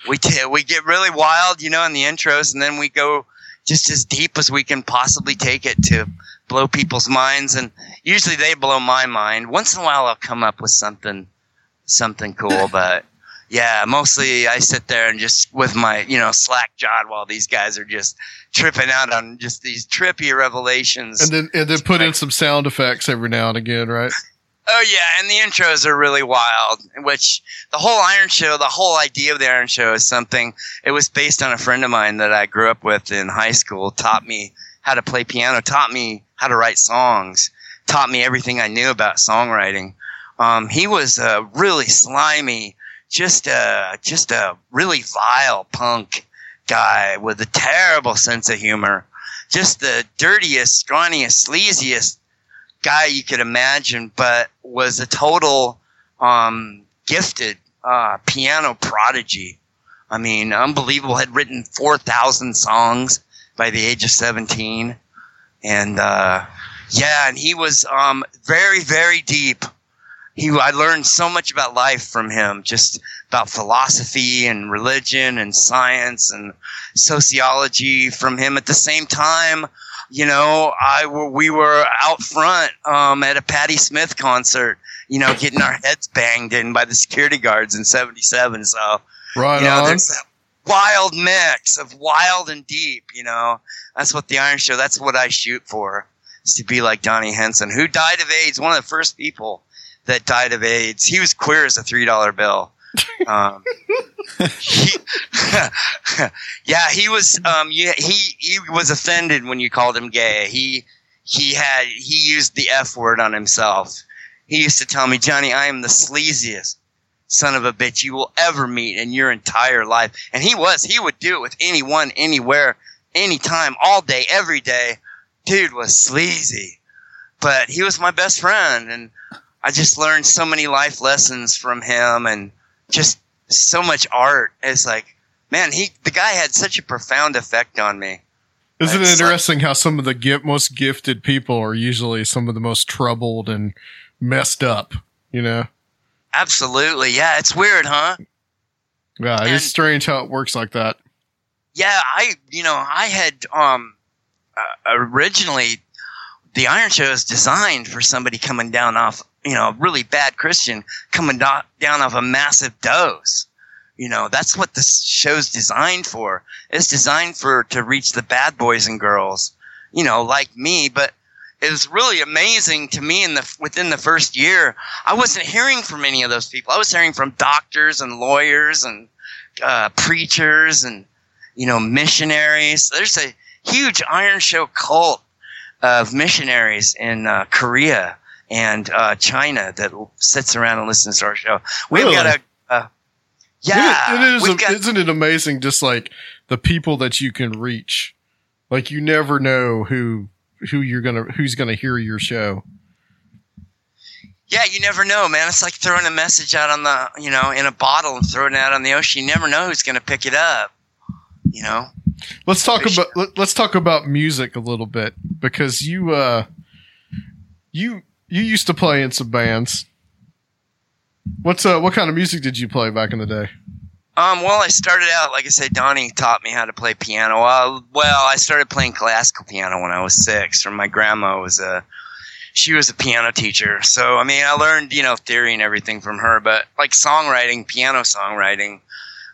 we, t- we get really wild, you know, in the intros, and then we go just as deep as we can possibly take it to blow people's minds. And usually they blow my mind. Once in a while, I'll come up with something, something cool, but yeah, mostly I sit there and just with my, you know, slack jawed while these guys are just tripping out on just these trippy revelations. And then and then put in some sound effects every now and again, right? Oh yeah, and the intros are really wild. Which the whole Iron Show, the whole idea of the Iron Show is something. It was based on a friend of mine that I grew up with in high school. Taught me how to play piano. Taught me how to write songs. Taught me everything I knew about songwriting. Um, he was a really slimy, just a just a really vile punk guy with a terrible sense of humor. Just the dirtiest, scrawniest, sleaziest guy you could imagine, but was a total um, gifted uh, piano prodigy. I mean, unbelievable. Had written four thousand songs by the age of seventeen, and uh, yeah, and he was um, very, very deep. He, I learned so much about life from him, just about philosophy and religion and science and sociology from him. At the same time, you know, I we were out front um, at a Patti Smith concert, you know, getting our heads banged in by the security guards in '77. So, right you know, on. there's that wild mix of wild and deep. You know, that's what the Iron Show. That's what I shoot for. Is to be like Donnie Henson, who died of AIDS. One of the first people that died of AIDS. He was queer as a three dollar bill. Um, he, yeah, he was. Um, yeah, he he was offended when you called him gay. He he had he used the f word on himself. He used to tell me, Johnny, I am the sleaziest son of a bitch you will ever meet in your entire life. And he was. He would do it with anyone, anywhere, anytime, all day, every day. Dude was sleazy, but he was my best friend, and I just learned so many life lessons from him, and just so much art. It's like, man, he the guy had such a profound effect on me. Isn't It's it interesting how some of the gi- most gifted people are usually some of the most troubled and messed up? You know? Absolutely, yeah. It's weird, huh? Yeah, it's strange how it works like that. Yeah, I you know I had um uh, originally the Iron Show is designed for somebody coming down off you know a really bad Christian coming do- down off a massive dose. You know that's what the show's designed for. It's designed for to reach the bad boys and girls, you know, like me. But it was really amazing to me in the within the first year. I wasn't hearing from any of those people. I was hearing from doctors and lawyers and uh, preachers and you know missionaries. There's a huge Iron Show cult of missionaries in uh, Korea and uh, China that sits around and listens to our show. We've Really? got a uh, yeah, It- it is. we've got- isn't it amazing? Just like the people that you can reach, like you never know who who you're gonna who's gonna hear your show. Yeah, you never know, man. It's like throwing a message out on the, you know, in a bottle and throwing it out on the ocean. You never know who's going to pick it up. You know? Let's talk about let, let's talk about music a little bit because you uh you you used to play in some bands. What's uh what kind of music did you play back in the day? Um, well, I started out, like I said, Donnie taught me how to play piano. Well, well, I started playing classical piano when I was six. From my grandma was a, she was a piano teacher. So, I mean, I learned, you know, theory and everything from her, but like songwriting, piano songwriting,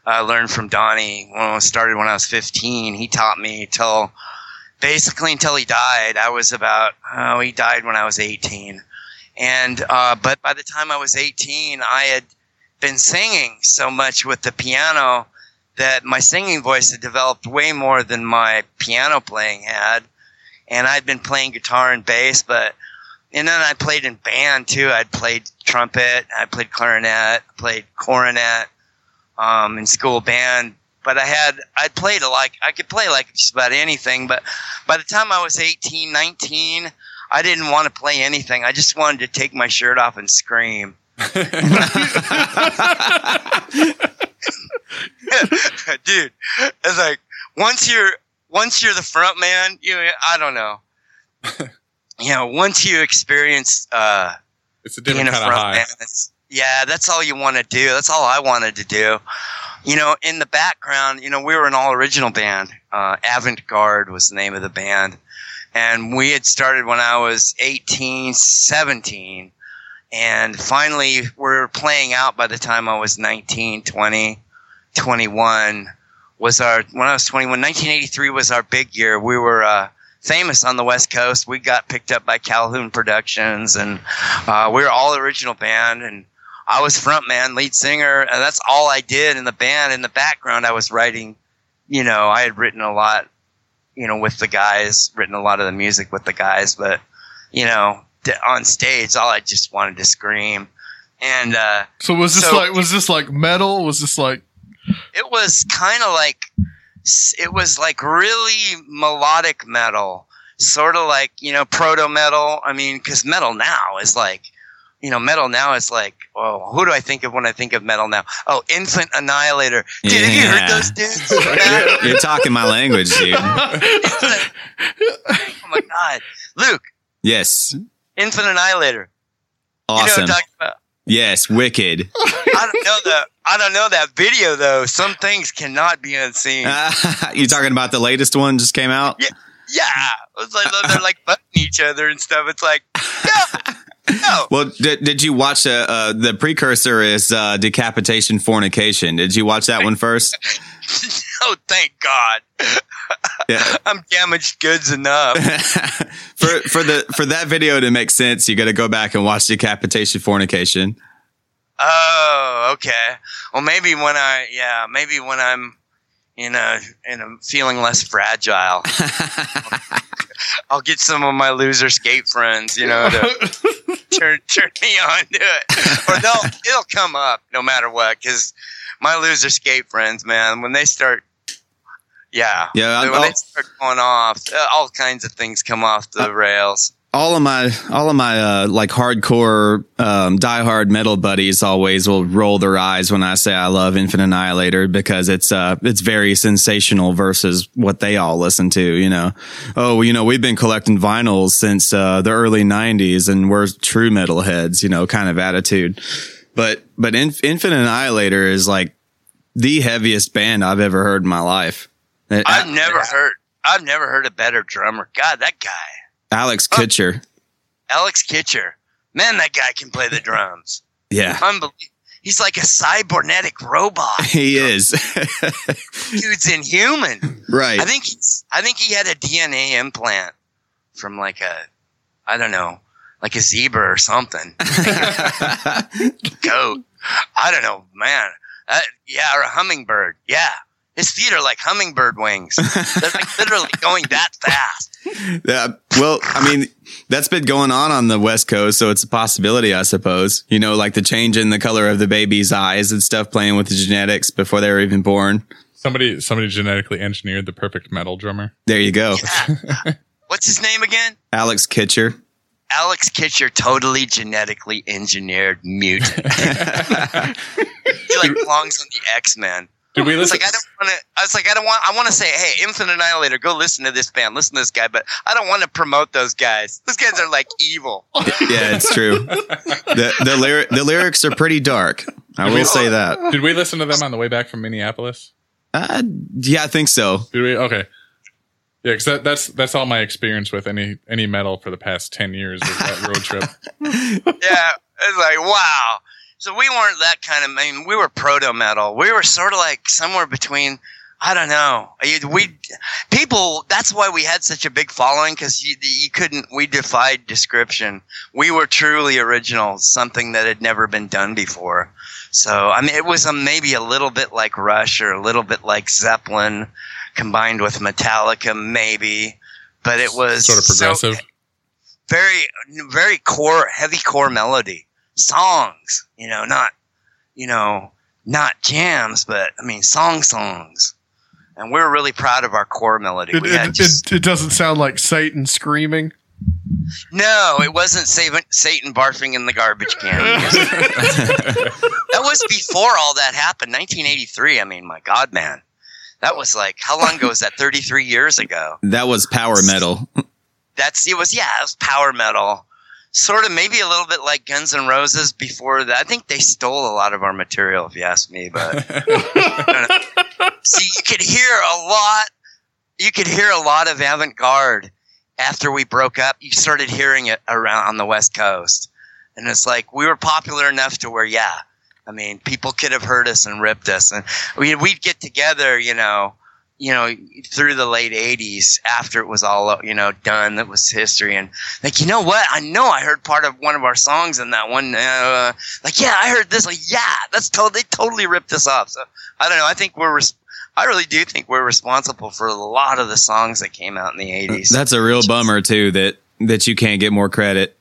I learned from Donnie when I started when I was 15. He taught me till basically until he died. I was about, oh, he died when I was 18. And, uh, but by the time I was 18, I had been singing so much with the piano that my singing voice had developed way more than my piano playing had. And I'd been playing guitar and bass, but, and then I played in band too. I'd played trumpet, I played clarinet, played cornet, um, in school band. But I had, I played a like, I could play like just about anything. But by the time I was 18, 19, I didn't want to play anything. I just wanted to take my shirt off and scream. Dude, it's like once you're once you're the front man, you I don't know. you know, once you experience uh it's a different a kind of front high. man, it's, yeah, that's all you want to do. That's all I wanted to do. You know, in the background, you know, we were an all original band. Uh, Avant Garde was the name of the band. And we had started when I was 18, 17. And finally, we were playing out by the time I was 19, 20, 21 was our, when I was 21, 1983 was our big year. We were, uh, famous on the West Coast. We got picked up by Calhoun Productions and, uh, we were all original band and I was front man, lead singer, and that's all I did in the band. In the background, I was writing, you know, I had written a lot, you know, with the guys, written a lot of the music with the guys, but, you know, on stage, all I just wanted to scream. And, uh, So was this So- like was this like metal? Was this like it was kind of like it was like really melodic metal sort of like you know proto metal i mean because metal now is like you know metal now is like oh who do i think of when i think of metal now oh infant annihilator dude have you heard those dudes You're talking my language, dude. oh my god luke Yes. infant annihilator you know Awesome. what i'm talking about Yes, wicked. i don't know that i don't know that video though some things cannot be unseen you talking about the latest one just came out? Yeah, yeah. It's like they're like butting each other and stuff. It's like, Well, did, did you watch uh, uh, the precursor is uh, decapitation fornication? Did you watch that one first? oh, thank God, Yeah. I'm damaged goods enough. For for the for that video to make sense, you got to go back and watch decapitation fornication. oh, okay. Well, maybe when I, yeah, maybe when I'm, you know, and I'm feeling less fragile, I'll get some of my loser skate friends, you know, to turn turn me on to it, or they'll it'll come up no matter what, because my loser skate friends, man, when they start. Yeah, Yeah, when I'll- they start going off, uh, all kinds of things come off the rails. All of my all of my uh, like hardcore um, diehard metal buddies always will roll their eyes when I say I love Infinite Annihilator because it's uh it's very sensational versus what they all listen to. You know, oh you know we've been collecting vinyls since uh, the early '90s and we're true metalheads. You know, kind of attitude. But but Inf- Infinite Annihilator is like the heaviest band I've ever heard in my life. I've never heard. I've never heard a better drummer. God, that guy, Alex Kitcher. Alex Kitcher. Man, that guy can play the drums. Yeah. Unbelievable. He's like a cybernetic robot. He is. Dude's inhuman. Right. I think he's, I think he had a DNA implant from like a, I don't know, like a zebra or something. Goat. I don't know, man. Uh, yeah, or a hummingbird. Yeah. His feet are like hummingbird wings. They're like literally going that fast. Yeah. Well, I mean, that's been going on on the West Coast, so it's a possibility, I suppose. You know, like the change in the color of the baby's eyes and stuff, playing with the genetics before they were even born. Somebody somebody genetically engineered the perfect metal drummer. There you go. What's his name again? Alex Kitcher. Alex Kitcher, totally genetically engineered mutant. he like belongs on the X Men. Did we I was listen? like, I don't want to. I was like, I don't want. I want to say, hey, Infinite Annihilator, go listen to this band, listen to this guy, but I don't want to promote those guys. Those guys are like evil. Yeah, it's true. the the, lyri- the lyrics are pretty dark. I Did will we- say that. Did we listen to them on the way back from Minneapolis? Uh, yeah, I think so. Did we? Okay. Yeah, because that, that's that's all my experience with any any metal for the past ten years is that road trip. yeah, it's like wow. So we weren't that kind of. I mean, we were proto metal. We were sort of like somewhere between I don't know. We people. That's why we had such a big following because you, you couldn't. We defied description. We were truly original, something that had never been done before. So I mean, it was a, maybe a little bit like Rush or a little bit like Zeppelin, combined with Metallica, maybe. But it was Sort of so- progressive. very very core heavy core melody songs you know not you know not jams but i mean song songs. And we're really proud of our core melody. It, we had it, just, it, it doesn't sound like Satan screaming. no it wasn't satan, satan barfing in the garbage can. That was before all that happened 1983 i mean my god man. That was like how long ago was that? 33 years ago. That was power metal. that's it was yeah it was power metal sort of maybe a little bit like guns N' roses before that. I think they stole a lot of our material if you ask me but see you could hear a lot you could hear a lot of avant-garde after we broke up. You started hearing it around on the west coast. And it's like we were popular enough to where yeah i mean people could have heard us and ripped us. And we, we'd get together you know you know, through the late '80s, after it was all you know done, that was history. And like, you know what? I know I heard part of one of our songs in that one. Uh, like, yeah, I heard this. Like, yeah, that's totally they totally ripped us off. So I don't know. I think we're. Res- I really do think we're responsible for a lot of the songs that came out in the '80s. That's a real bummer too that that you can't get more credit.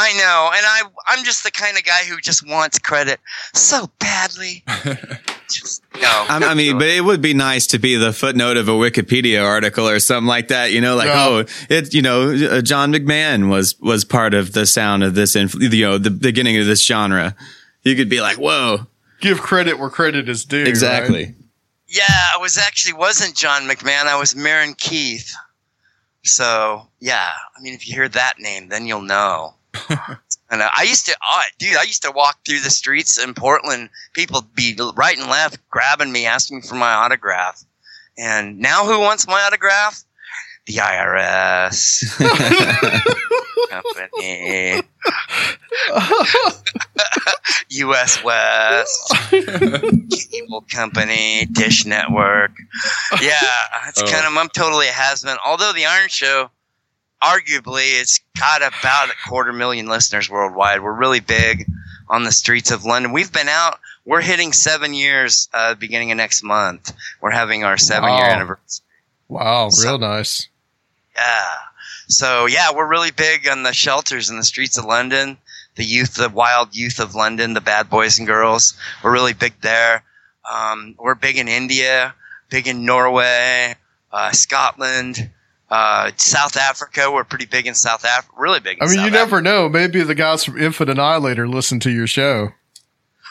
I know, and I I'm just the kind of guy who just wants credit so badly. just, no, I, I mean, but it would be nice to be the footnote of a Wikipedia article or something like that. You know, like Yeah. oh, it you know, uh, John McMahon was was part of the sound of this, inf- you know, the beginning of this genre. You could be like, whoa, Give credit where credit is due. exactly. right? Yeah, I was actually wasn't John McMahon. I was Marin Keith. So yeah, I mean, if you hear that name, then you'll know. and uh, I used to, oh, dude, I used to walk through the streets in Portland. People be right and left grabbing me, asking for my autograph. And now, who wants my autograph? The IRS company, U.S. West cable company, Dish Network. Yeah, it's Oh. kind of I'm totally a has been. Although the Iron Show, arguably, it's got about a quarter million listeners worldwide. We're really big on the streets of London. We've been out. We're hitting seven years uh, beginning of next month. We're having our seven year anniversary. Wow, real nice. Yeah. So yeah, we're really big on the shelters in the streets of London, the youth, the wild youth of London, the bad boys and girls. We're really big there. Um, we're big in India, big in Norway, uh, Scotland, uh, South Africa. We're pretty big in South Africa. Really big. In I mean, South you never know. Maybe the guys from Infant Annihilator listen to your show.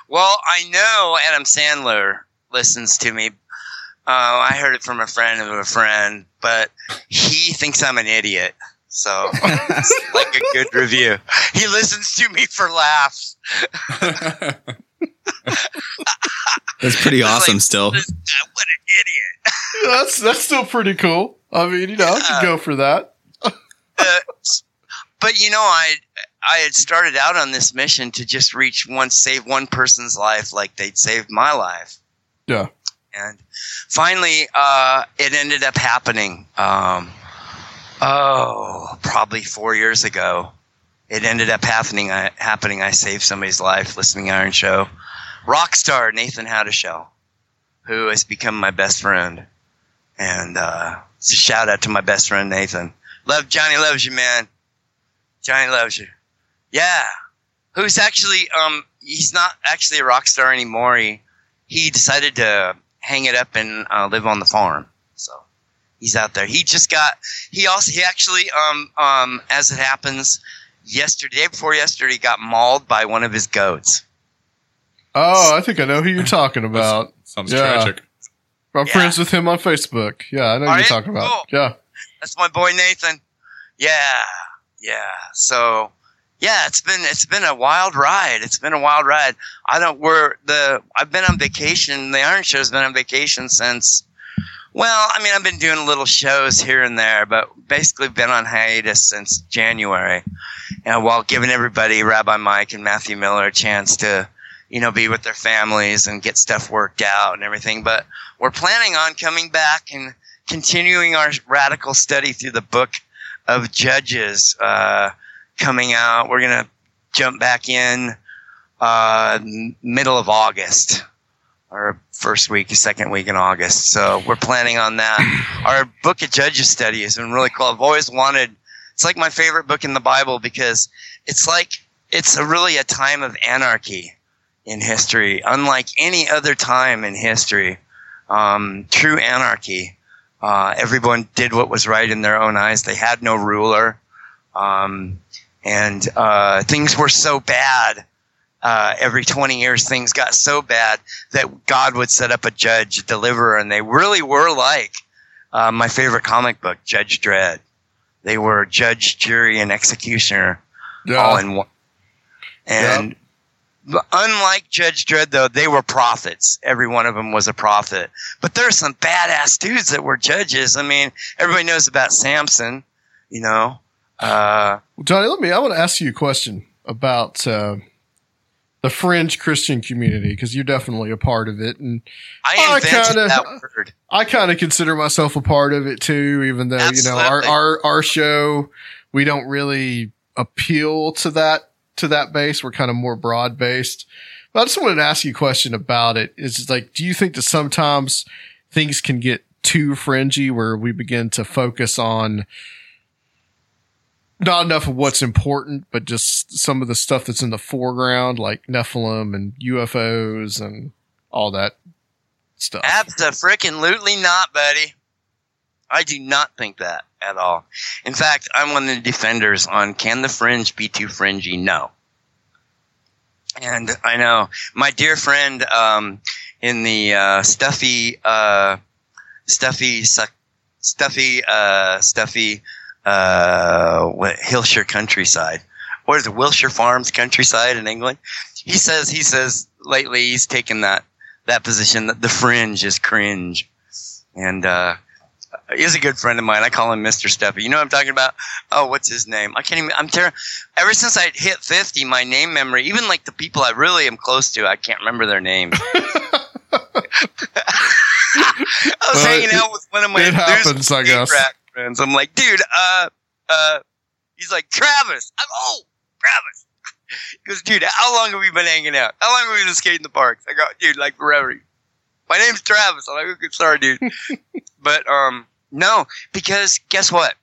Well, I know Adam Sandler listens to me. Uh, I heard it from a friend of a friend, but he thinks I'm an idiot. So it's like a good review. He listens to me for laughs. That's pretty awesome. Still, what an idiot. that's that's still pretty cool. I mean, you know, I could go for that. Uh, but you know, I I had started out on this mission to just reach one, save one person's life, like they'd saved my life. Yeah. and finally uh, it ended up happening um, oh probably four years ago it ended up happening I, happening. I saved somebody's life listening to iron show. Rock star nathan hadashell who has become my best friend. And uh, it's a shout out to my best friend nathan. Love johnny loves you man. Johnny loves you. Yeah. Who's actually um he's not actually a rock star anymore. He he decided to hang it up and uh, live on the farm. So he's out there. He just got. He also he actually um um as it happens, yesterday day before yesterday he got mauled by one of his goats. Oh, I think I know who you're talking about. Sounds Yeah. tragic. I'm friends with him on Facebook. Yeah, I know who Are you're you? talking about. Cool. Yeah. That's my boy Nathan. Yeah, yeah. So yeah, it's been it's been a wild ride. It's been a wild ride. I don't. We're the. I've been on vacation. The Iron Show's been on vacation since. Well, I mean, I've been doing little shows here and there, but basically been on hiatus since January, and while giving everybody Rabbi Mike and Matthew Miller a chance to you know, be with their families and get stuff worked out and everything. But we're planning on coming back and continuing our radical study through the book of Judges uh, coming out. We're to jump back in uh, middle of August or first week, second week in August. So we're planning on that. Our book of Judges study has been really cool. I've always wanted, it's like my favorite book in the Bible because it's like, it's a really a time of anarchy in history, unlike any other time in history. Um, true anarchy. Uh, everyone did what was right in their own eyes. They had no ruler. Um, and uh, things were so bad. Uh, every 20 years, things got so bad that God would set up a judge, a deliverer, and they really were like uh, my favorite comic book, Judge Dredd. They were judge, jury, and executioner Yeah. all in one. And but unlike Judge Dredd, though, they were prophets. Every one of them was a prophet. But there's some badass dudes that were judges. I mean, everybody knows about Samson, you know. Uh, Well, Johnny, let me. I want to ask you a question about uh, the fringe Christian community because you're definitely a part of it, and I invented kinda- I kind of consider myself a part of it too. Even though you know our, our our show, we don't really appeal to that to that base. We're kind of more broad based. But I just wanted to ask you a question about it. Is like, do you think that sometimes things can get too fringy where we begin to focus on not enough of what's important, but just some of the stuff that's in the foreground, like Nephilim and UFOs and all that stuff. Absolutely not, buddy. I do not think that at all. In fact, I'm one of the defenders on can the fringe be too fringy? No. And I know my dear friend um, in the uh, stuffy, uh, stuffy, stuffy, uh, stuffy, uh, what, Hillshire countryside. What is it, Wilshire Farms countryside in England? He says he says lately he's taken that that position that the fringe is cringe, and uh, he's a good friend of mine. I call him Mister Stuffy. You know what I'm talking about? Oh, what's his name? I can't even. I'm ter- Ever since I hit 50, my name memory, even like the people I really am close to, I can't remember their names. I was Well, hanging it- out with one of my it happens, I guess. Rack friends. I'm like, dude, uh, uh, he's like Travis. I'm oh, Travis. He goes, dude, how long have we been hanging out? How long have we been skating the parks? I go, dude, like forever. My name's Travis. I'm like, okay, sorry, dude. but um, no, because guess what?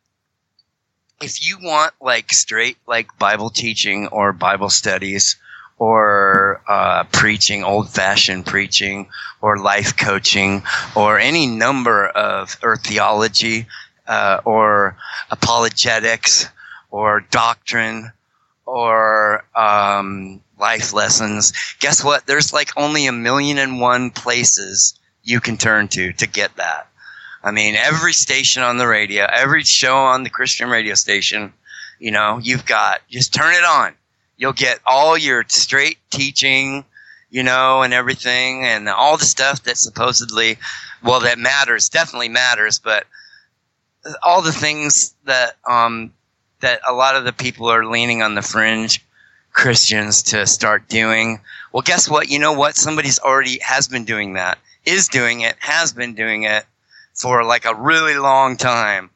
If you want like straight like Bible teaching or Bible studies or uh, preaching, old fashioned preaching or life coaching or any number of or theology uh, or apologetics or doctrine or um, life lessons. Guess what? There's like only a million and one places you can turn to to get that. I mean, every station on the radio, every show on the Christian radio station, you know, you've got just turn it on. You'll get all your straight teaching, you know, and everything, and all the stuff that supposedly, well, that matters, definitely matters, but all the things that um, that a lot of the people are leaning on the fringe Christians to start doing. Well, guess what? You know what? Somebody's already has been doing that, is doing it, has been doing it for like a really long time.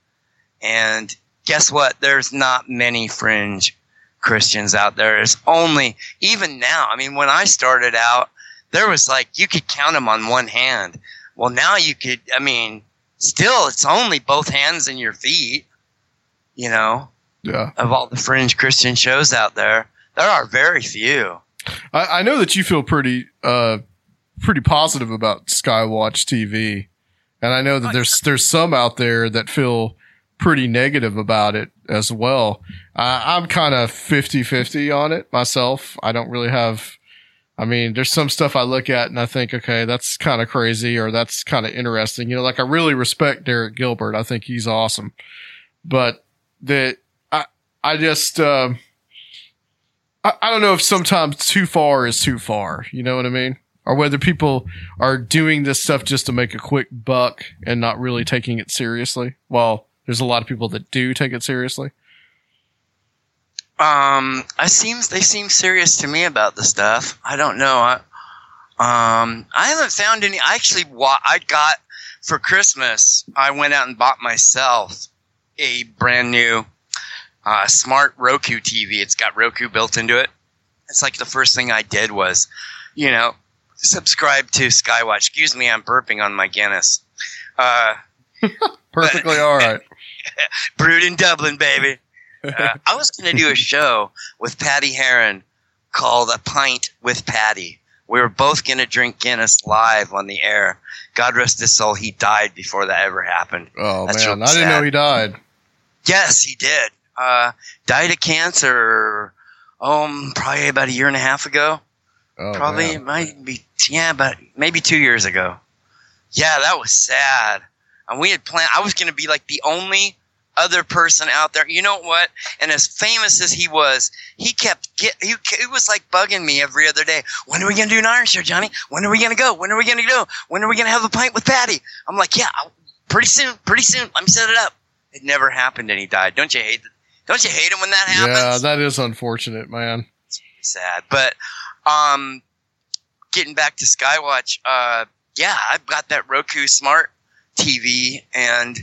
And guess what? There's not many fringe Christians out there. There's only, even now, I mean, when I started out, there was like, you could count them on one hand. Well, now you could, I mean, still, it's only both hands and your feet, you know, Yeah. of all the fringe Christian shows out there. There are very few. I, I know that you feel pretty uh pretty positive about Skywatch TV, and I know that there's there's some out there that feel pretty negative about it as well. Uh, I'm kind of 50-50 on it myself. I don't really have. I mean, there's some stuff I look at and I think, okay, that's kind of crazy or that's kind of interesting. You know, like I really respect Derek Gilbert. I think he's awesome, but that I I just. um I, I don't know if sometimes too far is too far. You know what I mean? Or whether people are doing this stuff just to make a quick buck and not really taking it seriously. Well, there's a lot of people that do take it seriously. Um, I seems they seem serious to me about the stuff. I don't know. I, um, I haven't found any. I actually, wa- I got for Christmas. I went out and bought myself a brand new uh, smart Roku TV. It's got Roku built into it. It's like the first thing I did was, you know, subscribe to Skywatch. Excuse me, I'm burping on my Guinness. Uh, Perfectly all right. brewed in Dublin, baby. Uh, I was going to do a show with Patty Heron called A Pint with Patty. We were both going to drink Guinness live on the air. God rest his soul, he died before that ever happened. Oh That's man, I didn't know he died. Yes, he did. Uh, died of cancer. Um, probably about a year and a half ago. Oh, probably man. might be yeah, but maybe two years ago. Yeah, that was sad. And we had planned. I was going to be like the only other person out there. You know what? And as famous as he was, he kept get. He, he was like bugging me every other day. When are we to do an Iron Show, Johnny? When are we to go? When are we to go? When are we to have a pint with Patty? I'm like, yeah, I'll- pretty soon. Pretty soon. Let me set it up. It never happened, and he died. Don't you hate? Don't you hate him when that happens? Yeah, that is unfortunate, man. sad. But um, getting back to Skywatch, uh, yeah, I've got that Roku Smart TV and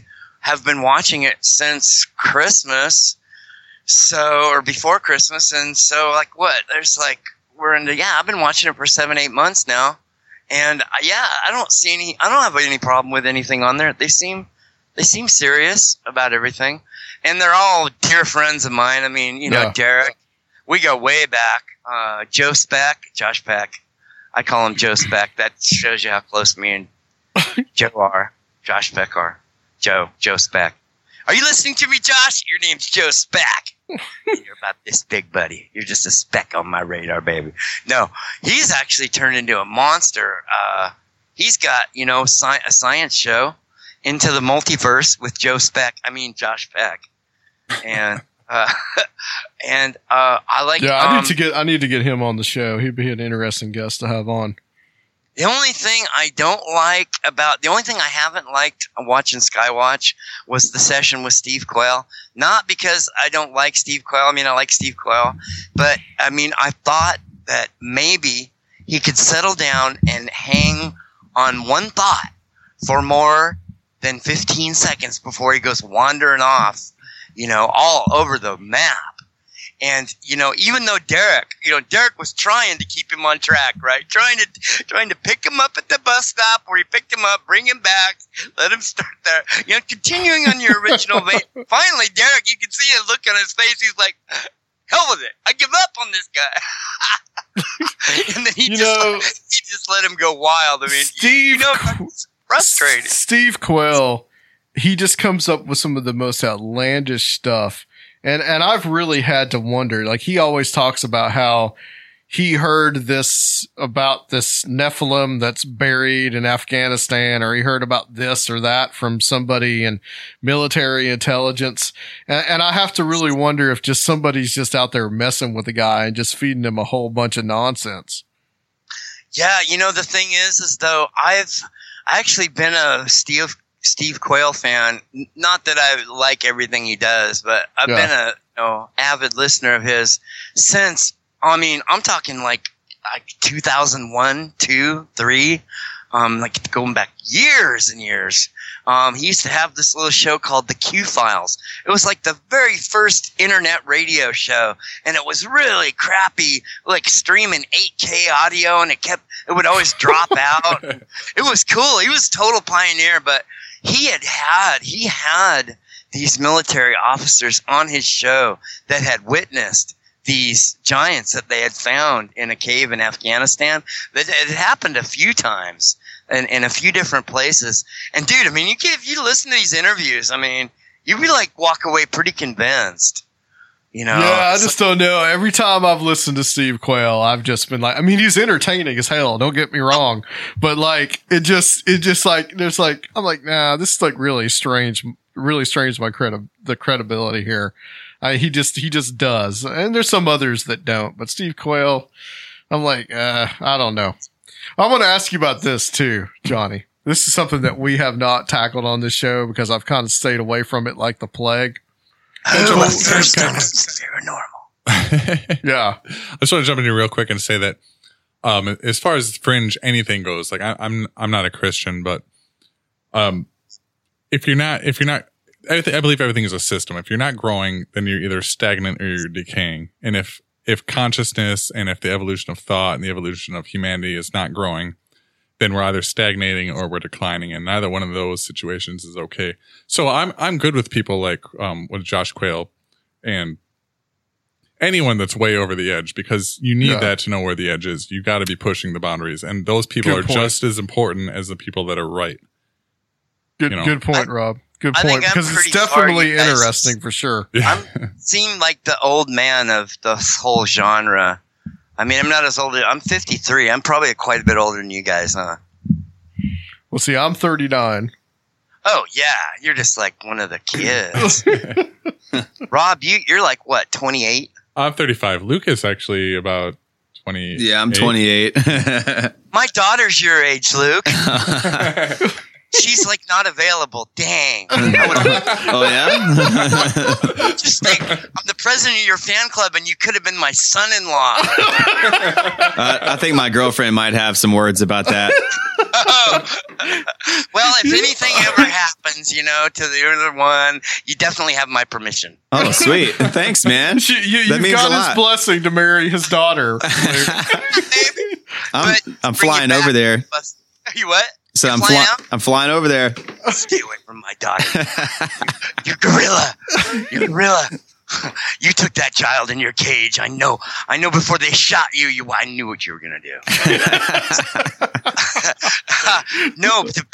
have been watching it since Christmas. So, or before Christmas, and so like what? There's like we're into yeah. I've been watching it for seven, eight months now, and uh, yeah, I don't see any. I don't have any problem with anything on there. They seem they seem serious about everything, and they're all dear friends of mine. I mean, you know, Yeah. Derek. We go way back. Uh, Joe Speck, Josh Peck. I call him Joe Speck. That shows you how close me and Joe are. Josh Peck are. Joe, Joe Speck. Are you listening to me, Josh? Your name's Joe Speck. You're about this big buddy. You're just a speck on my radar, baby. No, he's actually turned into a monster. Uh, he's got, you know, sci- a science show into the multiverse with Joe Speck. I mean, Josh Peck. And, uh, and, uh, I like, Yeah, I um, need to get I need to get him on the show. He'd be an interesting guest to have on. The only thing I don't like about the only thing I haven't liked watching Skywatch was the session with Steve Quayle. Not because I don't like Steve Quayle. I mean, I like Steve Quayle, but I mean, I thought that maybe he could settle down and hang on one thought for more than 15 seconds before he goes wandering off, you know, all over the map. And you know, even though Derek, you know, Derek was trying to keep him on track, right? Trying to trying to pick him up at the bus stop where he picked him up, bring him back, let him start there. You know, continuing on your original vein. Finally, Derek, you can see a look on his face. He's like, "Hell with it! I give up on this guy." and then he just he just let him go wild. I mean, Steve, you know, it's frustrating. Steve Quayle, he just comes up with some of the most outlandish stuff. And and I've really had to wonder. Like he always talks about how he heard this about this Nephilim that's buried in Afghanistan, or he heard about this or that from somebody in military intelligence. And, and I have to really wonder if just somebody's just out there messing with the guy and just feeding him a whole bunch of nonsense. Yeah, you know the thing is, is though I've actually been a Steve Steve Quayle fan. Not that I like everything he does, but I've Yeah. been a you know, avid listener of his since. I mean, I'm talking like like 2001, two, three, um, like going back years and years. Um, he used to have this little show called the Q Files. It was like the very first internet radio show, and it was really crappy, like streaming 8K audio, and it kept it would always drop out. it was cool. He was a total pioneer, but he had had he had these military officers on his show that had witnessed these giants that they had found in a cave in Afghanistan. That it happened a few times in, in a few different places. And dude, I mean, you can, if you listen to these interviews, I mean, you'd be like walk away pretty convinced. You know, yeah, I just don't know. Every time I've listened to Steve Quayle, I've just been like, I mean, he's entertaining as hell. Don't get me wrong, but like, it just, it just like, there's like, I'm like, nah, this is like really strange, really strange. My credi- the credibility here. I, he just, he just does. And there's some others that don't, but Steve Quayle, I'm like, uh, I don't know. I want to ask you about this too, Johnny. This is something that we have not tackled on this show because I've kind of stayed away from it like the plague. Oh, my first time was paranormal. yeah. I just want to jump in here real quick and say that, um, as far as fringe anything goes, like I, I'm, I'm not a Christian, but, um, if you're not, if you're not, I, th- I believe everything is a system. If you're not growing, then you're either stagnant or you're decaying. And if, if consciousness and if the evolution of thought and the evolution of humanity is not growing, then we're either stagnating or we're declining, and neither one of those situations is okay. So I'm I'm good with people like um with Josh Quayle and anyone that's way over the edge because you need Yeah. that to know where the edge is. You got to be pushing the boundaries, and those people Good are point. just as important as the people that are right. Good, You know. good point, Rob. Good point. Because it's definitely interesting for sure. I seem like the old man of the whole genre. I mean, I'm not as old. I'm 53. I'm probably quite a bit older than you guys, huh? Well, see, I'm 39. Oh yeah, you're just like one of the kids. Rob, you you're like what, 28? I'm 35. Lucas actually about 20. Yeah, I'm 28. My daughter's your age, Luke. She's like not available. Dang. oh yeah. Just think, I'm the president of your fan club, and you could have been my son-in-law. Uh, I think my girlfriend might have some words about that. well, if anything ever happens, you know, to the other one, you definitely have my permission. Oh, sweet. Thanks, man. You, you, that you've means got a his lot. blessing to marry his daughter. I'm, I'm flying over there. Are you what? So I'm flying flying. I'm flying over there. Stay away from my daughter. you gorilla. You gorilla. You took that child in your cage. I know. I know. Before they shot you, you. I knew what you were gonna do. no. but the-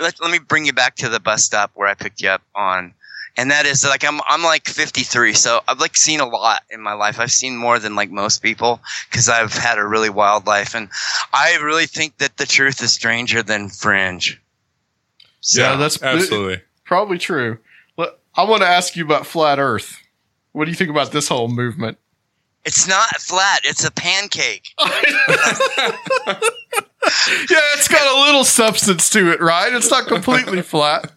let, let me bring you back to the bus stop where I picked you up on, and that is like I'm. I'm like 53, so I've like seen a lot in my life. I've seen more than like most people because I've had a really wild life, and I really think that the truth is stranger than fringe. yeah, that's absolutely probably true. Let- I want to ask you about flat Earth. What do you think about this whole movement? It's not flat. It's a pancake. Yeah, it's got a little substance to it, right? It's not completely flat.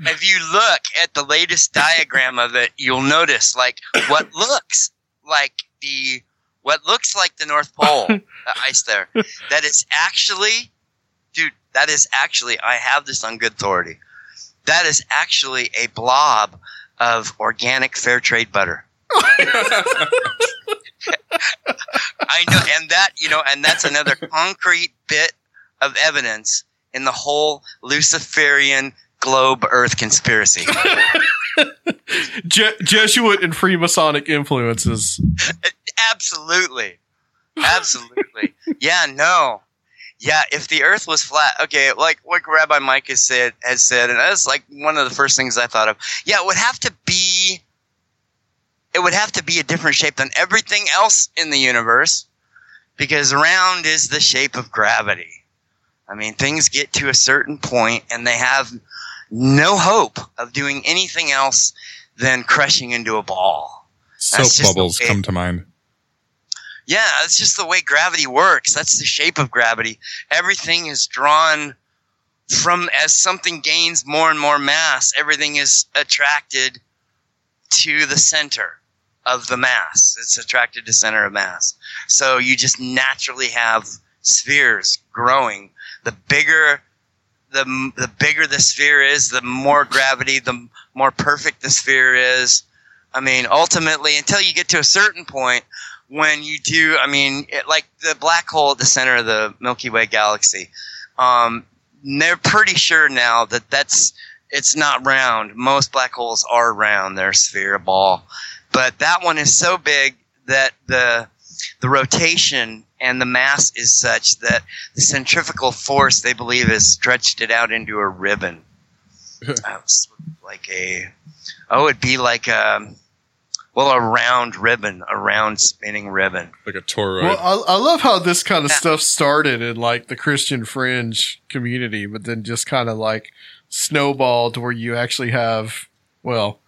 If you look at the latest diagram of it, you'll notice like what looks like the what looks like the North Pole, the ice there. That is actually, dude. That is actually. I have this on good authority. That is actually a blob of organic fair trade butter. I know, and that you know, and that's another concrete bit of evidence in the whole Luciferian globe Earth conspiracy. Je- Jesuit and Freemasonic influences. Absolutely, absolutely. Yeah, no. Yeah, if the Earth was flat, okay, like what Rabbi Mike has said, has said, and that's like one of the first things I thought of. Yeah, it would have to be. It would have to be a different shape than everything else in the universe, because round is the shape of gravity. I mean, things get to a certain point, and they have no hope of doing anything else than crushing into a ball. Soap That's bubbles way- come to mind. Yeah, it's just the way gravity works. That's the shape of gravity. Everything is drawn from as something gains more and more mass, everything is attracted to the center of the mass. It's attracted to center of mass. So you just naturally have spheres growing. The bigger the the bigger the sphere is, the more gravity, the more perfect the sphere is. I mean, ultimately, until you get to a certain point, when you do, I mean, it, like the black hole at the center of the Milky Way galaxy, um, they're pretty sure now that that's it's not round. Most black holes are round; they're sphere, a ball. But that one is so big that the the rotation and the mass is such that the centrifugal force they believe has stretched it out into a ribbon. Uh, like a oh, it'd be like a well a round ribbon, a round spinning ribbon. Like a toroid. Well, I, I love how this kind of stuff started in like the Christian fringe community, but then just kind of like snowballed to where you actually have, well,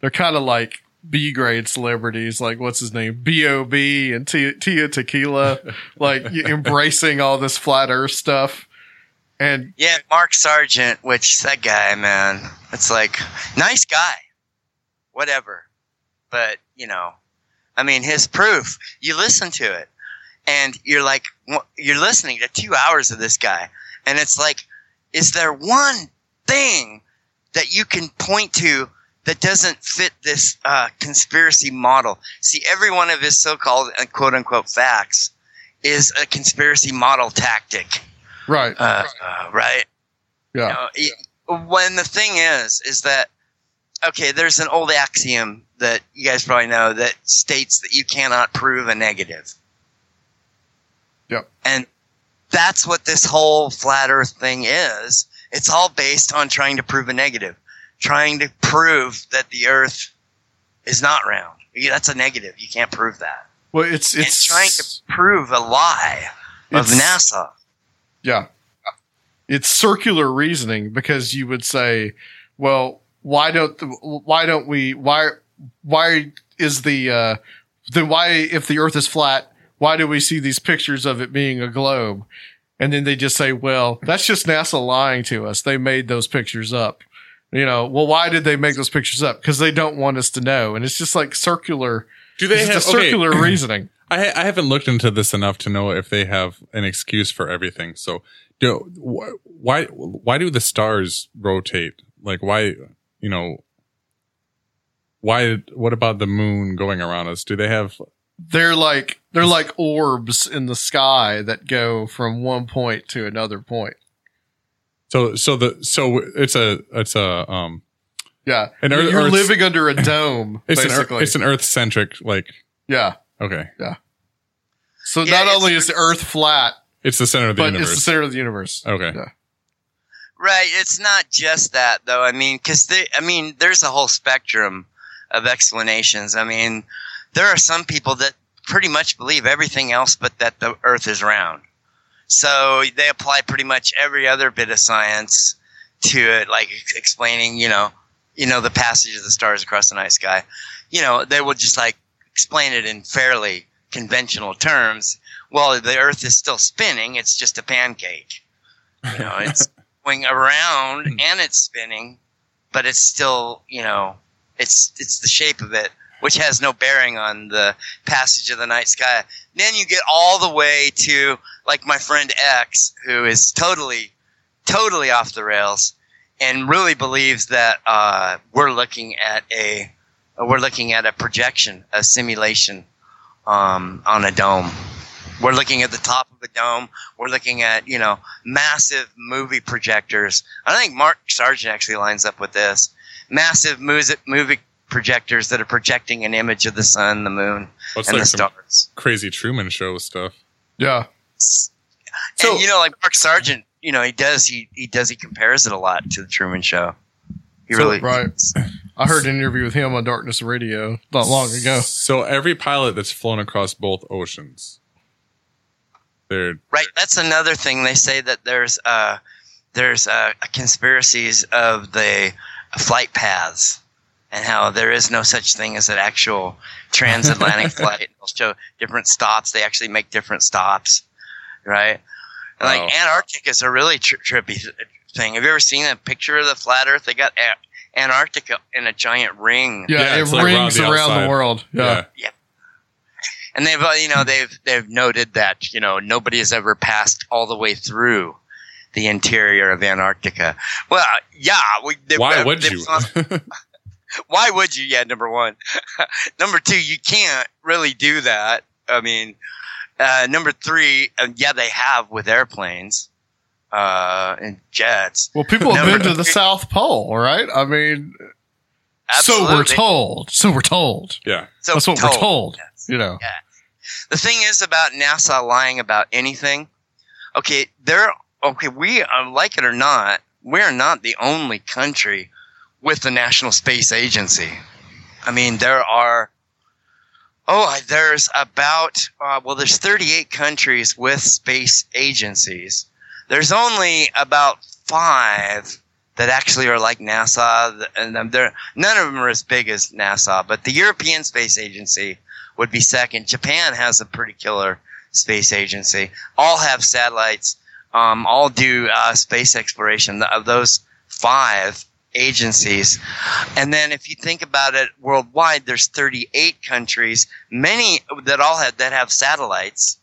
they're kind of like B grade celebrities, like what's his name, B.O.B. and Tila, Tila Tequila, like embracing all this flat earth stuff. And Yeah, Mark Sargent, which that guy, man, it's like nice guy, whatever. But you know, I I mean, his proof. You listen to it, and you're like, you're listening to two hours of this guy, and it's like, is there one thing that you can point to that doesn't fit this uh, conspiracy model? See, every one of his so-called uh, quote unquote facts is a conspiracy model tactic. Right. Uh, uh, right. Yeah. You know, it- when the thing is, is that okay? There's an old axiom that you guys probably know that states that you cannot prove a negative, Yep. and that's what this whole flat Earth thing is. It's all based on trying to prove a negative, trying to prove that the Earth is not round. That's a negative. You can't prove that. Well, it's And it's trying to prove a lie of NASA. Yeah. It's circular reasoning because you would say, well, why don't the, why don't we why why is the uh then why if the earth is flat, why do we see these pictures of it being a globe? And then they just say, well, that's just NASA lying to us. They made those pictures up. You know, well, why did they make those pictures up? Because they don't want us to know. And it's just like circular. Do they have circular okay. reasoning? I I haven't looked into this enough to know if they have an excuse for everything. So, do wh- why why do the stars rotate? Like why you know why? What about the moon going around us? Do they have? they're like they're like orbs in the sky that go from one point to another point. So so the so it's a it's a um Yeah, An Earth- you're Earth's- living under a dome. it's an basically, Earth, it's an Earth centric like yeah okay yeah. So Yeah, not only is the Earth flat, it's the center of the but universe. it's the center of the universe. okay. Right. It's not just that though. I mean, cause I mean, there's a whole spectrum of explanations. I mean, there are some people that pretty much believe everything else but that the earth is round. So they apply pretty much every other bit of science to it, like explaining, you know, you know, the passage of the stars across the night sky. You know, they will just like explain it in fairly conventional terms. Well, the earth is still spinning. It's just a pancake. You know, it's going around hmm. and it's spinning, but it's still, you know, it's it's the shape of it, which has no bearing on the passage of the night sky. Then you get all the way to like my friend X, who is totally, totally off the rails, and really believes that uh, we're looking at a we're looking at a projection, a simulation um, on a dome. We're looking at the top of a dome. We're looking at, you know, massive movie projectors. I think Mark Sargent actually lines up with this. Massive music, movie projectors that are projecting an image of the sun, the moon, Well, and like the stars. crazy Truman Show stuff. Yeah. And you know, like Mark Sargent, you know, he does, he, he does, he compares it a lot to the Truman Show. He So- really, right. I heard an interview with him on Darkness Radio not long ago. So every pilot that's flown across both oceans, they're Right. That's another thing. They say that there's uh, there's uh, conspiracies of the flight paths and how there is no such thing as an actual transatlantic flight. They'll show different stops. They actually make different stops. Right. Wow. Like Antarctica is a really tri- trippy th- thing. Have you ever seen a picture of the flat Earth? They got a- Antarctica in a giant ring. Yeah, it it's like rings around the around outside. the world. Yeah. Yeah. And they've, uh, you know, they've they've noted that you know nobody has ever passed all the way through the interior of Antarctica. Well, yeah. We, they, Why would they- you? why would you? Yeah, number one. number two, you can't really do that. I mean, uh, number three, uh, yeah, they have with airplanes uh, and jets. Well, people have been to the three- South Pole, right? I mean, so we're told. So we're told. yeah. So That's what told. we're told. You know. Yeah. The thing is about NASA lying about anything. Okay, they're okay. We uh, like it or not, we're not the only country with the National Space Agency. I mean, there are. Oh, there's about uh, well, there's 38 countries with space agencies. There's only about five that actually are like NASA, and they're none of them are as big as NASA. But the European Space Agency would be second. Japan has a pretty killer space agency. All have satellites. Um, all do uh, space exploration. Of those five, agencies. And then if you think about it worldwide, there's 38 countries, many that all have that have satellites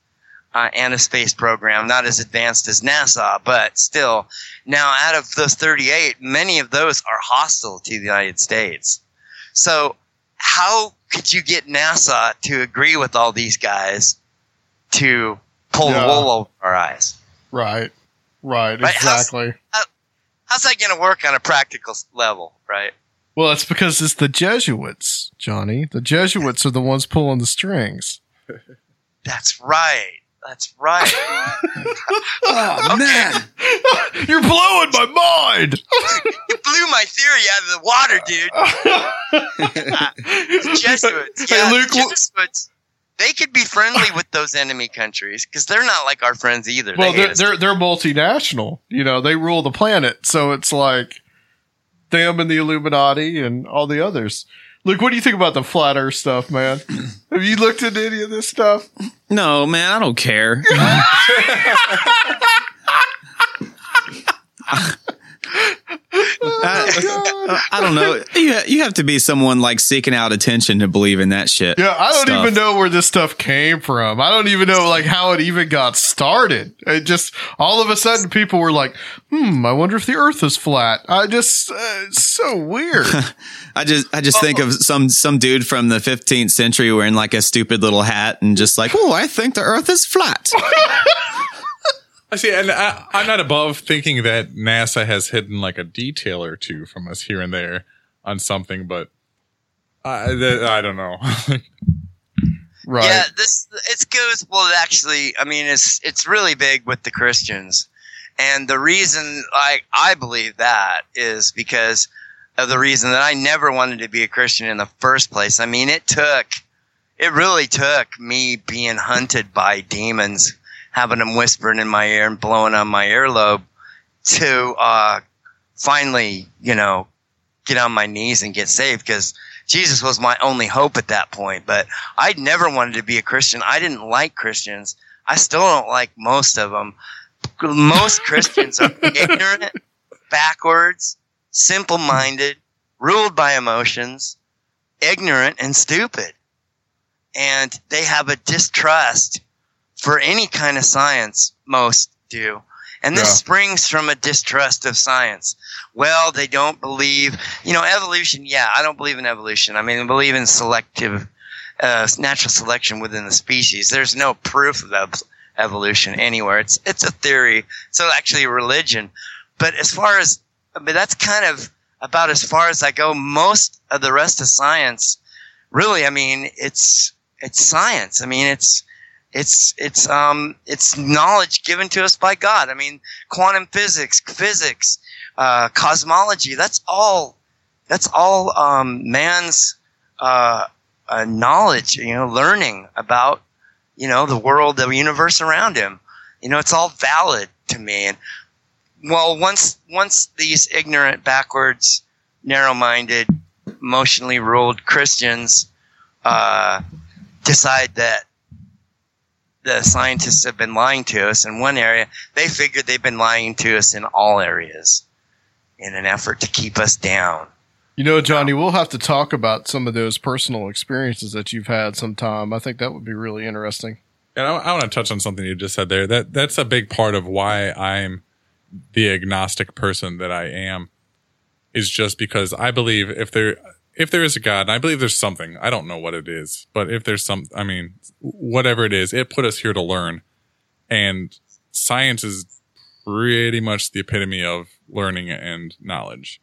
uh, and a space program, not as advanced as NASA, but still. Now, out of those 38, many of those are hostile to the United States. So, how could you get NASA to agree with all these guys to pull Yeah. the wool over our eyes? Right. Right. Exactly. How, how's that going to work on a practical level, right? Well, it's because it's the Jesuits, Johnny. The Jesuits are the ones pulling the strings. That's right. That's right. oh man, you're blowing my mind. you blew my theory out of the water, dude. The Jesuits, Hey, yeah, Luke, the wh- Jesuits. They could be friendly with those enemy countries because they're not like our friends either. Well, they hate they're, they're they're multinational. You know, they rule the planet, so it's like them and the Illuminati and all the others. Luke, what do you think about the flat Earth stuff, man? Have you looked into any of this stuff? No, man, I don't care. I, I don't know. You, you have to be someone like seeking out attention to believe in that shit. Yeah, I don't stuff. even know where this stuff came from. I don't even know like how it even got started. It just all of a sudden people were like, "Hmm, I wonder if the Earth is flat." I just uh, it's so weird. I just I just think of some some dude from the 15th century wearing like a stupid little hat and just like, oh, I think the Earth is flat. I see, and I, I'm not above thinking that NASA has hidden like a detail or two from us here and there on something, but I, I don't know. right. Yeah, this it goes well. Actually, I mean, it's it's really big with the Christians, and the reason I I believe that is because of the reason that I never wanted to be a Christian in the first place. I mean, it took it really took me being hunted by demons, having them whispering in my ear and blowing on my earlobe to uh, finally, you know, get on my knees and get saved because Jesus was my only hope at that point. But I never wanted to be a Christian. I didn't like Christians. I still don't like most of them. Most Christians are ignorant, backwards, simple minded, ruled by emotions, ignorant, and stupid. And they have a distrust for any kind of science, most do. And this Yeah. springs from a distrust of science. Well, they don't believe, you know, evolution. Yeah, I don't believe in evolution. I mean, I believe in selective, uh, natural selection within the species. There's no proof of ev- evolution anywhere. It's it's a theory. So actually, a religion. But as far as, I mean, that's kind of about as far as I go. Most of the rest of science, really, I mean, it's it's science. I mean, it's it's it's um it's knowledge given to us by God. I mean, quantum physics, physics, uh, cosmology. That's all. That's all um, man's uh, uh, knowledge. You know, learning about you know the world, the universe around him. You know, it's all valid to me. And well, once once these ignorant, backwards, narrow-minded, emotionally ruled Christians uh, decide that the scientists have been lying to us in one area, they figured they've been lying to us in all areas in an effort to keep us down. You know, Johnny, we'll have to talk about some of those personal experiences that you've had sometime. I think that would be really interesting. And I, I want to touch on something you just said there. That that's a big part of why I'm the agnostic person that I am. Is just because I believe if there if there is a God, and I believe there's something. I don't know what it is, but if there's some, I mean, whatever it is, it put us here to learn, and science is pretty much the epitome of learning and knowledge.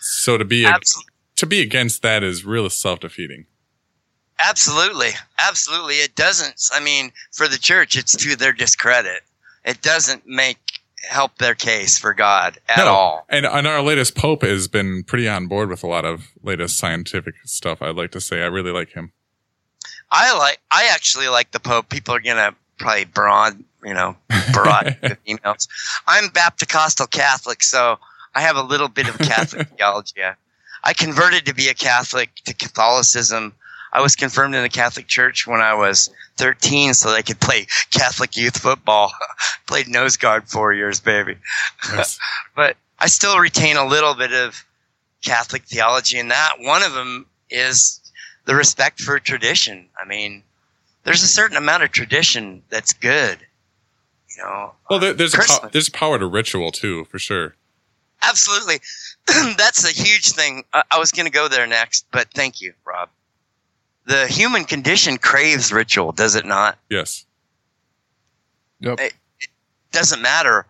So to be to be against that is really self defeating. Absolutely. Absolutely. It doesn't, I mean, for the church, it's to their discredit. It doesn't make, help their case for God at all. And, and our latest pope has been pretty on board with a lot of latest scientific stuff. I'd like to say I really like him. I like, I actually like the Pope. People are going to probably broad, you know, broad emails. I'm Baptist Catholic, so I have a little bit of Catholic theology. I converted to be a Catholic to Catholicism. I was confirmed in the Catholic Church when I was 13 so they could play Catholic youth football. Played nose guard four years, baby. but I I still retain a little bit of Catholic theology in that. One of them is the respect for tradition. I mean, there's a certain amount of tradition that's good. You know, Well, there, there's a Christmas. there's power to ritual too, for sure. absolutely. that's a huge thing. I, I was going to go there next, but thank you, Rob. The human condition craves ritual, does it not? Yes. Yep. It, it doesn't matter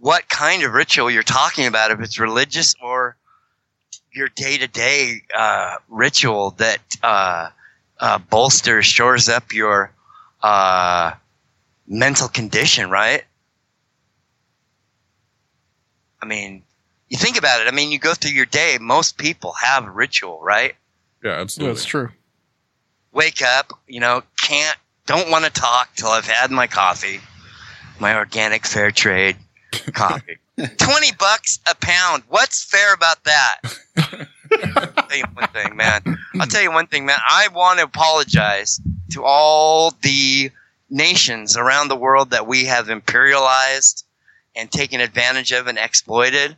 what kind of ritual you're talking about, if it's religious or your day to day ritual that uh, uh, bolsters, shores up your uh, mental condition, right? I mean, you think about it. I mean, you go through your day, most people have ritual, right? Yeah, absolutely. That's true. Wake up, you know, can't, don't want to talk till I've had my coffee, my organic fair trade coffee. 20 bucks a pound. What's fair about that? I'll tell you one thing, man. I'll tell you one thing, man. I want to apologize to all the nations around the world that we have imperialized and taken advantage of and exploited.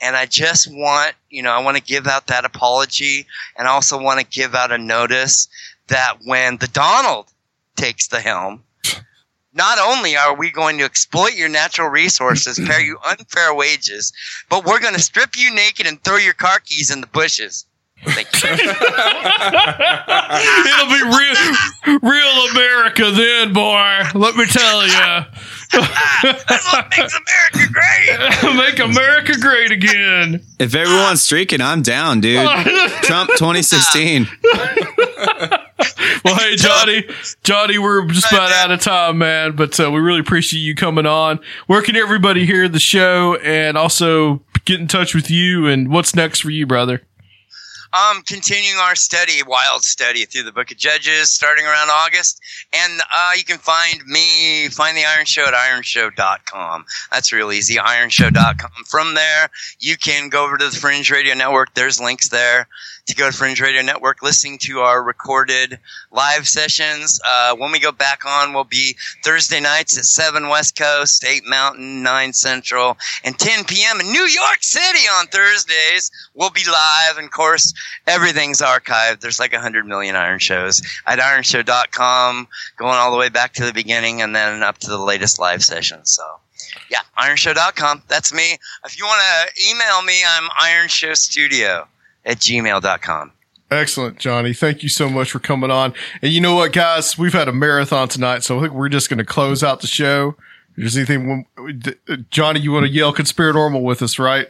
And I just want, you know, I want to give out that apology and I also want to give out a notice that when the Donald takes the helm, not only are we going to exploit your natural resources, pay you unfair wages, but we're going to strip you naked and throw your car keys in the bushes. Thank you. It'll be real, real America then, boy. Let me tell you. That's what makes America great. Make America great again. If everyone's streaking, I'm down, dude. Trump 2016. Well, hey, Johnny, Johnny, we're just about out of time, man. But uh, we really appreciate you coming on. Where can everybody hear the show and also get in touch with you? And what's next for you, brother? Um, continuing our study, wild study through the Book of Judges, starting around August. And uh, you can find me, find the Iron Show at ironshow.com. That's real easy, ironshow.com. From there, you can go over to the Fringe Radio Network. There's links there to go to Fringe Radio Network, listening to our recorded live sessions. Uh, when we go back on, will be Thursday nights at 7 West Coast, 8 Mountain, 9 Central, and 10 p.m. in New York City on Thursdays. We'll be live, and of course, everything's archived. There's like 100 million Iron Shows at ironshow.com, going all the way back to the beginning and then up to the latest live sessions. So, yeah, ironshow.com. That's me. If you want to email me, I'm ironshowstudio at gmail.com. Excellent, Johnny. Thank you so much for coming on. And you know what, guys? We've had a marathon tonight, so I think we're just going to close out the show. If there's anything, uh, Johnny, you want to yell conspiratorial with us, right?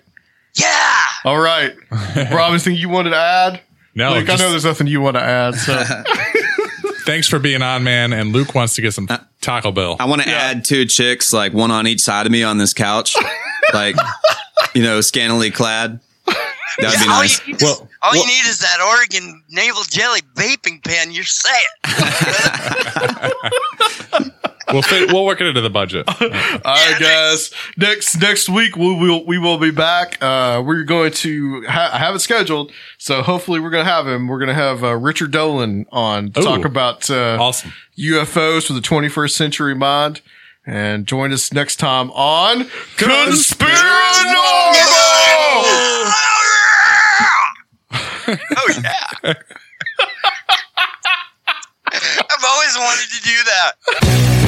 Yeah. All right. Rob, anything you wanted to add? No, Luke, just- I know there's nothing you want to add. So Thanks for being on, man. And Luke wants to get some uh, Taco Bell. I want to add two chicks, like one on each side of me on this couch, like, you know, scantily clad. That'd be all. You need is, all you need is that Oregon navel jelly vaping pen. You're set. we'll fit, we'll work it into the budget. All right, guys. Next next week we will we will be back. Uh, we're going to ha- have it scheduled, so hopefully we're going to have him. We're going to have uh, Richard Dolan on to Ooh. talk about uh, awesome UFOs for the 21st century mind. And join us next time on Conspiranormal. oh yeah. I've always wanted to do that.